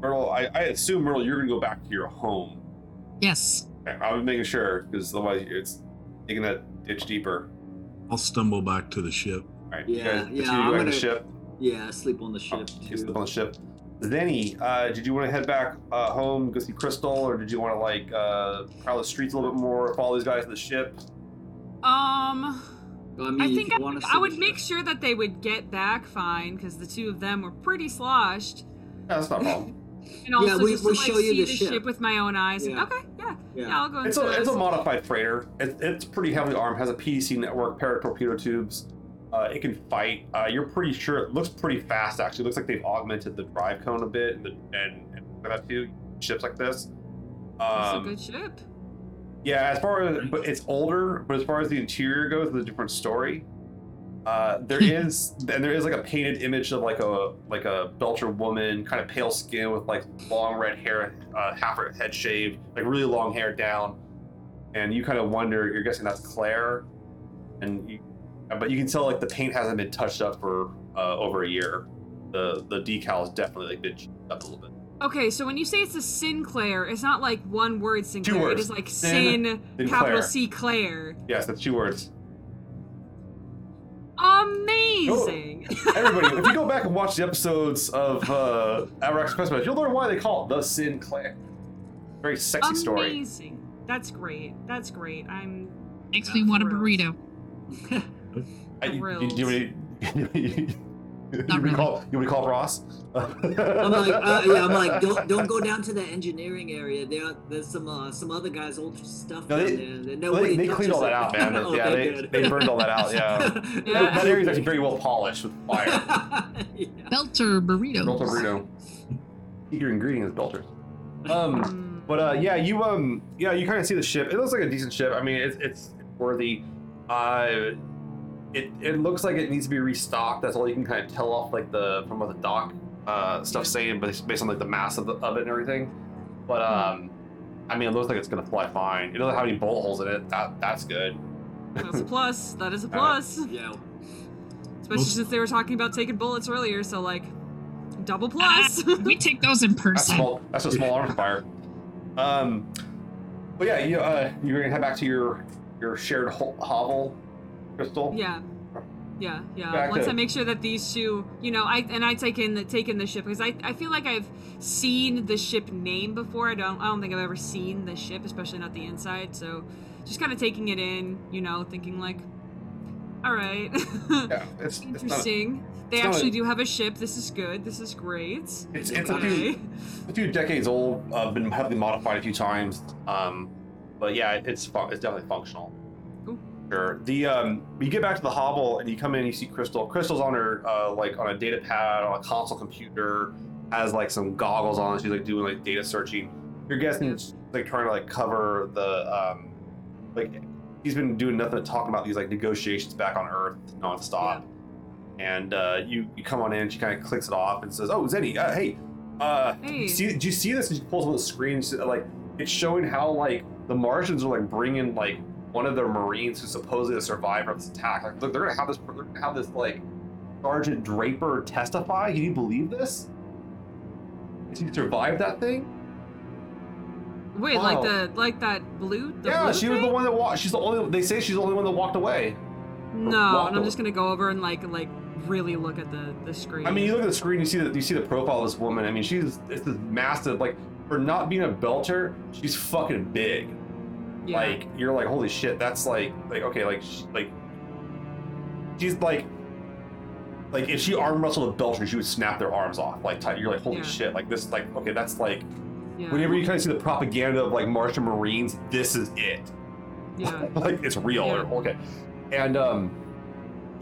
Myrtle, I, I assume Myrtle, you're gonna go back to your home. Yes. Okay, I was making sure because otherwise it's digging that ditch deeper. I'll stumble back to the ship. All right, Yeah, you guys, yeah, two of you I'm go back to the gonna- ship. Yeah, sleep on the Oh, ship you sleep on the ship. Zeni, uh, did you want to head back uh, home, go see Crystal, or did you want to like uh, prowl the streets a little bit more, follow these guys to the ship? Um, Well, I, mean, I think I, would- I would make sure that they would get back fine because the two of them were pretty sloshed. Yeah, that's not a problem. [laughs] And also we- just we'll to, like, you see the the ship. with my own eyes. Yeah. Okay, yeah, yeah, Yeah. I'll go. It's a it's a modified freighter. It, it's pretty heavily armed. Has a PDC network, pair of torpedo tubes. Uh, it can fight. Uh, you're pretty sure it looks pretty fast. Actually, it looks like they've augmented the drive cone a bit and the, and, and that too. Ships like this. It's a Um, good ship. Yeah, as far as but it's older, but as far as the interior goes, it's a different story. Uh, there is and there is like a painted image of like a like a Belter woman, kind of pale skin with like long red hair, uh, half her head shaved, like really long hair down, and you kind of wonder. You're guessing that's Claire, and you, but you can tell like the paint hasn't been touched up for uh, over a year. The the decal is definitely like been up a little bit. Okay, so when you say it's a Sinclair, it's not like one word Sinclair. words. It is like Sin- Sin, Sinclair. capital C Claire. Yes, that's two words. Amazing. Everybody, if you go back and watch the episodes of uh, Abraxas' Precipice, you'll learn why they call it the Sinclair. Very sexy story. Amazing. That's great. That's great. I'm Makes me want a burrito. [laughs] Uh, you, you, Thrilled. you, [laughs] you, you, you, really. call, you would call Ross? I'm like, uh, [laughs] yeah, I'm like, don't don't go down to the engineering area. There, there's some uh, some other guys' old stuff No, down they- there. that Well, they, they cleaned all that out, man. [laughs] Oh, yeah, they, good. they burned all that out. Yeah, that, Yeah. that area's actually very well polished with fire. yeah. Belter burrito. Belter burrito. Secret ingredient is Belter. Um, mm, But uh, yeah, you um, yeah, you kind of see the ship. It looks like a decent ship. I mean, it's it's worthy. Uh, it it looks like it needs to be restocked. That's all you can kind of tell off like the from what the dock uh stuff saying, but based on like the mass of, the, of it and everything. But um, I mean, it looks like it's gonna fly fine. It doesn't have any bolt holes in it. That that's good. that's a plus. That is a [laughs] Uh, plus. yeah. Especially Most- since they were talking about taking bullets earlier, so like double Ah, plus. [laughs] we take those in That's person. small. That's a small arm fire. Um, but yeah, you uh, you're gonna head back to your your shared ho- hovel, Crystal. yeah. Yeah, yeah. Back Once to- I make sure that these two, you know, I and I take in the take in the ship because I, I feel like I've seen the ship name before. I don't I don't think I've ever seen the ship, especially not the inside. So just kind of taking it in, you know, thinking like, all right, [laughs] Yeah, it's it's not. interesting. they actually a- do have a ship. This is good. This is great. It's, it's a, few, a few decades old. Uh, been heavily modified a few times. Um, but yeah, it's fun, it's definitely functional. Cool. Sure. The um, you get back to the hovel and you come in and you see Crystal. Crystal's on her uh, like on a data pad on a console computer, has like some goggles on. She's like doing like data searching. You're guessing she's like trying to like cover the um, like he's been doing nothing but talking about these like negotiations back on Earth nonstop. And uh, you you come on in, she kind of clicks it off and says, "Oh, Zeni, uh, hey, uh, Hey. see, did you see this?" And she pulls up the screen, she- like it's showing how like the Martians are like bringing like one of their Marines who's supposedly a survivor of this attack. Like, look, they're gonna have this, they're gonna have this like Sergeant Draper testify. Can you believe this? Did She survived that thing. Wait, like the like that blue? The yeah, blue she was the one that walked. She's the only. They say she's the only one that walked away. No, walked and I'm away. just gonna go over and like like really look at the the screen. I mean, you look at the screen, you see the you see the profile of this woman. I mean, she's it's this massive. Like for not being a belter, she's fucking big. Yeah. Like you're like, holy shit, that's like like okay, like sh- like she's like like if she arm wrestled a Belter, she would snap their arms off. Like tight. You're like, holy Yeah. shit, like this, like okay, that's like yeah. whenever you kind of see the propaganda of like Martian Marines, this is it. yeah. [laughs] like it's real. Okay, and um,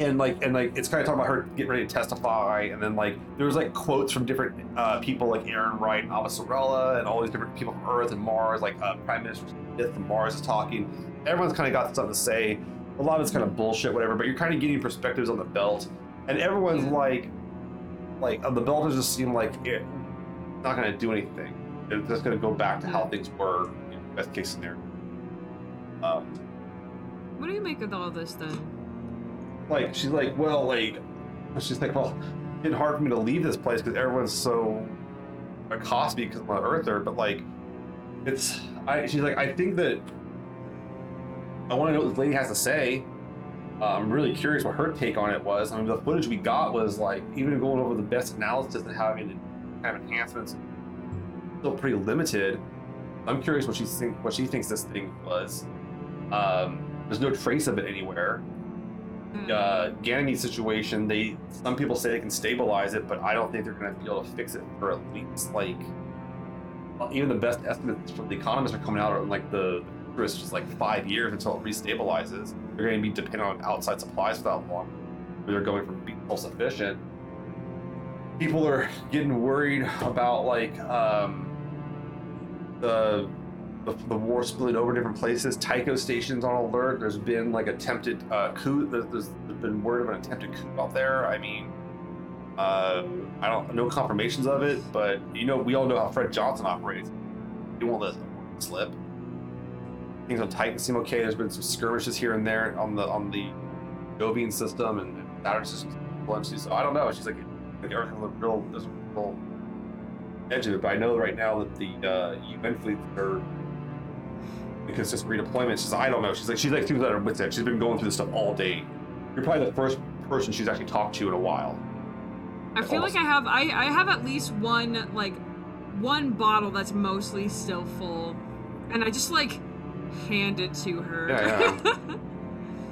and like and like it's kind of talking about her getting ready to testify, and then like there was like quotes from different uh, people like Errinwright, and Avasarala, and all these different people from Earth and Mars, like uh, Prime Minister Smith from Mars is talking. Everyone's kind of got something to say. A lot of it's kind of bullshit, whatever. But you're kind of getting perspectives on the belt, and everyone's like, like uh, the belt just seem like it not going to do anything. It's just going to go back to how things were, you know, best case scenario. Um, What do you make of all this then? Like she's like, well, like she's like, well, it's hard for me to leave this place because everyone's so accost me because I'm an earther. But like, it's I. She's like, I think that I want to know what this lady has to say. Uh, I'm really curious what her take on it was. I mean, the footage we got was like, even going over the best analysis and having kind of enhancements, still pretty limited. I'm curious what she think what she thinks this thing was. Um, there's no trace of it anywhere uh, Ganymede situation, they some people say they can stabilize it, but I don't think they're going to be able to fix it for at least like even the best estimates from the economists are coming out on like the it's just like five years until it restabilizes. They're going to be dependent on outside supplies for that long. They're going from being self-sufficient. People are getting worried about like um, the the, the war split over different places. Tycho station's on alert. There's been like attempted uh, coup. There's, there's been word of an attempted coup out there. I mean, uh, I don't no confirmations of it, but you know we all know how Fred Johnson operates. He won't let slip. Things on Titan seem okay. There's been some skirmishes here and there on the on the Jovian system and, Saturn system. So I don't know. She's like, like everything look real. A real edge of it, but I know right now that the uh, UN fleets are because redeployment. She's like, I don't know. She's like she's like through that with it. She's been going through this stuff all day. You're probably the first person she's actually talked to in a while. I feel like I have I, I have at least one like one bottle that's mostly still full, and I just like hand it to her. Yeah, [laughs]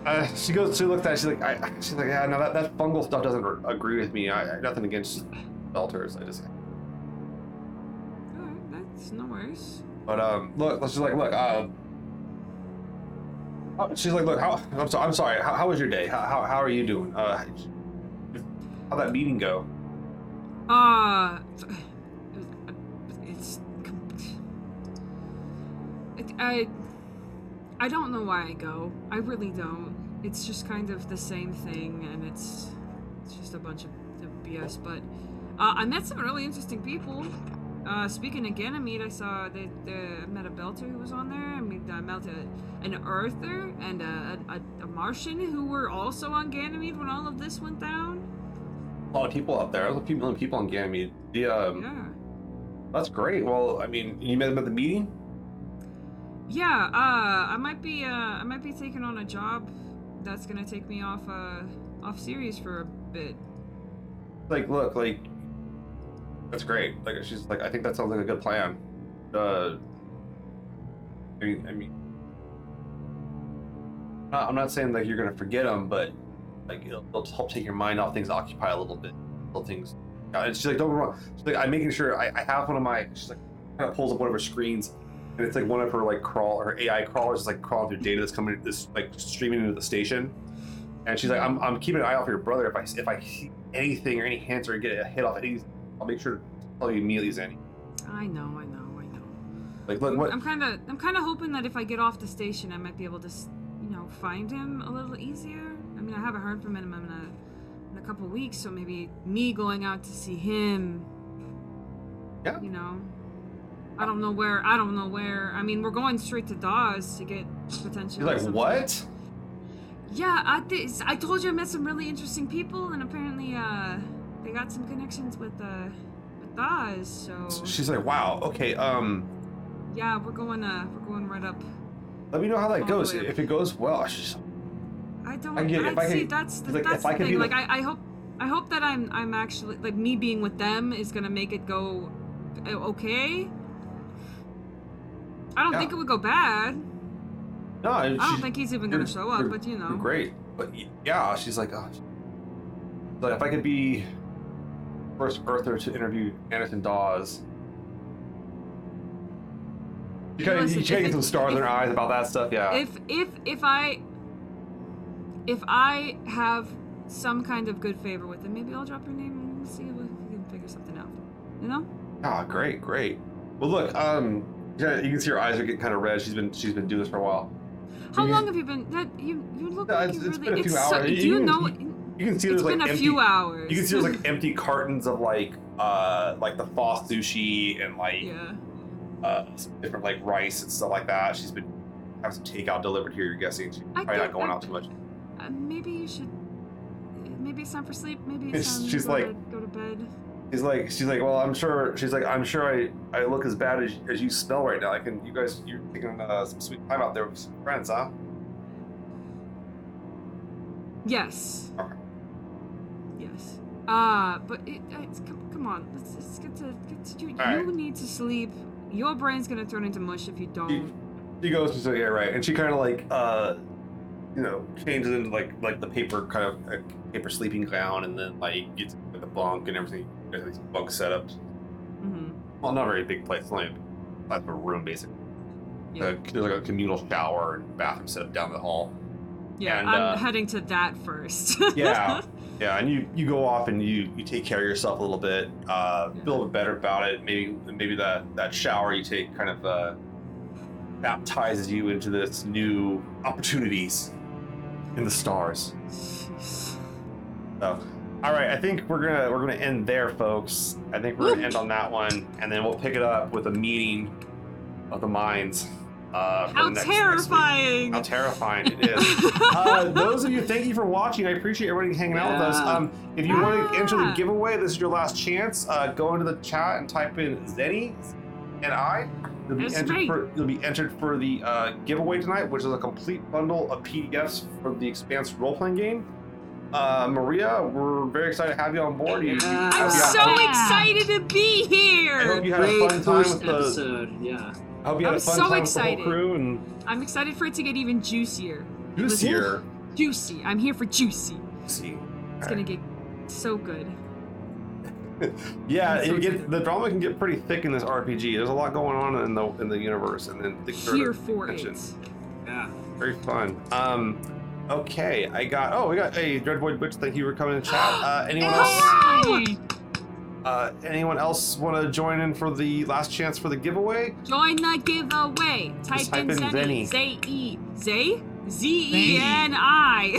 Uh, she goes. She looked at. It, she's like. I, she's like. Yeah. No. That, that fungal stuff doesn't r- agree with me. I, I nothing against belters. I just. Alright, that's no worries. But um, look. let's just like. Look. Uh. Oh, She's like, look. How? I'm sorry. I'm sorry. How, how was your day? How, how, how are you doing? Uh, how'd that meeting go? Uh, it's. It, I. I don't know why I go. I really don't. It's just kind of the same thing, and it's it's just a bunch of, of BS. But uh, I met some really interesting people. Uh, speaking of Ganymede, I saw that uh, I met a Belter who was on there. I mean, I met a, an Earther and a, a, a Martian who were also on Ganymede when all of this went down. A lot of people out there. There's a few million people on Ganymede. The um, Yeah. that's great. Well, I mean, you met them at the meeting. Yeah, uh, I might be, uh, I might be taking on a job that's gonna take me off, uh, off Ceres for a bit. like look like that's great. Like she's like i think that sounds like a good plan. Uh i mean i mean i'm not saying like you're gonna forget them but like it'll, it'll help take your mind off things occupy a little bit little things. Uh, and she's like don't wrong she's like i'm making sure i, I have one of my she's like kind of pulls up one of her screens and it's like one of her like crawl her ai crawlers is like crawling through data that's coming this like streaming into the station. And she's like, I'm, I'm keeping an eye out for your brother. If I if I see anything or any hints or get a hit off any, I'll make sure to tell you immediately, Zeni. I know, I know, I know. Like, look, what? I'm kind of, I'm kind of hoping that if I get off the station, I might be able to, you know, find him a little easier. I mean, I haven't heard from him in a, in a couple weeks, so maybe me going out to see him. Yeah. You know. I don't know where. I don't know where. I mean, we're going straight to Dawes to get potentially. She's like, something. what? Yeah, I did. I told you I met some really interesting people, and apparently, uh, got some connections with uh, with. So She's like, wow. Okay. Um, yeah, we're going. Uh, we're going right up. let me know how that goes. way. If it goes well, she's, I don't. I I get- if I see. could- that's the, like, that's the thing. the- Like, I, I hope. I hope that I'm. I'm actually like me being with them is gonna make it go uh, okay. I don't Yeah. think it would go bad. No, I don't think he's even gonna show up, but you know. great. But yeah, she's like, oh, like if I could be first Earther to interview Anderson Dawes. You kind of you kind of if get some stars in if- her eyes about that stuff. Yeah. If if if I if I have some kind of good favor with him, maybe I'll drop your name and we'll see if we can figure something out. You know? Ah, great, great. Well, look, um, yeah, you can see her eyes are getting kind of red. She's been she's been doing this for a while. How You- long have you been? That you you look Yeah, like it's- you it's really. been a few so, hours. do You you know? You can see it's there's like been a empty. few hours. You can see there's like [laughs] empty cartons of like uh like the pho sushi and like yeah. uh some different like rice and stuff like that. She's been having some takeout delivered here. You're guessing she's probably not going I- out too much. Uh, maybe you should. Maybe it's time for sleep. Maybe It's- time she's to go, like- to, go to bed. She's like she's like well I'm sure she's like I'm sure I I look as bad as, as you smell right now. I can you guys you're taking uh, some sweet time out there with some friends, huh? Yes. Okay. Yes. Uh, but it, it's, come, come on. Let's, let's get to get to you. All you right. need to sleep. Your brain's gonna turn into mush if you don't. She goes she's like yeah right, and she kind of like uh you know changes into like like the paper kind of uh, paper sleeping gown, and then like gets the bunk and everything. There's these bunk setups. Mm-hmm. Well, not a very big place. It's only like a room basically. Yeah. Uh, there's like a communal shower and bathroom set up down the hall. Yeah, and, I'm uh, heading to that first. Yeah. [laughs] Yeah, and you you go off and you you take care of yourself a little bit, uh, feel a little bit better about it. Maybe maybe that that shower you take kind of uh, baptizes you into this new opportunities in the stars. So, all right, I think we're gonna we're gonna end there, folks. I think we're gonna end on that one, and then we'll pick it up with a meeting of the minds. Uh, How the next, next terrifying! How terrifying it is. [laughs] uh, those of you, thank you for watching. I appreciate everybody hanging out with us. Um, if you want to enter the giveaway, this is your last chance. Uh, go into the chat and type in Zeni and I. You'll be, That's entered right. for, you'll be entered for the uh, giveaway tonight, which is a complete bundle of PDFs for the Expanse role playing game. Uh, Maria, we're very excited to have you on board. You- you- Yeah. I'm so had- excited to be I hope here. you had a Great fun time first with the. episode. Yeah. I hope you had I'm a fun so time with excited. the whole crew and I'm excited for it to get even juicier. juicier. Juicy. I'm here for juicy. See. It's gonna get so good. [laughs] Yeah, it get, the drama can get pretty thick in this RPG. There's a lot going on in the in the universe, and then the Here for it. Yeah. Very fun. Um, okay, I got. Oh, we got. Hey, Dread Void Witch, thank you for coming to chat. [gasps] Uh, anyone else? Hey! Uh, anyone else want to join in for the last chance for the giveaway? Join the giveaway. Type, Just type in in Zeni. Zeni. Z E Z Z E N I.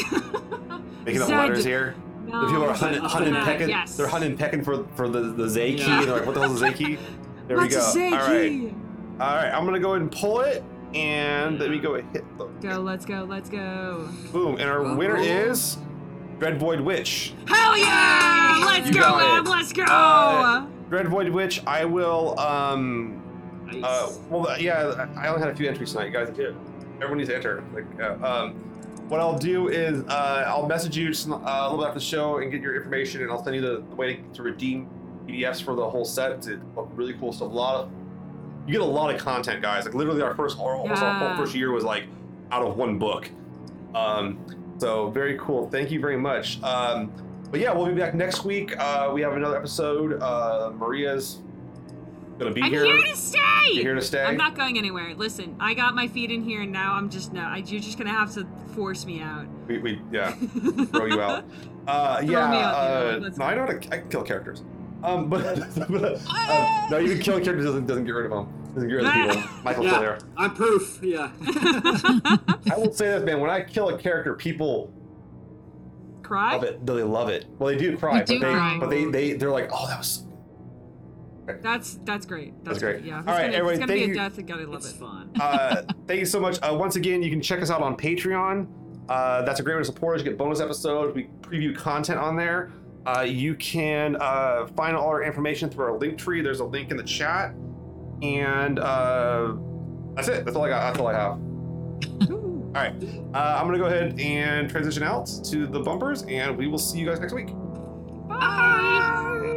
Making up [laughs] Zed. letters here. No. The people are hunting, hunting Uh, pecking. yes. They're hunting pecking for for the the Z key. Yeah. They're like, what the hell is a Z key? There What's we go. a Z All right, key? all right. I'm gonna go ahead and pull it, and let me go and hit the Go, let's go, let's go. boom. And our winner is Dread Void Witch. Hell yeah! Let's You go. Em, let's go! Uh, Dread Void Witch, I will. Um. Nice. Uh. Well, yeah. I only had a few entries tonight, You guys. Yeah, Everyone needs to enter. Like, uh, um. What I'll do is uh, I'll message you just, uh, a little bit after the show and get your information, and I'll send you the, the way to, to redeem PDFs for the whole set. It's a really cool stuff. A lot of you get a lot of content, guys. Like literally, our first our, almost our whole first year was like out of one book. Um. So very cool. Thank you very much. Um. But yeah, we'll be back next week. Uh, we have another episode. Uh, Maria's gonna be I'm here. here to stay! You're here to stay. I'm not going anywhere. Listen, I got my feet in here, and now I'm just no. I, you're just gonna have to force me out. We, we yeah, [laughs] throw you out. Uh, yeah. out, uh, no. I know how to. I can kill characters. Um, but, [laughs] but uh, [laughs] no, even killing characters doesn't doesn't get rid of them. Doesn't get rid of the people. Michael's still yeah. there. I'm proof. Yeah. [laughs] I will say this, man. When I kill a character, people Cry? love it. They love it. Well, they do cry, They do but they cry. but they they they're like, oh, that was. That's that's great. That's, That's great. Yeah. If All right, it's gonna, if everybody, it's gonna be thank a you. death. You gotta love It's it. fun. uh, [laughs] thank you so much. Uh, once again, you can check us out on Patreon. Uh, that's a great way to support us. You get bonus episodes. We preview content on there. Uh, you can uh, find all our information through our link tree. There's a link in the chat. And uh, that's it. That's all I got. That's all I have. [laughs] All right. Uh, I'm going to go ahead and transition out to the bumpers, and we will see you guys next week. Bye.